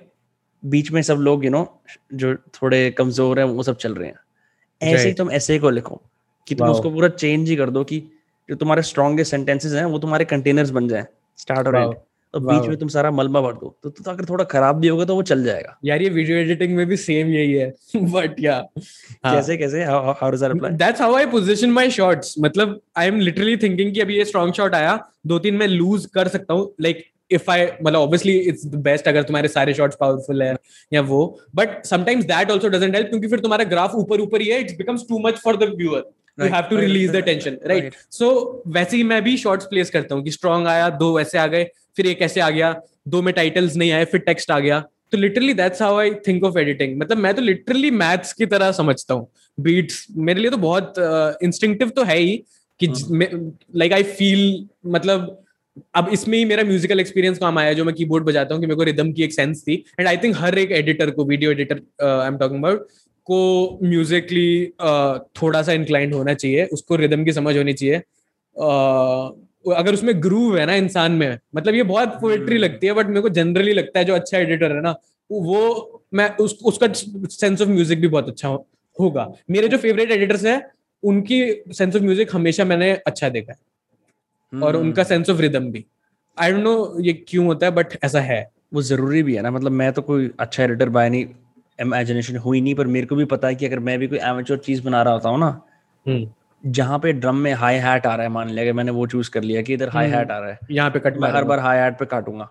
बीच में सब लोग यू नो जो थोड़े कमज़ोर हैं वो सब चल रहे हैं। ऐसे ही तुम ऐसे को लिखो कि तुम उसको पूरा चेंज ही कर दो कि जो तुम्हारे स्ट्रॉन्गेस्ट सेंटेंसेस हैं वो तुम्हारे कंटेनर्स बन जाए स्टार्ट और Wow. एंड तो बीच में तुम सारा मलबा भर दो। तो, तो अगर थोड़ा खराब भी होगा तो वो चल जाएगा। यार ये वीडियो एडिटिंग में भी सेम यही है। बट या कैसे कैसे? How does that apply that's how I position my shots मतलब आई एम लिटरली थिंकिंग कि अभी ये स्ट्रॉन्ग शॉट आया दो तीन मैं लूज कर सकता हूँ। लाइक इफ़ आई मतलब ऑब्वियसली इट्स द बेस्ट अगर तुम्हारे सारे शॉट्स पावरफुल है या वो। But sometimes that also doesn't help क्योंकि फिर तुम्हारा ग्राफ ऊपर ऊपर ही है। It's becomes too much for the viewer you Right, have to release the tension. Right so वैसे ही मैं भी शॉर्ट्स प्लेस करता हूँ कि स्ट्रॉन्ग आया दो वैसे आ गए। फिर एक ऐसे आ गया? दो में टाइटल्स नहीं आए फिर टेक्स्ट आ गया। तो literally that's how I think of editing मतलब मैं तो लिटरली मैथ्स की तरह समझता हूँ। बीट्स मेरे लिए तो बहुत इंस्टिंक्टिव uh, तो है ही कि लाइक आई फील मतलब अब इसमें ही मेरा म्यूजिकल एक्सपीरियंस काम आया जो मैं कीबोर्ड बजाता हूँ कि मेरे को रिदम की एक सेंस थी। एंड आई थिंक हर एक एडिटर को video editor I am talking about को म्यूजिकली uh, थोड़ा सा इंक्लाइंड होना चाहिए। उसको रिदम की समझ होनी चाहिए। Uh, अगर उसमें ग्रूव है ना इंसान में मतलब ये बहुत पोएट्री हम्म। लगती है बट मेरे को जनरली लगता है जो अच्छा एडिटर है ना वो मैं उस, उसका सेंस ऑफ़ म्यूज़िक भी बहुत अच्छा हो, होगा। मेरे जो फेवरेट एडिटर्स है उनकी सेंस ऑफ़ म्यूज़िक हमेशा मैंने अच्छा देखा है। Hmm. और उनका सेंस ऑफ़ रिदम भी। आई डोंट नो ये क्यों होता है बट ऐसा है। वो ज़रूरी भी है ना मतलब मैं तो कोई अच्छा एडिटर बाय नहीं इमेजिनेशन हुई नहीं पर मेरे को भी पता है कि अगर मैं भी कोई एमेच्योर चीज़ बना रहा होता हूँ ना जहाँ पे ड्रम में हाई हैट आ रहा है मान लिया कि मैंने वो चूज़ कर लिया कि इधर हाई हम्म, हैट आ रहा है। यहाँ पे कट मैं हर बार हाई हैट पे काटूँगा।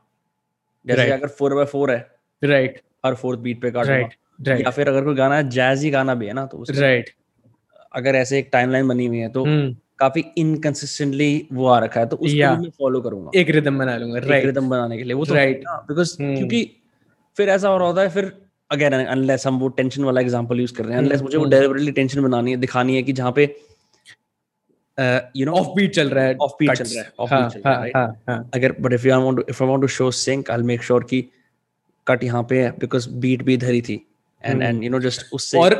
जैसे Right. अगर फोर बाय फोर है राइट हर फोर्थ बीट पे काटूँगा। राइट राइट या फिर अगर कोई गाना जैजी गाना भी है ना तो राइट अगर ऐसे एक टाइमलाइन बनी हुई है तो हम्म, काफ़ी इनकंसिस्टेंटली वो आ रखा है तो उसको Yeah. मैं फॉलो करूँगा। एक रिदम बना लूँगा। राइट रिदम बनाने के लिए। वो तो Right. Because Hmm. क्योंकि फिर ऐसा हो रहा होता है फिर अगेन अनलेस हम वो टेंशन वाला एग्जांपल यूज़ कर रहे हैं अनलेस मुझे वो. डेलिबरेटली टेंशन बनानी है दिखानी है कि जहाँ पे यू नो ऑफ़ बीट चल रहा है ऑफ़ बीट चल रहा है, ऑफ़ बीट चल रहा है, हाँ, right? हाँ, हाँ. अगर but if you want to if I want to show sync I will make sure कि कट यहाँ पे है बिकॉज़ बीट भी धरी थी and Hmm. And you know just उससे और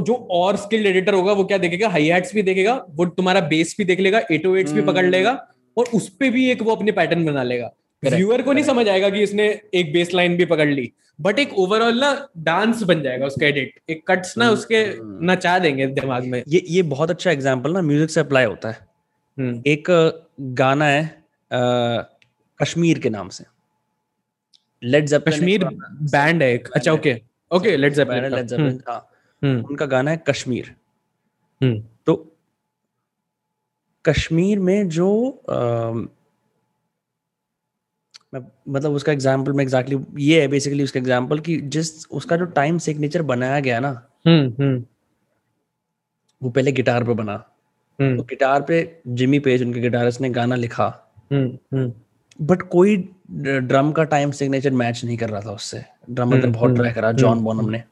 जो और स्किल्ड एडिटर होगा वो क्या देखेगा हाई हैट्स भी देखेगा वो तुम्हारा बेस भी देख लेगा 808s भी पकड़ हम्म। लेगा और उस भी एक वो अपने पैटर्न बना लेगा व्यूअर को नहीं समझ आएगा कि इसने एक बेस लाइन भी पकड़ ली। बट एक ओवरऑल ना डांस बन जाएगा उसका एडिट एक कट्स ना उसके हम्म। नचा देंगे दिमाग में। ये ये बहुत अच्छा एग्जांपल ना म्यूज़िक से अप्लाई होता है। हम्म, एक गाना है अ, कश्मीर के नाम से। जेपलिन कश्मीर बैंड है। एक। अच्छा okay okay let's Led Zeppelin उनका गाना है कश्मीर। हम्म, तो कश्मीर में जो मतलब उसका एग्जांपल में एग्जैक्टली exactly, ये है बेसिकली उसका एग्जांपल कि जिस उसका जो टाइम सिग्नेचर बनाया गया ना हम्म, हम्म, वो पहले गिटार पे बना। तो हम्म, गिटार पे जिमी पेज उनके गिटारिस्ट ने गाना लिखा। हम्म, हम्म, बट कोई ड्रम का टाइम सिग्नेचर मैच नहीं कर रहा था उससे। ड्रमर ने बहुत ट्राई करा जॉन बॉनम ने।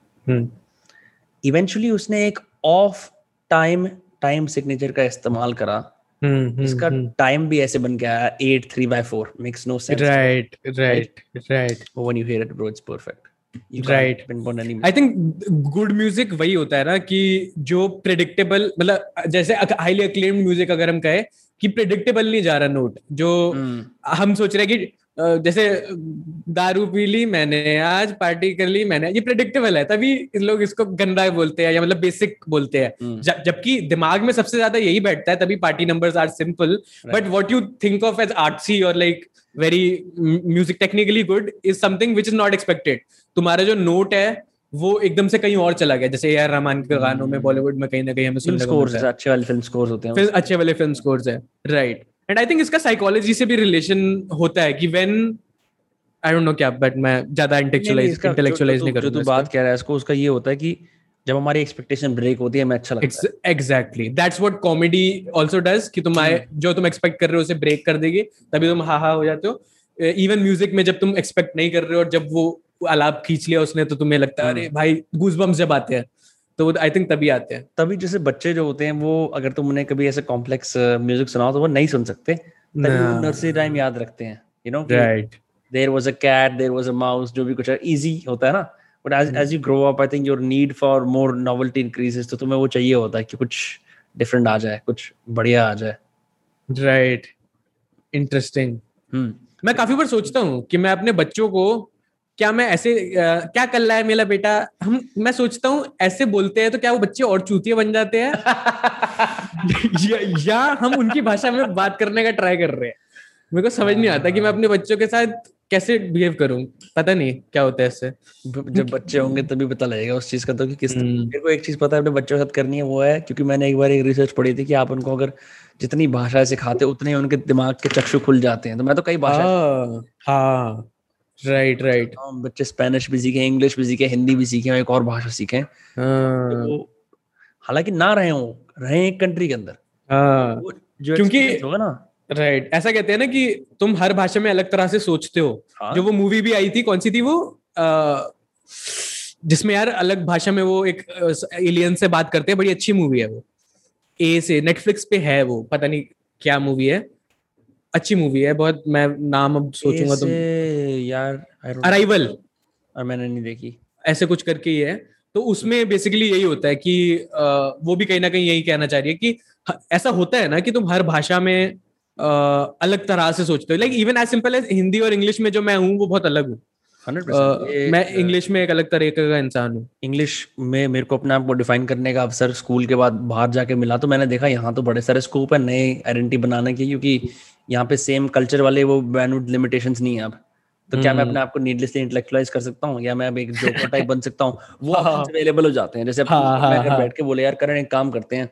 इवेंचुअली उसने एक ऑफ़ टाइम टाइम सिग्नेचर का इस्तेमाल करा। इसका हम्म. टाइम भी ऐसे बन गया eight three by four makes no sense right right right one you hear it bro it's perfect any I think good music वही होता है ना कि जो प्रेडिक्टेबल मतलब जैसे हाईली अक्लेम्ड म्यूज़िक अगर हम कहें कि प्रिडिक्टेबल नहीं जा रहा नोट जो Hmm. हम सोच रहे हैं कि जैसे दारू पी ली मैंने आज पार्टी कर ली मैंने ये प्रेडिक्टेबल है तभी लोग इसको गंदा बोलते हैं या मतलब बेसिक बोलते हैं. जब- जबकि दिमाग में सबसे ज़्यादा यही बैठता है तभी party numbers are simple but what you think of as artsy और like very music technically good is something which is not expected तुम्हारा जो नोट है वो एकदम से कहीं और चला गया। जैसे ए आर रहमान के गानों में बॉलीवुड में कहीं ना कहीं हमें सुनने को मिलता है। अच्छे वाले film scores होते हैं। अच्छे वाले फ़िल्म स्कोर्स है। राइट एंड आई थिंक इसका साइकोलॉजी से भी रिलेशन होता है कि व्हेन आई डोंट नो क्या बट मैं ज़्यादा इंटेलेक्चुअलाइज इंटेलेक्चुअलाइज नहीं तू- जो तू बात कह रहा है इसको उसका ये होता है कि जब हमारी एक्सपेक्टेशन ब्रेक होती है हमें अच्छा लगता है। Exactly that's what comedy also does कि तुम आए जो तुम एक्सपेक्ट कर रहे हो उसे ब्रेक कर देगी तभी तुम हा हा हो जाते हो। इवन म्यूज़िक में जब तुम एक्सपेक्ट नहीं कर रहे हो और जब वो आलाप खींच लिया उसने तो तुम्हें लगता है अरे भाई गूज जब आते हैं तो आई थिंक तभी आते हैं। तभी जैसे बच्चे जो होते हैं वो अगर तुम उन्हें कभी ऐसे कॉम्प्लेक्स म्यूज़िक सुनाओ तो वो नहीं सुन सकते। नर्सरी राइम याद रखते हैं you know right there was a cat there was a mouse जो भी कुछ इजी होता है ना। But as as you grow up I think your need for more novelty increases तो तुम्हें वो चाहिए होता है कि कुछ डिफरेंट आ जाए कुछ बढ़िया आ जाए। Right interesting hmm. मैं काफ़ी बार सोचता हूँ कि मैं अपने बच्चों को क्या मैं ऐसे आ, क्या कर रहा है मेरा बेटा? हम मैं सोचता हूँ ऐसे बोलते हैं तो क्या वो बच्चे और चूतिया बन जाते हैं? या, या हम उनकी भाषा में बात करने का ट्राई कर रहे हैं। मेरे को समझ नहीं आता कि मैं अपने बच्चों के साथ कैसे बिहेव करूँ। पता नहीं क्या होता है इससे। जब बच्चे होंगे तभी पता लगेगा उस चीज़ का तो कि किस हम्म। मेरे को एक चीज़ पता है अपने बच्चों के साथ करनी है वो है क्योंकि मैंने एक बार एक रिसर्च पढ़ी थी कि आप उनको अगर जितनी भाषा सिखाते उतने उनके दिमाग के चक्षु खुल जाते हैं। तो मैं तो कई भाषा हाँ हाँ। राइट राइट हम बच्चे स्पेनिश भी सीखे इंग्लिश भी सीखे हिंदी भी सीखे एक और भाषा सीखे। हाँ। तो हालाँकि ना रहे हो रहे एक कंट्री के अंदर। हाँ। जो क्योंकि- होगा ना। Right right. ऐसा कहते हैं ना कि तुम हर भाषा में अलग तरह से सोचते हो। हाँ, जो वो मूवी भी आई थी कौन सी थी वो? जिसमें यार अलग भाषा में वो एक एलियन से बात करते हैं बड़ी अच्छी मूवी है वो। ए से नेटफ्लिक्स पे है वो पता नहीं क्या मूवी है। अच्छी मूवी है बहुत मैं नाम अब सोचूँगा तो यार अराइवल और मैंने नहीं देखी। ऐसे कुछ करके ही है। तो उसमें बेसिकली यही होता है कि अ, वो भी कहीं ना कहीं यही कहना चाह रही है कि ऐसा होता है ना कि तुम हर भाषा में अ, अलग तरह से सोचते हो। Like even as simple as Hindi और इंग्लिश में जो मैं हूँ वो बहुत अलग हूँ। 100% ये, मैं इंग्लिश में एक अलग तरीके का इंसान हूँ। इंग्लिश में मेरे को अपने आप को डिफाइन करने का अवसर स्कूल के बाद बाहर जाके मिला तो मैंने देखा यहाँ तो बड़े सारे स्कोप है नए आइडेंटिटी बनाने की क्योंकि यहाँ पे सेम कल्चर वाले वो बैनवुड लिमिटेशंस नहीं है अब। तो क्या मैं हम्म। अपने आप को नीडलेसली इंटेलेक्चुअलाइज कर सकता हूँ? या मैं अब एक जोकर टाइप बन सकता हूँ? वो हाँ। अवेलेबल हो। जाते हैं। जैसे हाँ, हाँ, अगर हाँ। बैठ के बोले यार करण एक काम करते हैं।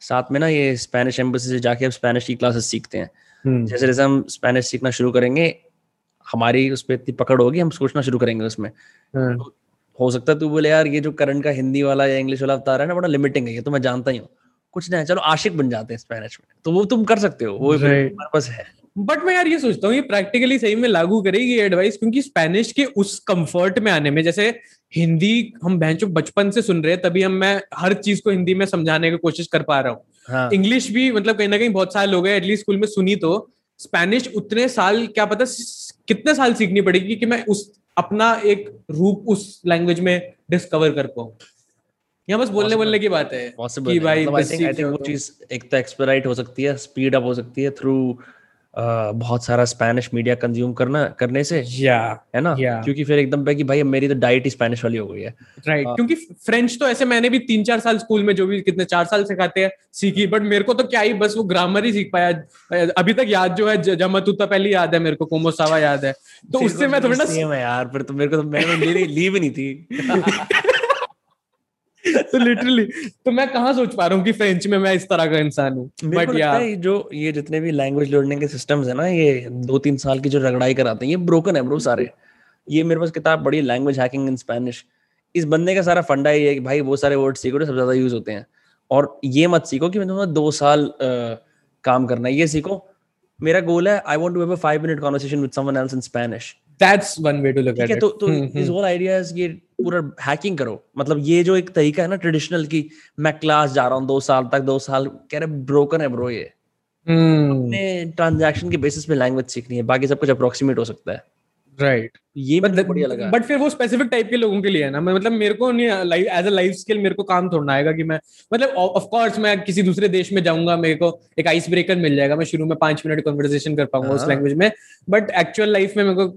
साथ में ना ये स्पेनिश एम्बेसी से जाके अब स्पेनिश की क्लासेस सीखते हैं। हम्म, जैसे जैसे हम स्पेनिश सीखना शुरू करेंगे हमारी उस पर इतनी पकड़ होगी हम सोचना शुरू करेंगे उसमें। हाँ, हो सकता है तू बोले यार ये जो करंट का हिंदी वाला या इंग्लिश वाला अवतार है ना बड़ा लिमिटिंग है ये तो मैं जानता ही हूँ। कुछ नहीं चलो आशिक बन जाते हैं स्पेनिश में। तो वो तुम कर सकते हो वो. पर्पस है। बट मैं यार ये सोचता हूँ ये प्रैक्टिकली सही में लागू करेगी ये एडवाइस क्योंकि स्पेनिश के उस कंफर्ट में आने में जैसे हिंदी हम बहनचो बचपन से सुन रहे हैं तभी हम मैं हर चीज़ को हिंदी में समझाने की कोशिश कर पा रहा हूँ। हाँ। इंग्लिश भी मतलब कहीं ना कहीं बहुत साल हो गए एटलीस्ट स्कूल में सुनी तो। स्पेनिश उतने साल क्या पता कितने साल सीखनी पड़ेगी कि मैं उस अपना एक रूप उस लैंग्वेज में डिस्कवर कर पाऊँ। यहाँ बस बोलने बोलने की बात है पॉसिबल कि भाई आई थिंक आई थिंक वो तो। चीज़ एक तो एक्सपेराइट हो सकती है स्पीड अप हो सकती है थ्रू बहुत सारा स्पेनिश मीडिया कंज्यूम करना करने से या है ना Yeah. क्योंकि फिर एकदम पे कि भाई अब मेरी तो डाइट ही स्पेनिश वाली हो गई है राइट हाँ। क्योंकि फ्रेंच तो ऐसे मैंने भी तीन चार साल स्कूल में जो भी कितने चार साल सिखाते हैं सीखी बट मेरे को तो क्या ही बस वो ग्रामर ही सीख पाया अभी तक याद जो है ज- जमतुता पहले याद है मेरे को कोमोसावा याद है तो उससे मैं थोड़ा है यार फिर तो मेरे को तो मैंने ली भी नहीं थी तो लिटरली तो मैं कहाँ सोच पा रहा हूँ कि फ्रेंच में मैं इस तरह का इंसान हूँ? बट या जो ये जितने भी लैंग्वेज लर्निंग के सिस्टम्स है ना ये दो तीन साल की जो रगड़ाई कराते हैं ये ब्रोकन है ब्रो सारे। ये मेरे पास किताब बड़ी लैंग्वेज हैकिंग इन स्पेनिश इस बंदे का सारा फंडा ये है कि भाई वो सारे वर्ड सीखो जो सबसे ज़्यादा यूज़ होते हैं। और ये मत सीखो कि मैं तुम्हें दो साल अ, काम करना है ये सीखो। मेरा गोल है I want to have a 5 minute conversation with someone else in Spanish that's one way to look at at तो तो दिस होल आइडिया इज़ ये पूरा हैकिंग करो। मतलब ये जो एक तरीका है ना ट्रेडिशनल की मैं क्लास जा रहा हूँ दो साल तक दो साल कह रहे ब्रोकन है ब्रो ये। ट्रांजैक्शन के बेसिस पे लैंग्वेज सीखनी है बाकी सब कुछ अप्रोक्सीमेट हो सकता है। राइट ये बढ़िया लगा। बट फिर वो स्पेसिफिक टाइप के लोगों के लिए है ना। मतलब मेरे को नहीं एज अ लाइफ स्किल मेरे को काम थोड़ा आएगा कि मैं मतलब ऑफ़ कोर्स मैं किसी दूसरे देश में जाऊँगा मेरे को एक आइस ब्रेकर मिल जाएगा मैं शुरू में पाँच मिनट कन्वर्सेशन कर पाऊँगा उस हाँ। लैंग्वेज में। बट एक्चुअल लाइफ में मेरे को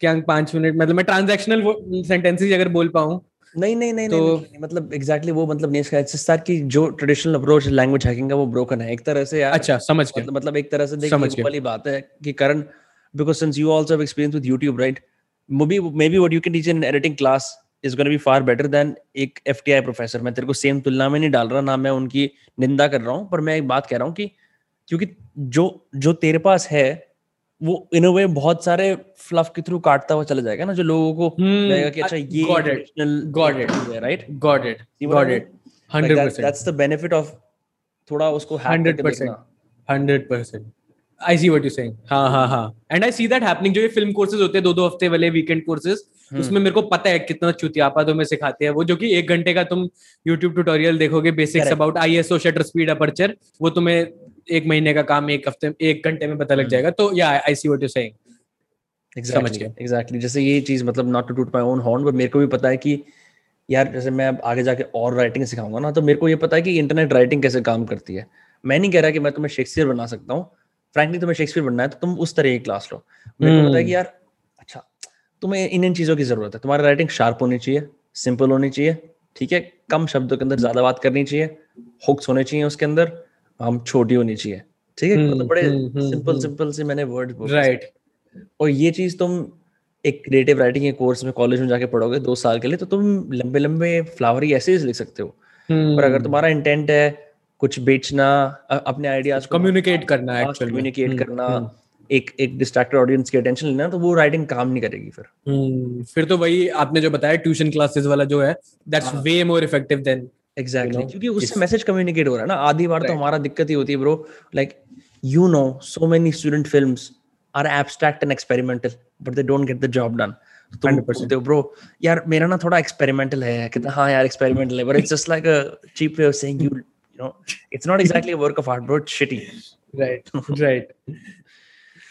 क्या पाँच मिनट मतलब मैं ट्रांजेक्शनल सेंटेंसेस अगर बोल पाऊँ नहीं नहीं नहीं तो- नहीं, नहीं, नहीं मतलब एग्जैक्टली वो मतलब नहीं इसका की जो ट्रेडिशनल अप्रोच लैंग्वेज हैकिंग का वो ब्रोकन है। एक तरह से यार अच्छा समझ गया। मतलब मतलब एक तरह से गया। वाली बात है कि Karan because since you also have experience with YouTube right maybe maybe what you can teach in an editing class is going to be far better than एक FTI प्रोफेसर मैं तेरे को सेम तुलना में नहीं डाल रहा ना मैं उनकी निंदा कर रहा हूँ पर मैं एक बात कह रहा हूँ कि क्योंकि जो जो तेरे पास है वो इन वे बहुत सारे फ्लफ के थ्रू काटता हुआ चला जाएगा ना जो लोगों को Hmm, लगेगा कि अच्छा ये got it, traditional got right got it got it hundred percent that's the benefit of थोड़ा उसको hack करके 100%. I see what you saying हाँ हाँ हाँ and I see that happening जो ये फ़िल्म कोर्सेज होते हैं दो दो हफ़्ते वाले वीकेंड कोर्सेज हम्म। उसमें मेरे को पता है कितना चुतियापा तुम्हें सिखाते हैं वो जो कि एक घंटे का तुम यूट्यूब ट्यूटोरियल देखोगे basics. About ISO shutter speed aperture वो तुम्हें एक महीने का काम एक हफ़्ते एक घंटे में पता लग हम्म। जाएगा तो या I see what you saying exactly. Exactly जैसे ये चीज़ मतलब not to toot my own horn but मेरे को भी पता है कि यार जैसे मैं आगे जाके और राइटिंग सिखाऊँगा ना तो मेरे को ये पता है कि इंटरनेट राइटिंग कैसे काम करती है मैं नहीं कह रहा कि मैं तुम्हें शेक्सपियर बना सकता हूँ फ्रैंकली तुम्हें शेक्सपियर बनना है तो तुम उस तरह की क्लास लो। मेरे को पता है कि हम्म। यार अच्छा तुम्हें इन इन चीज़ों की ज़रूरत है। तुम्हारी राइटिंग शार्प होनी चाहिए सिंपल होनी चाहिए ठीक है? कम शब्दों के अंदर ज़्यादा बात करनी चाहिए हुक्स होने चाहिए उसके अंदर हम छोटी होनी चाहिए ठीक है? हम्म, मतलब बड़े सिंपल हम्म। सिंपल से मैंने वर्ड राइट और ये चीज़ तुम एक क्रिएटिव राइटिंग के कोर्स में कॉलेज में जाके पढ़ोगे दो साल के लिए तो तुम लंबे लंबे फ्लावरी ऐसे लिख सकते हो। पर। अगर तुम्हारा इंटेंट है कुछ बेचना अपने आइडियाज़ कम्युनिकेट करना है कम्युनिकेट करना एक एक डिस्ट्रैक्टेड ऑडियंस की अटेंशन लेना तो वो राइटिंग काम नहीं करेगी फिर। हम्म, फिर तो वही आपने जो बताया ट्यूशन क्लासेस वाला जो है दैट्स हाँ। Way more effective than exactly क्योंकि उससे मैसेज कम्युनिकेट हो रहा है ना। आधी बार तो हमारा दिक्कत ही होती है bro like you know so many student films are abstract and experimental but they don't get the job done तुम बोलते हो ब्रो यार मेरा ना थोड़ा एक्सपेरिमेंटल है। कहते हाँ यार एक्सपेरिमेंटल है। But it's just like a cheap way of saying you know it's not exactly a work of art bro it's shitty right right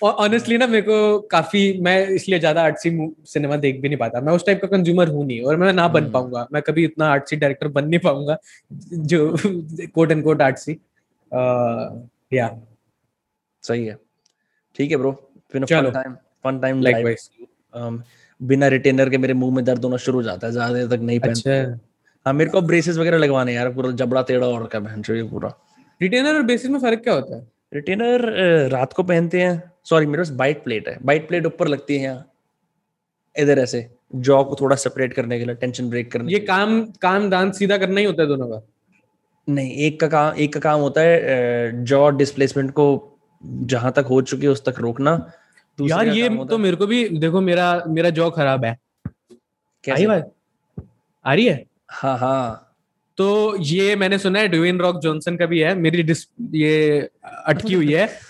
और ऑनेस्टली ना मेरे को काफ़ी मैं इसलिए ज़्यादा आर्टसी सिनेमा देख भी नहीं पाता। मैं उस टाइप का कंज्यूमर हूँ नहीं और मैं ना बन हम्म। पाऊँगा। मैं कभी इतना आर्टसी डायरेक्टर बन नहीं पाऊँगा जो कोट एंड कोट आर्टसी या सही है। ठीक है ब्रो फिर। Fun time fun time um, बिना रिटेनर के मेरे मुँह में दर्द होना शुरू हो जाता है ज़्यादा देर तक नहीं पहनता। अच्छा। हाँ मेरे को ब्रेसेस वगैरह लगवाने यार पूरा जबड़ा टेढ़ा और क्या बहन ये पूरा। रिटेनर और बेसिस में फ़र्क क्या होता है? रिटेनर रात को पहनते हैं। सॉरी मेरे पास बाइट प्लेट है। बाइट प्लेट ऊपर लगती है यहाँ इधर ऐसे जॉ को थोड़ा सेपरेट करने के लिए टेंशन ब्रेक करने ये के काम काम दांत सीधा करना ही होता है दोनों का। नहीं एक का काम एक का काम होता है जॉ डिस्प्लेसमेंट को जहाँ तक हो चुकी है उस तक रोकना। यार ये तो मेरे को भी देखो मेरा मेरा जॉ खराब है। कैसे? आई बात? आ रही है? हाँ हाँ। तो ये मैंने सुना है ड्वेन रॉक जॉनसन का भी है। मेरी डिस ये अटकी हुई है।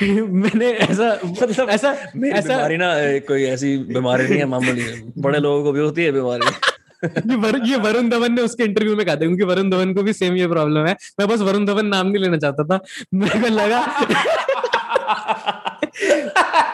मैंने ऐसा मतलब ऐसा मेरी ऐसा बीमारी ना कोई ऐसी बीमारी नहीं है मामूली। बड़े लोगों को भी होती है बीमारी। ये वर, ये वरुण धवन ने उसके इंटरव्यू में कहा था क्योंकि वरुण धवन को भी सेम ये प्रॉब्लम है। मैं बस वरुण धवन नाम नहीं लेना चाहता था। मेरे को लगा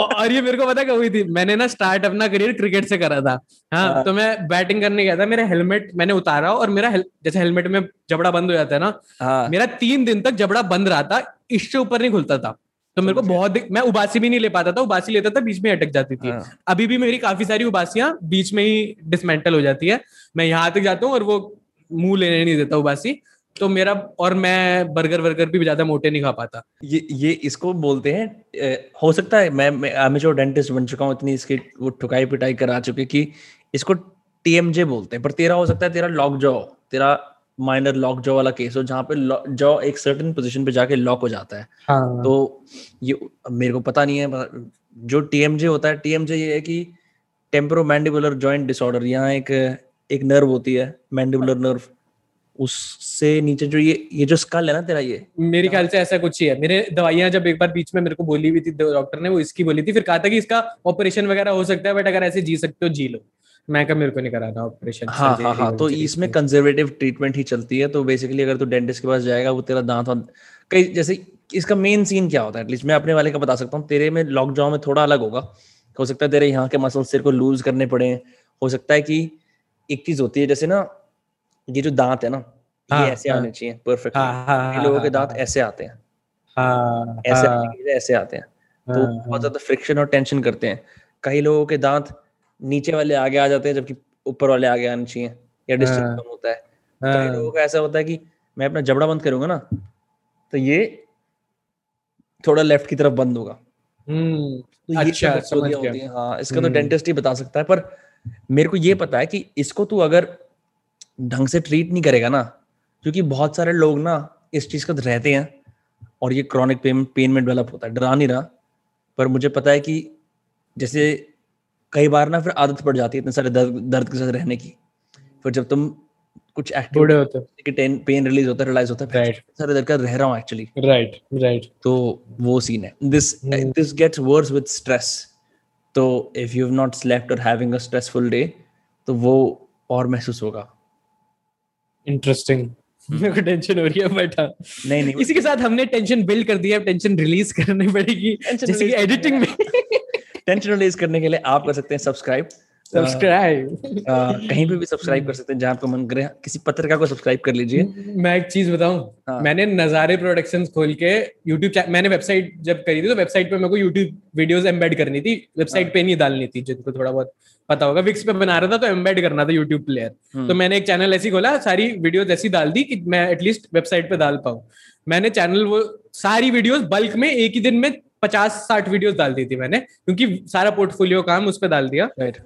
और ये मेरे को पता क्या हुई थी? मैंने ना स्टार्ट अपना करियर क्रिकेट से करा था। हाँ हाँ। तो मैं बैटिंग करने गया था मेरा हेलमेट मैंने उतारा और मेरा हेल- जैसे हेलमेट में जबड़ा बंद हो जाता है ना हाँ। मेरा तीन दिन तक जबड़ा बंद रहा था इससे ऊपर नहीं खुलता था। तो मेरे को बहुत मैं उबासी भी नहीं ले पाता था उबासी लेता था बीच में अटक जाती थी। हाँ। अभी भी मेरी काफ़ी सारी उबासियाँ बीच में ही डिसमेंटल हो जाती है। मैं यहाँ तक जाता हूँ और वो मुँह लेने नहीं देता उबासी। तो मेरा और मैं बर्गर वर्गर भी ज़्यादा मोटे नहीं खा पाता। ये ये इसको बोलते हैं हो सकता है मैं मैं एमेचोर डेंटिस्ट बन चुका हूँ इतनी इसकी वो ठुकाई पिटाई करा चुके कि इसको टीएमजे बोलते हैं पर तेरा हो सकता है तेरा लॉक जॉ तेरा माइनर लॉक जॉ वाला केस हो जहाँ पे जॉ एक सर्टेन पोजीशन पे जाके लॉक हो जाता है। हाँ। तो ये मेरे को पता नहीं है जो टीएमजे होता है टीएमजे ये है कि टेम्परोमैंडिबुलर जॉइंट डिसऑर्डर यहाँ एक एक नर्व होती है मैंडिबुलर नर्व उससे नीचे जो ये ये जो स्कल है ना तेरा ये? मेरे ख्याल से ऐसा कुछ ही है। मेरे दवाइयाँ जब एक बार बीच में मेरे को बोली हुई थी डॉक्टर ने वो इसकी बोली थी फिर कहा था कि इसका ऑपरेशन वगैरह हो सकता है बट अगर ऐसे जी सकते हो जी लो। मैं कहा मेरे को नहीं कराना ऑपरेशन हाँ हाँ हाँ तो इसमें कंजर्वेटिव ट्रीटमेंट ही चलती है तो बेसिकली अगर तू डेंटिस्ट के पास जाएगा वो तेरा दांत कई जैसे इसका मेन सीन क्या होता है? एटलीस्ट मैं अपने वाले का बता सकता हूँ तेरे में लॉक जॉ में थोड़ा अलग होगा। हो सकता है तेरे यहाँ के मसल्स तेरे को लूज करने पड़े। हो सकता है कि एक चीज़ होती है जैसे ना ये जो दांत है ना हाँ, ये ऐसे हाँ। आने चाहिए परफेक्ट हाँ हाँ लोगों के हाँ, दांत हाँ, ऐसे आते हैं। हाँ ऐसे हाँ, ऐसे आते हैं। तो हाँ, बहुत ज़्यादा फ्रिक्शन और टेंशन करते हैं। कई लोगों के दांत नीचे वाले आगे आ जाते हैं जबकि ऊपर वाले आगे आने चाहिए या डिस्टेंस हाँ। कम होता है। हाँ, कई लोगों का ऐसा होता है कि मैं अपना जबड़ा बंद करूँगा ना तो ये थोड़ा लेफ़्ट की तरफ़ बंद होगा। हम्म, तो ये अच्छा। होती हैं हाँ इसका तो हम्म। डेंटिस्ट ही बता सकता है पर मेरे को ये पता है कि इसको तू अगर ढंग से ट्रीट नहीं करेगा ना क्योंकि बहुत सारे लोग ना इस चीज़ का रहते हैं और ये क्रॉनिक पेन पेन में डेवलप होता है। डरा नहीं रहा पर मुझे पता है कि जैसे कई बार ना फिर आदत पड़ जाती है इतने सारे दर्द दर्द के साथ रहने की। फिर जब तुम कुछ एक्टिव होते कि पेन रिलीज़ होता है रियलाइज़ होता है Right. सर का रह रहा हूँ एक्चुअली राइट राइट तो वो सीन है। This. This gets worse with stress तो if you have not slept और हैविंग अ स्ट्रेसफुल डे तो वो और महसूस होगा। इंटरेस्टिंग मेरे को टेंशन हो रही है बट हाँ। नहीं नहीं इसी के साथ हमने टेंशन बिल्ड कर दिया टेंशन रिलीज़ करनी पड़ेगी। जैसे कि एडिटिंग में। टेंशन रिलीज़ करने के लिए आप कर सकते हैं सब्सक्राइब सब्सक्राइब कहीं पे भी सब्सक्राइब कर सकते हैं जहाँ आपको मन करे किसी पत्रिका को सब्सक्राइब कर लीजिए। मैं एक चीज़ बताऊँ। हाँ। मैंने नजारे प्रोडक्शंस खोल के YouTube मैंने वेबसाइट जब करी थी तो वेबसाइट पे मेरे को YouTube वीडियोस एम्बेड करनी थी। वेबसाइट पे नहीं डालनी थी जिनको थोड़ा बहुत पता होगा। विक्स पे बना रहा था तो एम्बेड करना था यूट्यूब प्लेयर हम्म। तो मैंने एक चैनल ऐसी खोला सारी वीडियोस ऐसी डाल दी कि मैं एटलीस्ट वेबसाइट पे डाल पाऊँ। मैंने चैनल वो सारी वीडियोस बल्क में एक ही दिन में पचास साठ वीडियोस डाल दी थी मैंने क्योंकि सारा पोर्टफोलियो काम उस पर डाल दिया। राइट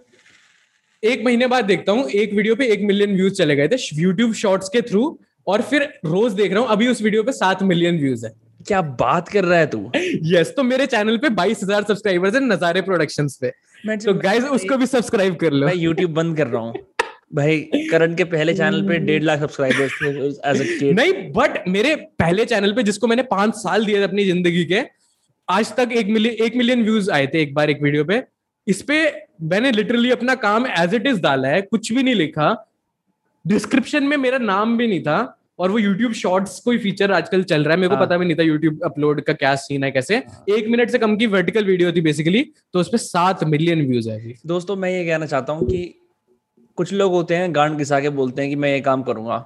एक महीने बाद देखता हूँ एक वीडियो पे एक मिलियन व्यूज़ चले गए थे यूट्यूब शॉर्ट्स के थ्रू और फिर रोज देख रहा हूँ अभी उस वीडियो पे सात मिलियन व्यूज़ है। क्या बात कर रहा है तू? यस yes, तो मेरे चैनल पे बाईस हज़ार सब्सक्राइबर्स है नजारे प्रोडक्शंस पे। तो गाइस उसको भी सब्सक्राइब कर लो। मैं YouTube बंद कर रहा हूँ। भाई करण के पहले चैनल पे डेढ़ लाख सब्सक्राइबर्स थे एज अ किड नहीं बट मेरे पहले चैनल पे जिसको मैंने पाँच साल दिए थे अपनी ज़िंदगी के आज तक एक मिलियन एक मिलियन व्यूज़ आए थे एक बार एक वीडियो पे। इस पे मैंने लिटरली अपना काम एज इट इज़ डाला है कुछ भी नहीं लिखा। डिस्क्रिप्शन में मेरा नाम भी नहीं था। और वो यूट्यूब शॉर्ट्स कोई फीचर आजकल चल रहा है। मेरे को हाँ। पता भी नहीं था यूट्यूब अपलोड का क्या सीन है कैसे। एक मिनट से कम की वर्टिकल वीडियो थी बेसिकली तो उस पे सात मिलियन व्यूज़ है दोस्तों मैं ये कहना चाहता हूँ कि कुछ लोग होते हैं गांड घिसा के बोलते हैं कि मैं ये काम करूँगा।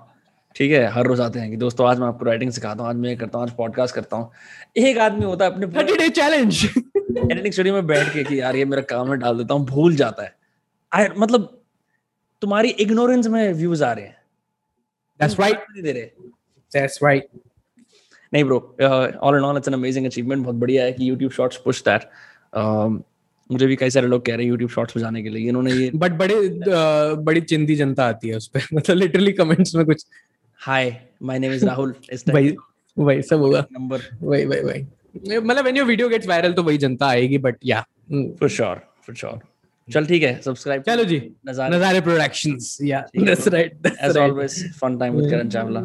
ठीक है हर रोज आते हैं कि दोस्तों आज मैं आपको राइटिंग सिखाता हूँ आज मैं ये करता हूँ आज पॉडकास्ट करता हूँ। एक आदमी होता है अपने डे चैलेंज एडिटिंग स्टूडियो में बैठ के कि यार ये मेरा काम है डाल देता हूँ भूल जाता है। मतलब तुम्हारी इग्नोरेंस में व्यूज़ आ रहे हैं। दे रहे दैट्स राइट नहीं bro all and all it's an amazing achievement बहुत बढ़िया है कि YouTube शॉर्ट्स पुश दैट मुझे भी कई सारे लोग कह रहे हैं YouTube शॉर्ट्स पे जाने के लिए। इन्होंने ये बट बड़े अ, बड़ी चिंदी जनता आती है उस पे। मतलब लिटरली कमेंट्स में कुछ। Hi my name is Rahul इस वही वही सब होगा नंबर वही वही वही। मतलब when your video gets viral तो वही जनता आएगी बट या फॉर श्योर फॉर श्योर चल ठीक है सब्सक्राइब चलो जी नजारे। नजारे प्रोडक्शंस या that's right as always fun time with Karan Chawla.